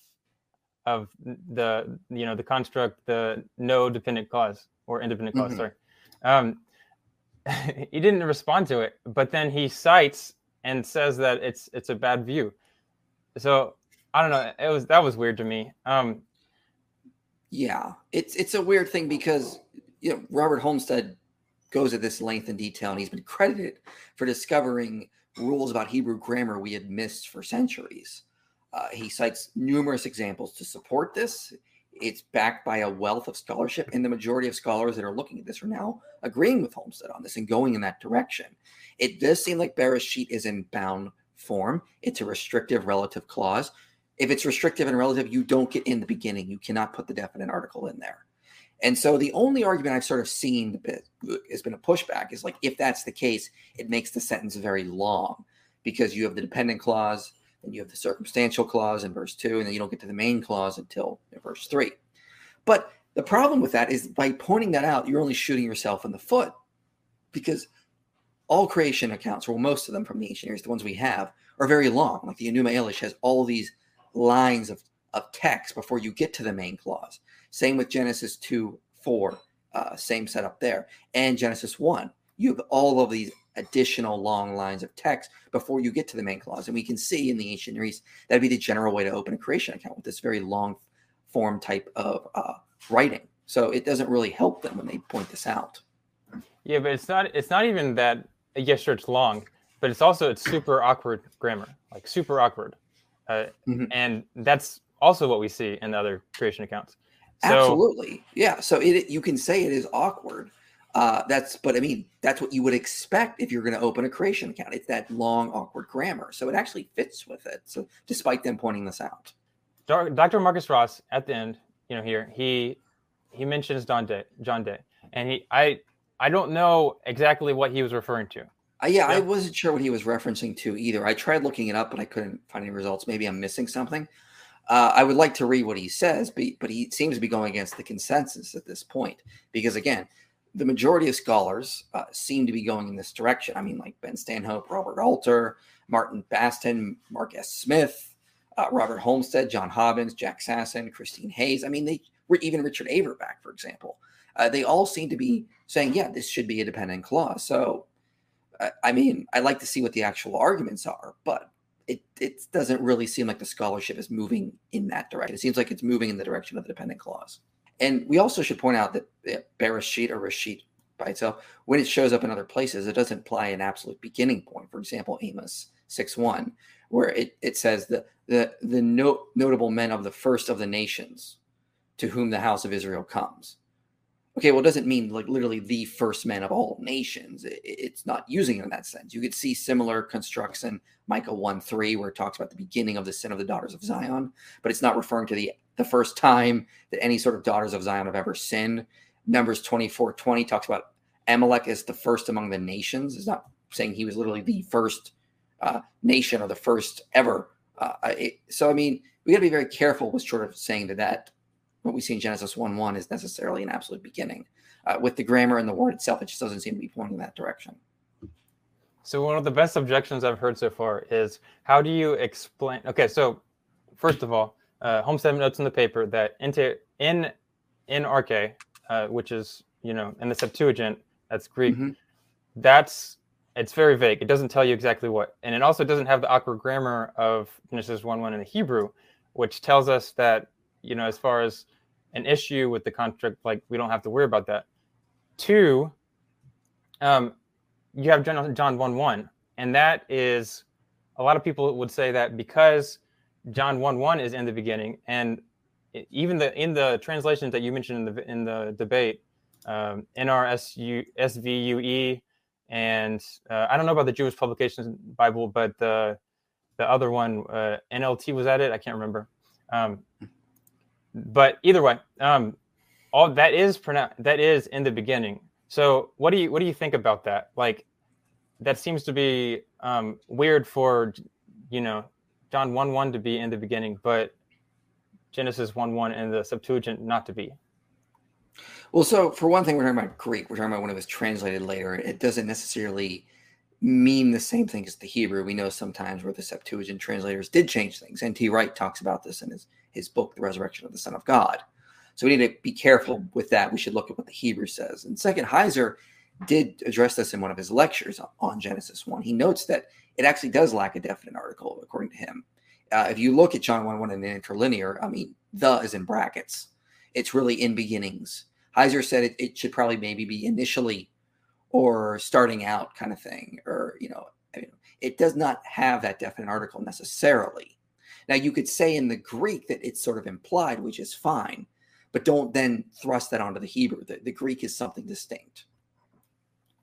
Speaker 2: of the you know the construct the no dependent clause or independent clause. Mm-hmm. Sorry. Um, <laughs> he didn't respond to it, but then he cites and says that it's it's a bad view. So I don't know. It was that was weird to me. Um,
Speaker 3: yeah, it's it's a weird thing because you know Robert Holmstedt goes at this length and detail, and he's been credited for discovering rules about Hebrew grammar we had missed for centuries. Uh, he cites numerous examples to support this. It's backed by a wealth of scholarship, and the majority of scholars that are looking at this are now agreeing with Holmstedt on this and going in that direction. It does seem like Bereshit is in bound form. It's a restrictive relative clause. If it's restrictive and relative, you don't get in the beginning. You cannot put the definite article in there. And so the only argument I've sort of seen has been a pushback is like if that's the case, it makes the sentence very long because you have the dependent clause and you have the circumstantial clause in verse two, and then you don't get to the main clause until verse three. But the problem with that is by pointing that out, you're only shooting yourself in the foot because all creation accounts, well, most of them from the ancient areas, the ones we have, are very long. Like the Enuma Elish has all these lines of, of text before you get to the main clause. Same with Genesis 2 4, uh, same setup there. And Genesis 1. You have all of these additional long lines of text before you get to the main clause. And we can see in the ancient Near East that'd be the general way to open a creation account with this very long form type of uh, writing. So it doesn't really help them when they point this out.
Speaker 2: Yeah, but it's not it's not even that yes, sure, it's long, but it's also it's super awkward grammar, like super awkward. Uh, mm-hmm. and that's also what we see in other creation accounts.
Speaker 3: So, Absolutely, yeah. So it you can say it is awkward. Uh, that's but I mean that's what you would expect if you're going to open a creation account. It's that long awkward grammar, so it actually fits with it. So despite them pointing this out,
Speaker 2: Dr. Marcus Ross at the end, you know, here he he mentions John Day, John Day, and he I I don't know exactly what he was referring to.
Speaker 3: Uh, yeah, yeah, I wasn't sure what he was referencing to either. I tried looking it up, but I couldn't find any results. Maybe I'm missing something. Uh, I would like to read what he says, but, but he seems to be going against the consensus at this point because, again, the majority of scholars uh, seem to be going in this direction. I mean, like Ben Stanhope, Robert Alter, Martin Baston, Mark S. Smith, uh, Robert Holmstedt, John Hobbins, Jack Sasson, Christine Hayes. I mean, they even Richard Averbeck, for example. Uh, they all seem to be saying, yeah, this should be a dependent clause. So I, mean, I like to see what the actual arguments are, but it, it doesn't really seem like the scholarship is moving in that direction. It seems like it's moving in the direction of the dependent clause. And we also should point out that yeah, Bereshit or reshit by itself, when it shows up in other places, it doesn't imply an absolute beginning point. For example, Amos 6 1, where it, it says the, the, the no, notable men of the first of the nations to whom the house of Israel comes okay, well, it doesn't mean like literally the first man of all nations. it's not using it in that sense. You could see similar constructs in Micah 1 3, where it talks about the beginning of the sin of the daughters of Zion, but it's not referring to the, the first time that any sort of daughters of Zion have ever sinned. Numbers 24 20 talks about Amalek as the first among the nations. It's not saying he was literally the first uh, nation or the first ever. Uh, it, so, I mean, we got to be very careful with sort of saying that that what we see in Genesis 1 1 is necessarily an absolute beginning. Uh, with the grammar and the word itself, it just doesn't seem to be pointing in that direction.
Speaker 2: So, one of the best objections I've heard so far is how do you explain? Okay, so first of all, uh, Holmstedt notes in the paper that into, in in Arche, uh, which is, you know, in the Septuagint, that's Greek, mm-hmm. that's it's very vague. It doesn't tell you exactly what. And it also doesn't have the awkward grammar of Genesis 1 1 in the Hebrew, which tells us that you know, as far as an issue with the construct, like we don't have to worry about that. Two, um, you have John, John 1 1, and that is a lot of people would say that because John 1 1 is in the beginning, and even the in the translations that you mentioned in the in the debate, um, NRSU, SVUE, and uh, I don't know about the Jewish Publications Bible, but the the other one, uh, NLT was at it. I can't remember. Um, but either way, um, all that is is that is in the beginning. So what do you what do you think about that? Like that seems to be um, weird for you know John one one to be in the beginning, but Genesis one one and the Septuagint not to be.
Speaker 3: Well, so for one thing, we're talking about Greek. We're talking about when it was translated later. It doesn't necessarily mean the same thing as the Hebrew. We know sometimes where the Septuagint translators did change things. N.T. Wright talks about this in his his book, The Resurrection of the Son of God. So we need to be careful with that. We should look at what the Hebrew says. And second, Heiser did address this in one of his lectures on Genesis 1. He notes that it actually does lack a definite article, according to him. Uh, if you look at John 1 1 in an interlinear, I mean, the is in brackets. It's really in beginnings. Heiser said it, it should probably maybe be initially or starting out kind of thing, or, you know, I mean, it does not have that definite article necessarily. Now, you could say in the Greek that it's sort of implied, which is fine, but don't then thrust that onto the Hebrew. The, the Greek is something distinct.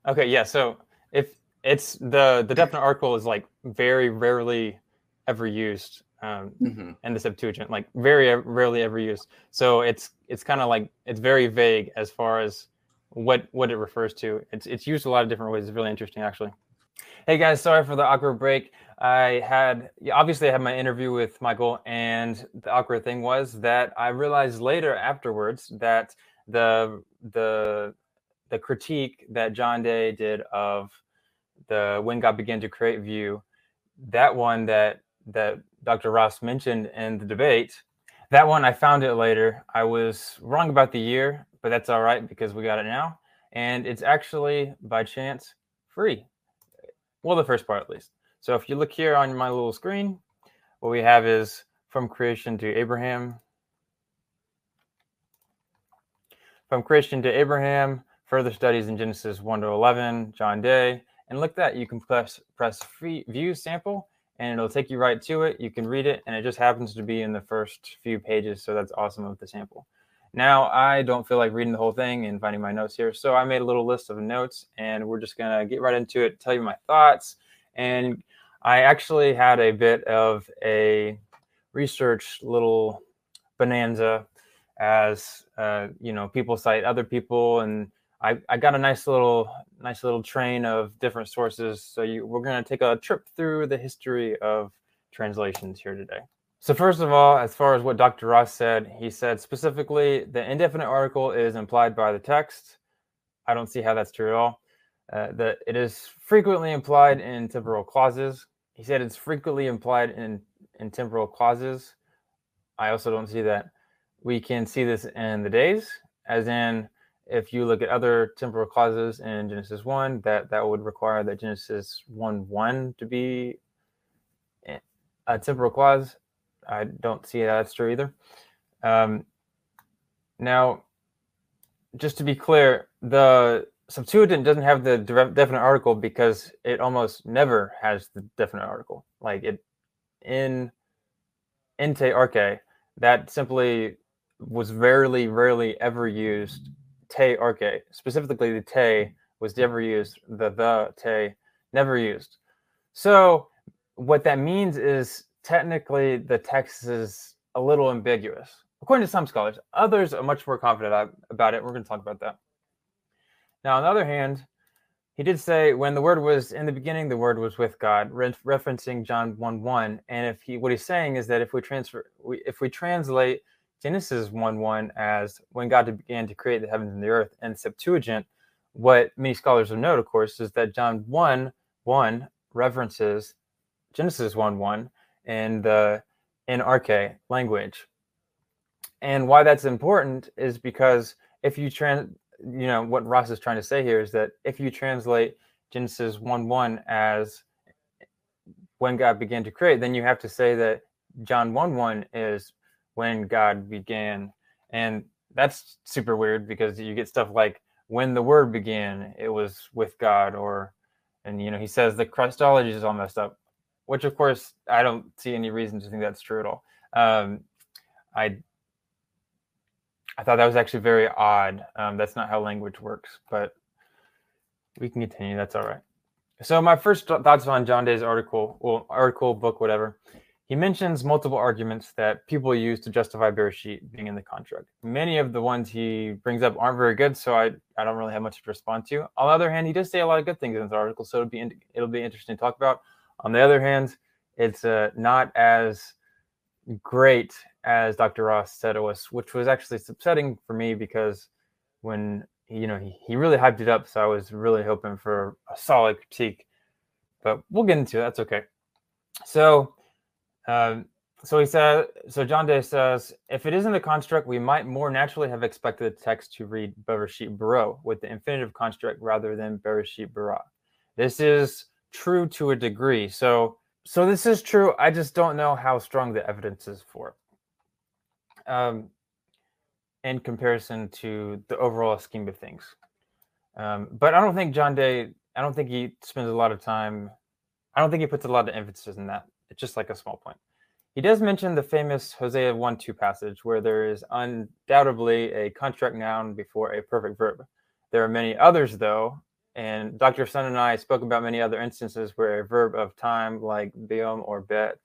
Speaker 2: Okay, yeah. So if it's the the definite article is like very rarely ever used um, mm-hmm. the Septuagint, like very rarely ever used. So it's it's kind of like it's very vague as far as what what it refers to. It's it's used a lot of different ways. It's really interesting, actually. Hey guys, sorry for the awkward break. I had obviously I had my interview with Michael, and the awkward thing was that I realized later afterwards that the the the critique that John Day did of the when God began to create view, that one that that Dr. Ross mentioned in the debate, that one I found it later. I was wrong about the year, but that's all right because we got it now, and it's actually by chance free. Well, the first part at least. So if you look here on my little screen, what we have is from creation to Abraham. From creation to Abraham, further studies in Genesis 1 to 11, John Day. And look that you can press, press free view sample and it'll take you right to it. You can read it, and it just happens to be in the first few pages. So that's awesome of the sample. Now, I don't feel like reading the whole thing and finding my notes here. So I made a little list of notes, and we're just going to get right into it, tell you my thoughts, and I actually had a bit of a research little bonanza as uh, you know people cite other people and I, I got a nice little nice little train of different sources so you, we're going to take a trip through the history of translations here today so first of all as far as what dr ross said he said specifically the indefinite article is implied by the text i don't see how that's true at all uh, that it is frequently implied in temporal clauses he said it's frequently implied in, in temporal clauses. I also don't see that. We can see this in the days, as in if you look at other temporal clauses in Genesis 1, that, that would require that Genesis 1 1 to be a temporal clause. I don't see that that's true either. Um, now, just to be clear, the Septuagint doesn't have the definite article because it almost never has the definite article. Like it in ente arche, that simply was rarely, rarely ever used. Te arche, specifically the te was never used. The the te never used. So what that means is technically the text is a little ambiguous, according to some scholars. Others are much more confident about it. We're going to talk about that. Now, on the other hand, he did say, when the word was in the beginning, the word was with God, re- referencing John 1 1. And if he, what he's saying is that if we transfer, we, if we translate Genesis 1 1 as when God began to create the heavens and the earth and Septuagint, what many scholars have note, of course, is that John 1 1 references Genesis 1 1 in the in RK language. And why that's important is because if you trans you know what Ross is trying to say here is that if you translate Genesis one one as when God began to create, then you have to say that John one one is when God began, and that's super weird because you get stuff like when the Word began, it was with God, or and you know he says the Christology is all messed up, which of course I don't see any reason to think that's true at all. Um, I I thought that was actually very odd. Um, that's not how language works, but we can continue. That's all right. So my first thoughts on John Day's article, well, article, book, whatever. He mentions multiple arguments that people use to justify Bereshit being in the construct. Many of the ones he brings up aren't very good, so I, I don't really have much to respond to. On the other hand, he does say a lot of good things in this article, so it'll be in, it'll be interesting to talk about. On the other hand, it's uh, not as great as Dr. Ross said it was, which was actually upsetting for me because when you know he, he really hyped it up, so I was really hoping for a solid critique. But we'll get into it. That's okay. So, um, so he said. So John Day says, if it isn't a construct, we might more naturally have expected the text to read Bereshit bara with the infinitive construct rather than Bereshit Bara. This is true to a degree. So so this is true. I just don't know how strong the evidence is for it. Um, in comparison to the overall scheme of things. Um, but I don't think John Day, I don't think he spends a lot of time, I don't think he puts a lot of emphasis in that. It's just like a small point. He does mention the famous Hosea 1 2 passage where there is undoubtedly a construct noun before a perfect verb. There are many others, though, and Dr. Sun and I spoke about many other instances where a verb of time, like beom or bet,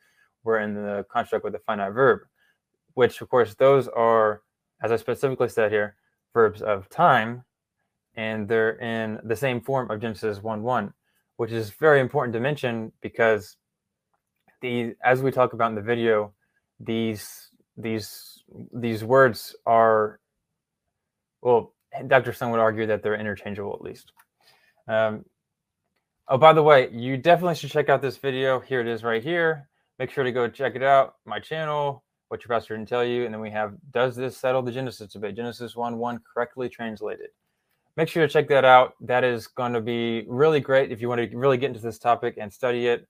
Speaker 2: were in the construct with a finite verb, which, of course, those are, as I specifically said here, verbs of time, and they're in the same form of Genesis 1 1, which is very important to mention because the as we talk about in the video, these these these words are well, Dr. Sun would argue that they're interchangeable at least. Um, oh, by the way, you definitely should check out this video. Here it is right here. Make sure to go check it out. My channel, what your pastor didn't tell you. And then we have, does this settle the Genesis debate? Genesis 1 1 correctly translated. Make sure to check that out. That is going to be really great if you want to really get into this topic and study it.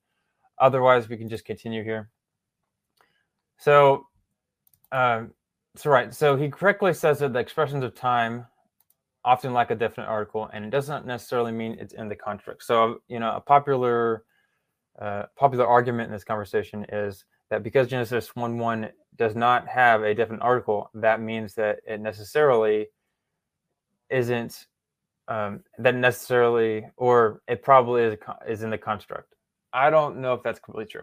Speaker 2: Otherwise, we can just continue here. So, uh, so right. So he correctly says that the expressions of time often lack a definite article, and it doesn't necessarily mean it's in the construct. So, you know, a popular uh, popular argument in this conversation is that because Genesis 1 1 does not have a definite article, that means that it necessarily isn't, um, that necessarily, or it probably is, is in the construct. I don't know if that's completely true.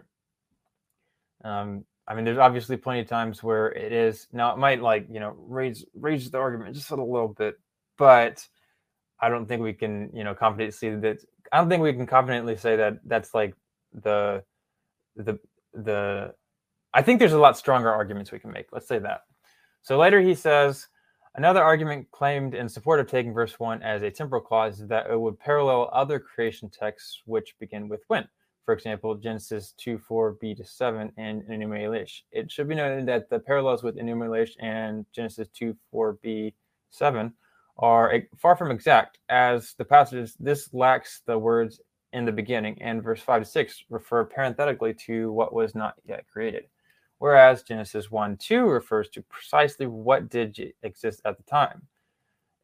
Speaker 2: Um, I mean, there's obviously plenty of times where it is. Now, it might like, you know, raise, raise the argument just a little bit, but I don't think we can, you know, confidently that. I don't think we can confidently say that that's like the the the. I think there's a lot stronger arguments we can make. Let's say that. So later he says another argument claimed in support of taking verse one as a temporal clause is that it would parallel other creation texts which begin with when. For example, Genesis 2 4 B to 7 and Enuma Elish. It should be noted that the parallels with Enuma Elish and Genesis 2 4 B 7 are far from exact, as the passages this lacks the words in the beginning, and verse 5 to 6 refer parenthetically to what was not yet created, whereas Genesis 1 2 refers to precisely what did exist at the time.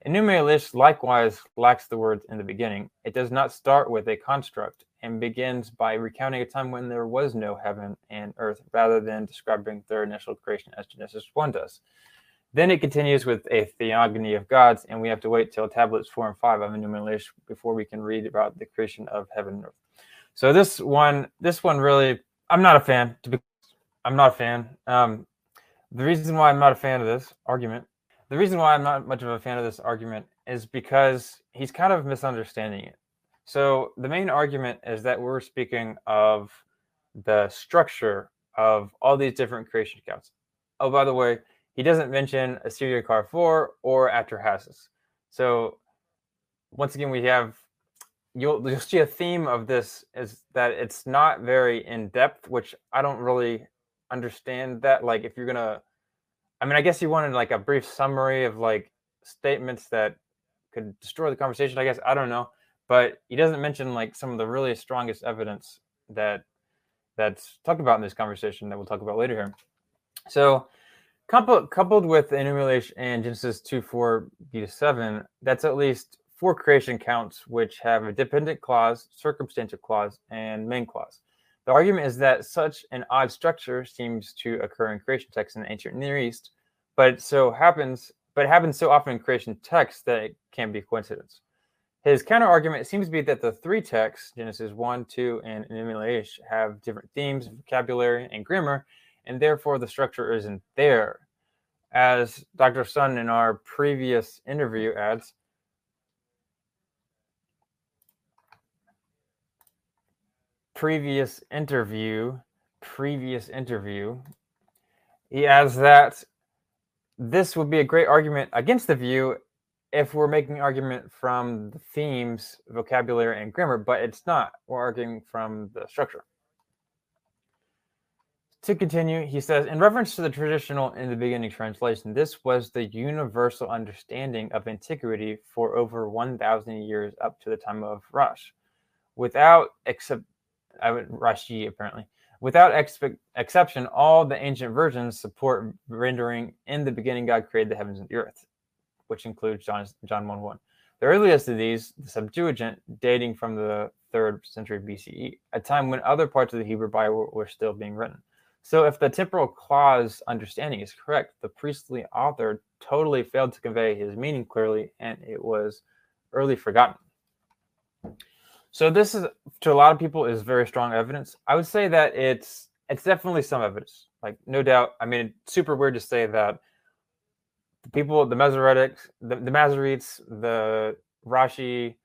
Speaker 2: Enuma Elish likewise lacks the words in the beginning. It does not start with a construct and begins by recounting a time when there was no heaven and earth rather than describing their initial creation as Genesis 1 does. Then it continues with a theogony of gods, and we have to wait till tablets four and five of Enuma Elish before we can read about the creation of heaven and earth. So this one, this one really, I'm not a fan. To be, I'm not a fan. Um, the reason why I'm not a fan of this argument, the reason why I'm not much of a fan of this argument is because he's kind of misunderstanding it. So the main argument is that we're speaking of the structure of all these different creation accounts. Oh, by the way, he doesn't mention Assyria 4, or Atrahasis. So once again, we have you'll you'll see a theme of this is that it's not very in depth, which I don't really understand that. Like if you're gonna, I mean, I guess you wanted like a brief summary of like statements that could destroy the conversation. I guess I don't know, but he doesn't mention like some of the really strongest evidence that that's talked about in this conversation that we'll talk about later here. So Coupled, coupled with Enuma Elish and Genesis 2 4 to 7, that's at least four creation counts which have a dependent clause, circumstantial clause, and main clause. The argument is that such an odd structure seems to occur in creation texts in the ancient Near East, but so happens, but happens so often in creation texts that it can be coincidence. His counterargument seems to be that the three texts, Genesis 1, 2, and Enuma Elish, have different themes, vocabulary, and grammar, and therefore the structure isn't there. As Dr. Sun in our previous interview adds, previous interview, previous interview, he adds that this would be a great argument against the view if we're making argument from the themes, vocabulary, and grammar, but it's not. We're arguing from the structure. To continue, he says, in reference to the traditional in the beginning translation, this was the universal understanding of antiquity for over 1,000 years up to the time of Rush. Without except, I would Rashi apparently, without expe- exception, all the ancient versions support rendering in the beginning God created the heavens and the earth, which includes John John 1 1. The earliest of these, the Septuagint, dating from the 3rd century BCE, a time when other parts of the Hebrew Bible were still being written. So, if the temporal clause understanding is correct, the priestly author totally failed to convey his meaning clearly, and it was early forgotten. So, this is to a lot of people is very strong evidence. I would say that it's it's definitely some evidence, like no doubt. I mean, super weird to say that the people, the Masoretics, the, the Masoretes, the Rashi,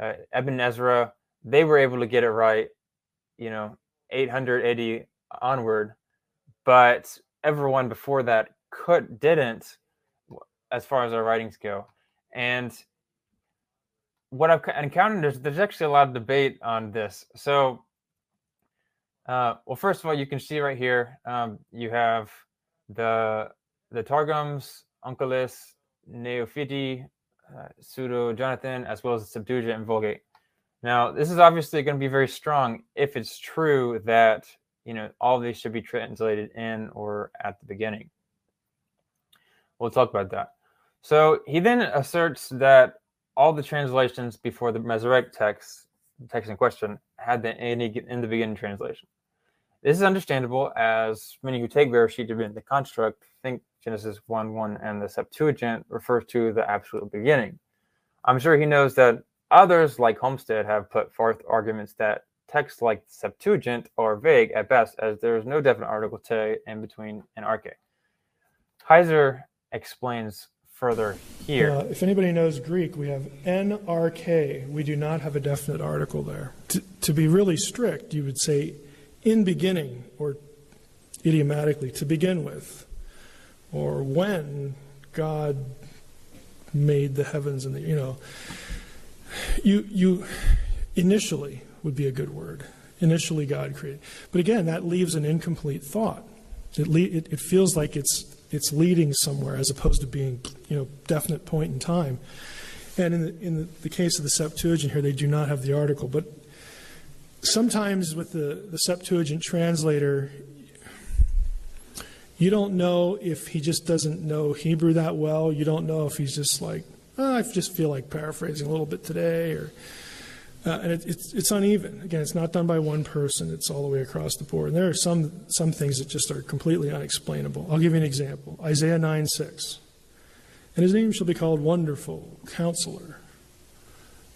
Speaker 2: uh, Ibn Ezra, they were able to get it right, you know, 880 onward but everyone before that could didn't as far as our writings go. And what I've encountered is there's actually a lot of debate on this. So, uh, well, first of all, you can see right here um, you have the the Targums, Onkelos, Neophiti, uh, Pseudo Jonathan, as well as the Septuagint and Vulgate. Now, this is obviously going to be very strong if it's true that you know, all of these should be translated in or at the beginning. We'll talk about that. So he then asserts that all the translations before the Masoretic text, the text in question, had the in, in the beginning translation. This is understandable, as many who take Bereshit to be the construct think Genesis 1 1 and the Septuagint refers to the absolute beginning. I'm sure he knows that others, like Holmstedt, have put forth arguments that texts like Septuagint are vague at best, as there is no definite article to in between and arche. Heiser explains further here. Uh,
Speaker 14: if anybody knows Greek, we have en arche. We do not have a definite article there. T- to be really strict, you would say in beginning or idiomatically to begin with, or when God made the heavens and the, you know, you, you initially would be a good word. Initially, God created. But again, that leaves an incomplete thought. It, le- it, it feels like it's, it's leading somewhere as opposed to being, you know, definite point in time. And in the, in the, case of the Septuagint here, they do not have the article. But sometimes with the, the Septuagint translator, you don't know if he just doesn't know Hebrew that well. You don't know if he's just like, oh, I just feel like paraphrasing a little bit today, or uh, and it, it's, it's uneven. Again, it's not done by one person. It's all the way across the board. And there are some, some things that just are completely unexplainable. I'll give you an example. Isaiah 9, 6. And his name shall be called Wonderful, Counselor,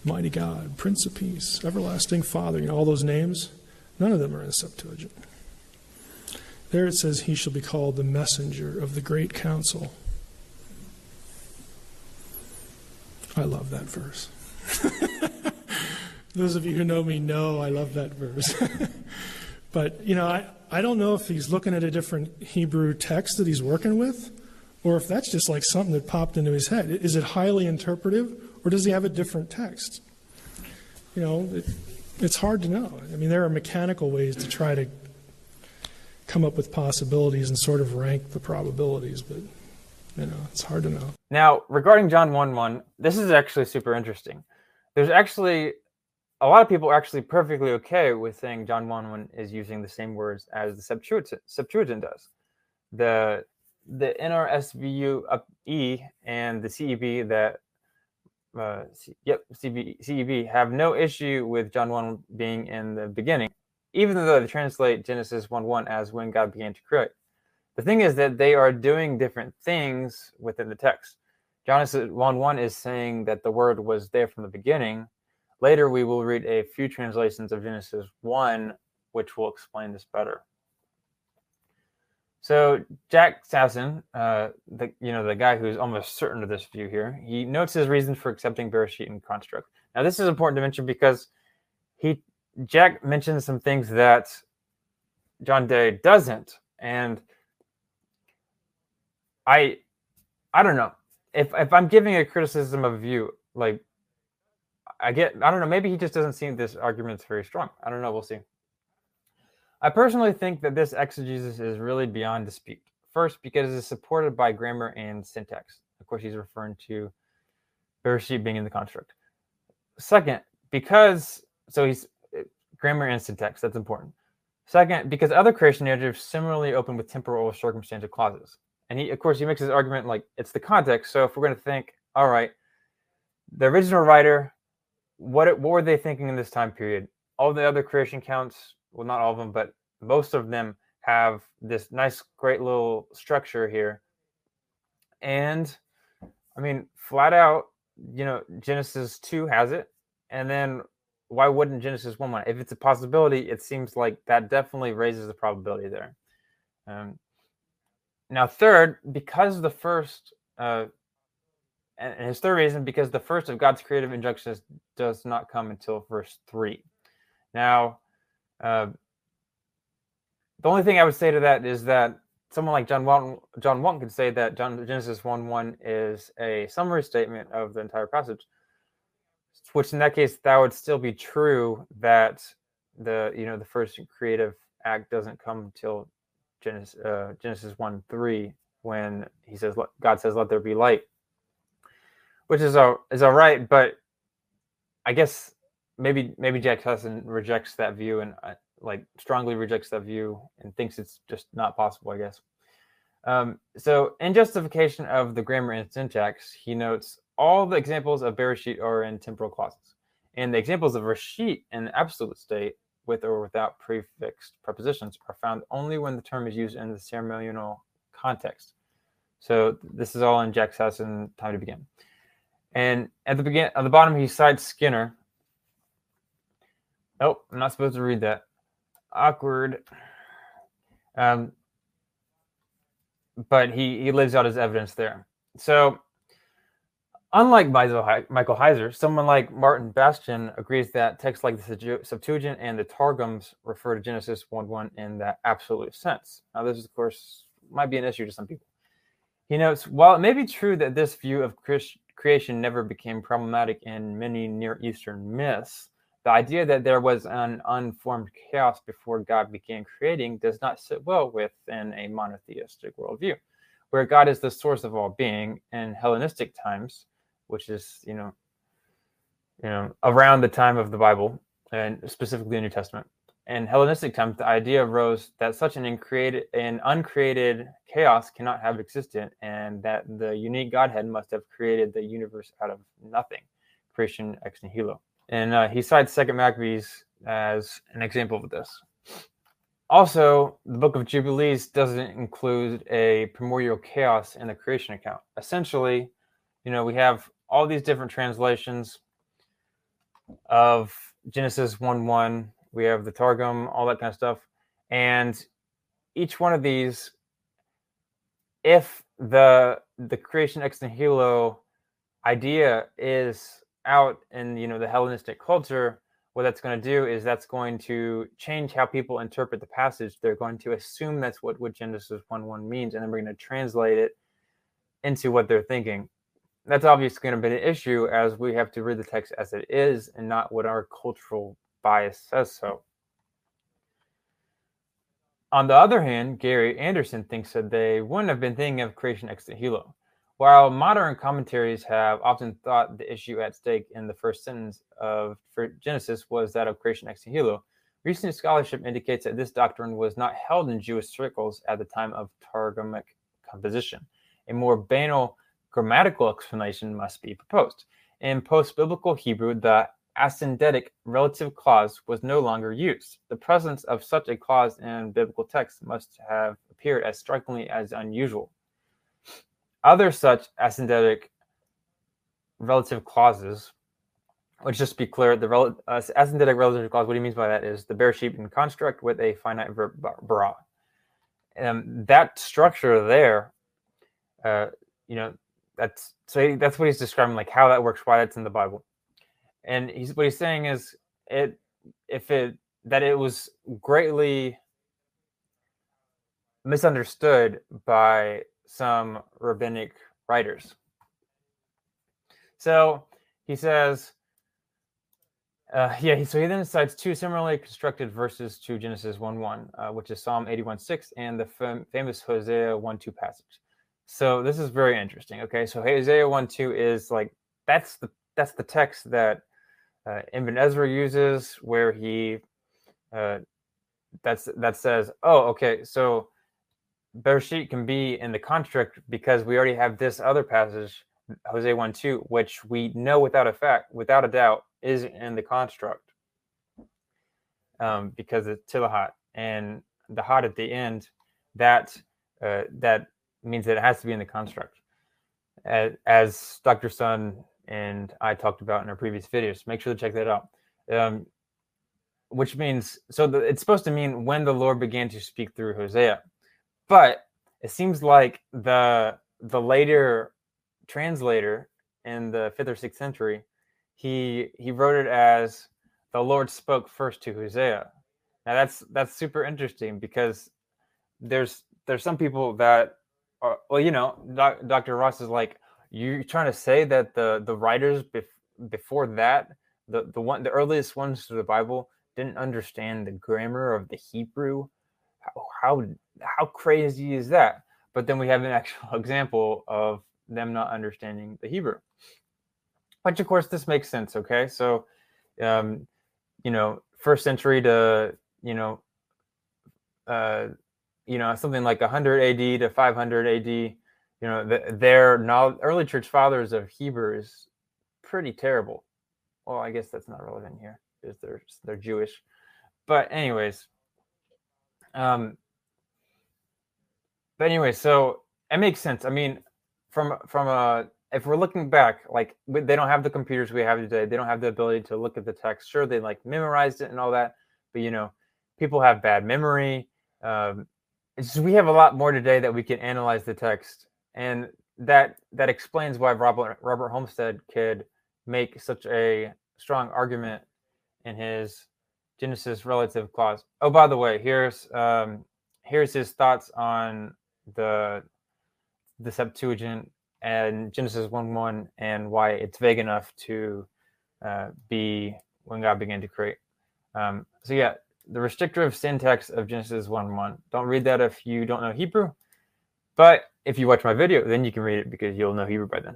Speaker 14: Mighty God, Prince of Peace, Everlasting Father. You know, all those names, none of them are in the Septuagint. There it says he shall be called the messenger of the great council. I love that verse. <laughs> Those of you who know me know I love that verse. <laughs> but, you know, I, I don't know if he's looking at a different Hebrew text that he's working with, or if that's just like something that popped into his head. Is it highly interpretive, or does he have a different text? You know, it, it's hard to know. I mean, there are mechanical ways to try to come up with possibilities and sort of rank the probabilities, but you know, it's hard to know.
Speaker 2: Now, regarding John 1 1, this is actually super interesting. There's actually a lot of people are actually perfectly okay with saying John one is using the same words as the Septuagint, Septuagint does. The the NRSVU up uh, E and the CEB that uh, C, yep CB, CEB have no issue with John 1 being in the beginning, even though they translate Genesis 1 1 as when God began to create. The thing is that they are doing different things within the text. Genesis 1 1 is saying that the word was there from the beginning Later, we will read a few translations of Genesis 1, which will explain this better. So Jack Sasson, uh, the you know the guy who's almost certain of this view here, he notes his reasons for accepting Bereshit and construct. Now this is important to mention because he Jack mentions some things that John Day doesn't, and I I don't know if if I'm giving a criticism of view like I get, I don't know, maybe he just doesn't seem this argument's very strong. I don't know. We'll see. I personally think that this exegesis is really beyond dispute. First, because it is supported by grammar and syntax. Of course, he's referring to Bereshit being in the construct. Second, because, so he's eh, grammar and syntax, that's important. Second, because other creation narratives similarly open with temporal or circumstantial clauses. And he, of course, he makes his argument like it's the context. So if we're going to think, all right, the original writer what what were they thinking in this time period? All the other creation counts, well, not all of them, but most of them have this nice, great little structure here. And I mean, flat out, you know, Genesis 2 has it. And then why wouldn't Genesis 1 want it? If it's a possibility, it seems like that definitely raises the probability there. Um, now, third, because the first uh, and his third reason because the first of God's creative injunctions does not come until verse three. Now, uh, the only thing I would say to that is that someone like John Walton, John Walton could say that John, Genesis one one is a summary statement of the entire passage, which in that case that would still be true that the you know the first creative act doesn't come until Genesis uh, Genesis one three when he says God says let there be light which is all is all right. But I guess maybe maybe Jack Hudson rejects that view and uh, like strongly rejects that view and thinks it's just not possible. I guess. Um, so, in justification of the grammar and syntax, he notes all the examples of Bereshit are in temporal clauses, and the examples of Reshit in absolute state with or without prefixed prepositions are found only when the term is used in the ceremonial context. So, this is all in Jack Sasson, Time to Begin. And at the begin at the bottom, he cites Skinner. Oh, I'm not supposed to read that. Awkward. Um, but he he lives out his evidence there. So, unlike Michael Heiser, someone like Martin Bastian agrees that texts like the Septuagint and the Targums refer to Genesis one one in that absolute sense. Now, this is, of course might be an issue to some people. He notes, while it may be true that this view of Christian creation never became problematic in many Near Eastern myths. The idea that there was an unformed chaos before God began creating does not sit well within a monotheistic worldview, where God is the source of all being. In Hellenistic times, which is you know, you know, around the time of the Bible and specifically the New Testament, in Hellenistic times, the idea arose that such an, an, uncreated chaos cannot have existed, and that the unique Godhead must have created the universe out of nothing, creation ex nihilo. And uh, he cites Second Maccabees as an example of this. Also, the Book of Jubilees doesn't include a primordial chaos in the creation account. Essentially, you know, we have all these different translations of Genesis 1 1 we have the Targum, all that kind of stuff. And each one of these, if the the creation ex nihilo idea is out in you know the Hellenistic culture, what that's going to do is that's going to change how people interpret the passage. They're going to assume that's what, what Genesis 1 1 means, and then we're going to translate it into what they're thinking. That's obviously going to be an issue as we have to read the text as it is and not what our cultural bias says so. On the other hand, Gary Anderson thinks that they wouldn't have been thinking of creation ex nihilo. While modern commentaries have often thought the issue at stake in the first sentence of Genesis was that of creation ex nihilo, recent scholarship indicates that this doctrine was not held in Jewish circles at the time of Targumic composition. A more banal grammatical explanation must be proposed. In post biblical Hebrew, the asyndetic relative clause was no longer used. The presence of such a clause in biblical texts must have appeared as strikingly as unusual. Other such asyndetic relative clauses, which just be clear, the rel- uh, asyndetic relative clause, what he means by that is the Bereshit in construct with a finite verb bara. And that structure there, uh, you know, that's so that's what he's describing, like how that works, why that's in the Bible and he's what he's saying is it if it that it was greatly misunderstood by some rabbinic writers. So he says, uh, yeah, so he then cites two similarly constructed verses to Genesis 1 1, uh, which is Psalm 81 6 and the fam- famous Hosea 1 2 passage. So this is very interesting. Okay, so Hosea 1 2 is like that's the that's the text that uh, Ibn Ezra uses, where he uh, that's that says, oh, okay, so Bereshit can be in the construct because we already have this other passage, Hosea one two, which we know without a fact, without a doubt, is in the construct um, because it's tilahat and the hot at the end. That uh, that means that it has to be in the construct. as Dr. Sun and I talked about in our previous videos. Make sure to check that out. Um, which means, so the, it's supposed to mean when the Lord began to speak through Hosea, but it seems like the the later translator in the fifth or sixth century, he he wrote it as the Lord spoke first to Hosea. Now that's that's super interesting because there's there's some people that are well, you know, doc, Dr. Ross is like, you're trying to say that the the writers bef- before that the the one the earliest ones to the bible didn't understand the grammar of the hebrew how how, how crazy is that but then we have an <laughs> actual example of them not understanding the hebrew which of course this makes sense okay so um you know first century to you know uh you know something like 100 ad to 500 ad you know, their early church fathers of Hebrew is pretty terrible. Well, I guess that's not relevant here because they're they're Jewish. But anyways, um, but anyway, so it makes sense. I mean, from from a if we're looking back, like they don't have the computers we have today. They don't have the ability to look at the text. Sure, they like memorized it and all that, but you know, people have bad memory. Um, it's just, we have a lot more today that we can analyze the text and that that explains why Robert Robert Holmstedt could make such a strong argument in his Genesis relative clause. Oh, by the way, here's um, here's his thoughts on the the Septuagint and Genesis one one and why it's vague enough to uh, be when God began to create. Um, so yeah, the restrictive syntax of Genesis one one. Don't read that if you don't know Hebrew. But if you watch my video, then you can read it because you'll know Hebrew by then.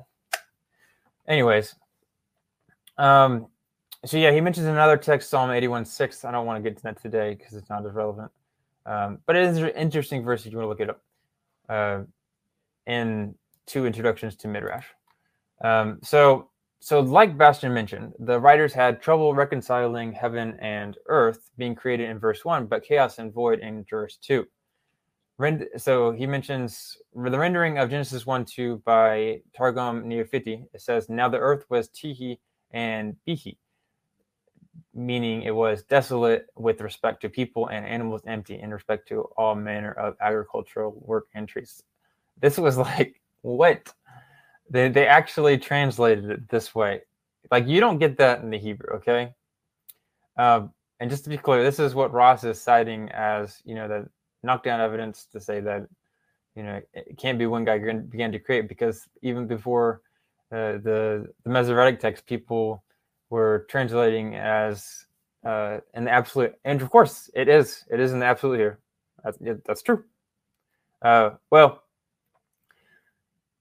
Speaker 2: Anyways, um, so yeah, he mentions another text, Psalm 81 6. I don't want to get to that today because it's not as relevant. Um, but it is an interesting verse if you want to look it up. Uh, two introductions to Midrash. Um, so, so like Bastian mentioned, the writers had trouble reconciling heaven and earth being created in verse one, but chaos and void in verse two. Rend- so he mentions the rendering of Genesis 1 2 by Targum Neofiti. It says, Now the earth was Tihi and Bihi, meaning it was desolate with respect to people and animals, empty in respect to all manner of agricultural work and trees. This was <laughs> like, what? They, they actually translated it this way. Like, you don't get that in the Hebrew, okay? Um, and just to be clear, this is what Ross is citing as, you know, the knockdown evidence to say that you know it can't be one guy began to create because even before uh, the the Masoretic text, people were translating as uh, an absolute, and of course it is it is an absolute here. That's, that's true. Uh, well,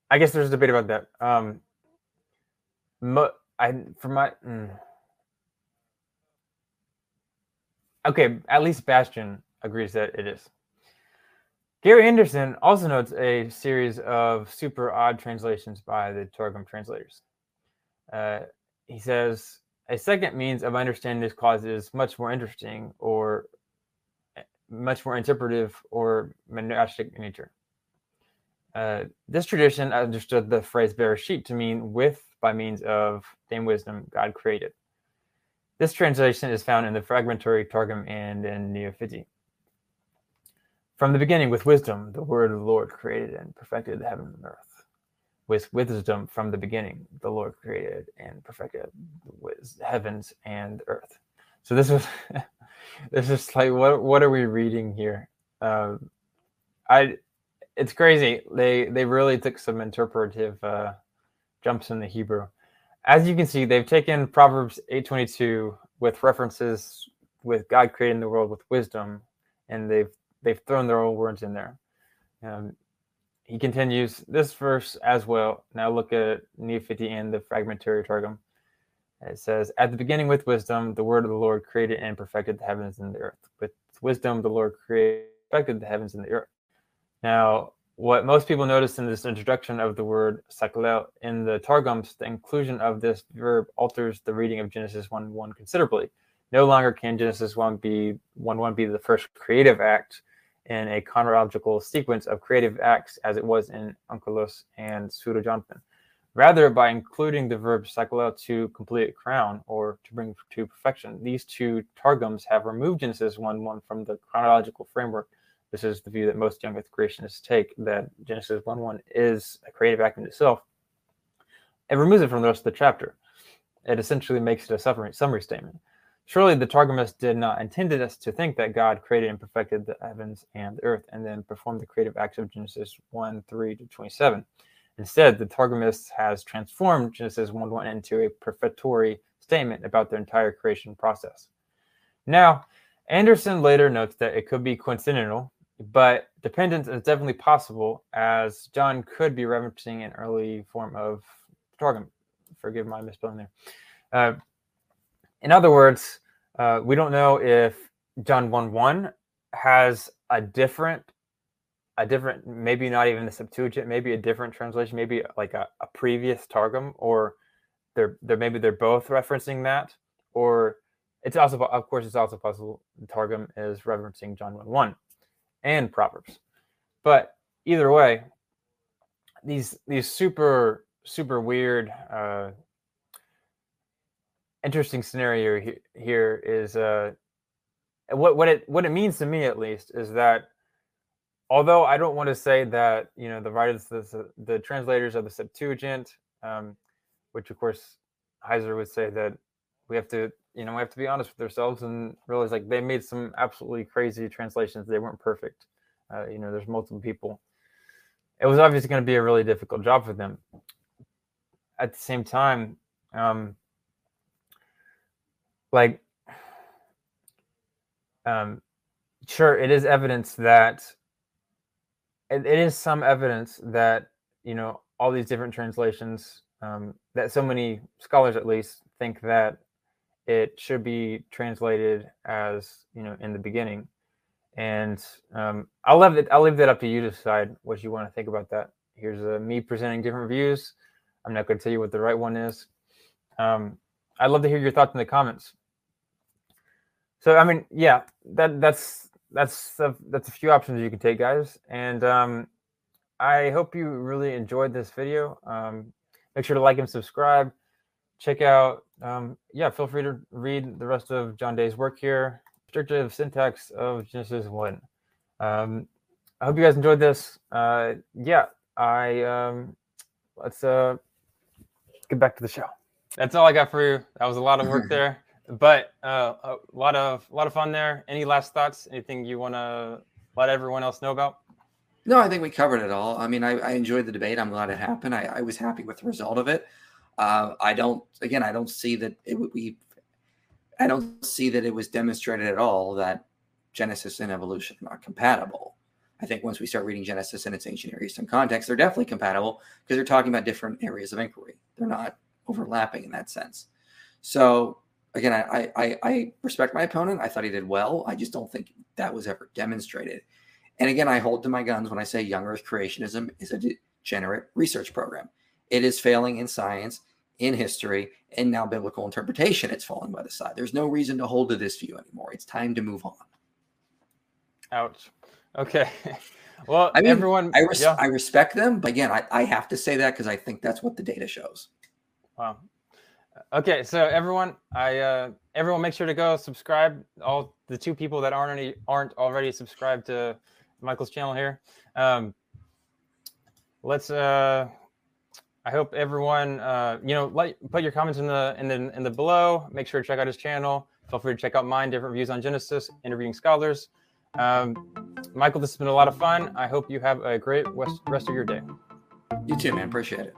Speaker 2: I guess there's a debate about that. Um, mo- I for my. Mm. Okay, at least Bastion agrees that it is. Gary Anderson also notes a series of super odd translations by the Targum translators. Uh, he says, a second means of understanding this clause is much more interesting or eh, much more interpretive or monastic in nature. Uh, this tradition understood the phrase sheep to mean with by means of same wisdom God created. This translation is found in the fragmentary Targum and in Neophiti. From the beginning, with wisdom, the word of the Lord created and perfected the heaven and earth. With wisdom, from the beginning, the Lord created and perfected the heavens and earth. So this is <laughs> this is like, what what are we reading here? Uh, I, it's crazy. They they really took some interpretive uh, jumps in the Hebrew. As you can see, they've taken Proverbs eight twenty two with references with God creating the world with wisdom, and they've they've thrown their own words in there. Um, he continues this verse as well. Now look at 50 in the fragmentary Targum. It says, At the beginning with wisdom, the word of the Lord created and perfected the heavens and the earth. With wisdom, the Lord created perfected the heavens and the earth. Now, what most people notice in this introduction of the word sakalel in the Targums, the inclusion of this verb alters the reading of Genesis 1 1 considerably. No longer can Genesis 1 be 1 1 be the first creative act in a chronological sequence of creative acts as it was in Onkelos and Pseudo-Jonathan. Rather, by including the verb sakala to complete crown or to bring to perfection, these two targums have removed Genesis 1 1 from the chronological framework. This is the view that most young earth creationists take that Genesis 1 1 is a creative act in itself. It removes it from the rest of the chapter. It essentially makes it a summary, summary statement. Surely the Targumists did not intend us to think that God created and perfected the heavens and the earth, and then performed the creative acts of Genesis 1, 3 to 27. Instead, the Targumist has transformed Genesis 1 1 into a prefatory statement about the entire creation process. Now, Anderson later notes that it could be coincidental, but dependence is definitely possible, as John could be referencing an early form of Targum. Forgive my misspelling there. Uh, in other words, uh, we don't know if John 1 1 has a different, a different, maybe not even the Septuagint, maybe a different translation, maybe like a, a previous Targum, or they're, they're maybe they're both referencing that, or it's also, of course, it's also possible Targum is referencing John 1 1 and Proverbs. But either way, these these super super weird uh, interesting scenario here is uh, what what it what it means to me at least is that although I don't want to say that you know the writers the, the translators of the Septuagint, um, which of course Heiser would say that we have to you know we have to be honest with ourselves and realize like they made some absolutely crazy translations they weren't perfect. Uh, you know, there's multiple people. It was obviously going to be a really difficult job for them. At the same time, um, like um sure it is evidence that it, it is some evidence that you know all these different translations um, that so many scholars at least think that it should be translated as you know in the beginning and um, i'll leave it i'll leave that up to you to decide what you want to think about that here's uh, me presenting different views i'm not going to tell you what the right one is um, i'd love to hear your thoughts in the comments so I mean, yeah, that that's that's a, that's a few options you can take, guys. And um, I hope you really enjoyed this video. Um, make sure to like and subscribe. Check out, um, yeah, feel free to read the rest of John Day's work here, the Syntax of Genesis 1. Um, I hope you guys enjoyed this. Uh, yeah, I um, let's uh, get back to the show. That's all I got for you. That was a lot of work <laughs> there but uh, a lot of a lot of fun there. Any last thoughts? Anything you want to let everyone else know about?
Speaker 3: No, I think we covered it all. I mean, I, I enjoyed the debate. I'm glad it happened. I, I was happy with the result of it. Uh, I don't. Again, I don't see that it would be. I don't see that it was demonstrated at all that Genesis and evolution are compatible. I think once we start reading Genesis in its ancient Near Eastern context, they're definitely compatible because they're talking about different areas of inquiry. They're not overlapping in that sense. So again, I, I, I respect my opponent. I thought he did well. I just don't think that was ever demonstrated. And again, I hold to my guns when I say young Earth creationism is a degenerate research program. It is failing in science, in history, and now biblical interpretation. It's falling by the side. There's no reason to hold to this view anymore. It's time to move on.
Speaker 2: Ouch. Okay. <laughs> Well, I mean, everyone,
Speaker 3: I, res- yeah. I respect them, but again, I, I have to say that because I think that's what the data shows.
Speaker 2: Wow. Okay, so everyone, I uh, everyone make sure to go subscribe. All the two people that aren't any, aren't already subscribed to Michael's channel here. Um, let's. Uh, I hope everyone, uh, you know, like put your comments in the in the in the below. Make sure to check out his channel. Feel free to check out mine. Different views on Genesis, interviewing scholars. Um, Michael, this has been a lot of fun. I hope you have a great rest of your day.
Speaker 3: You too, man. Appreciate it.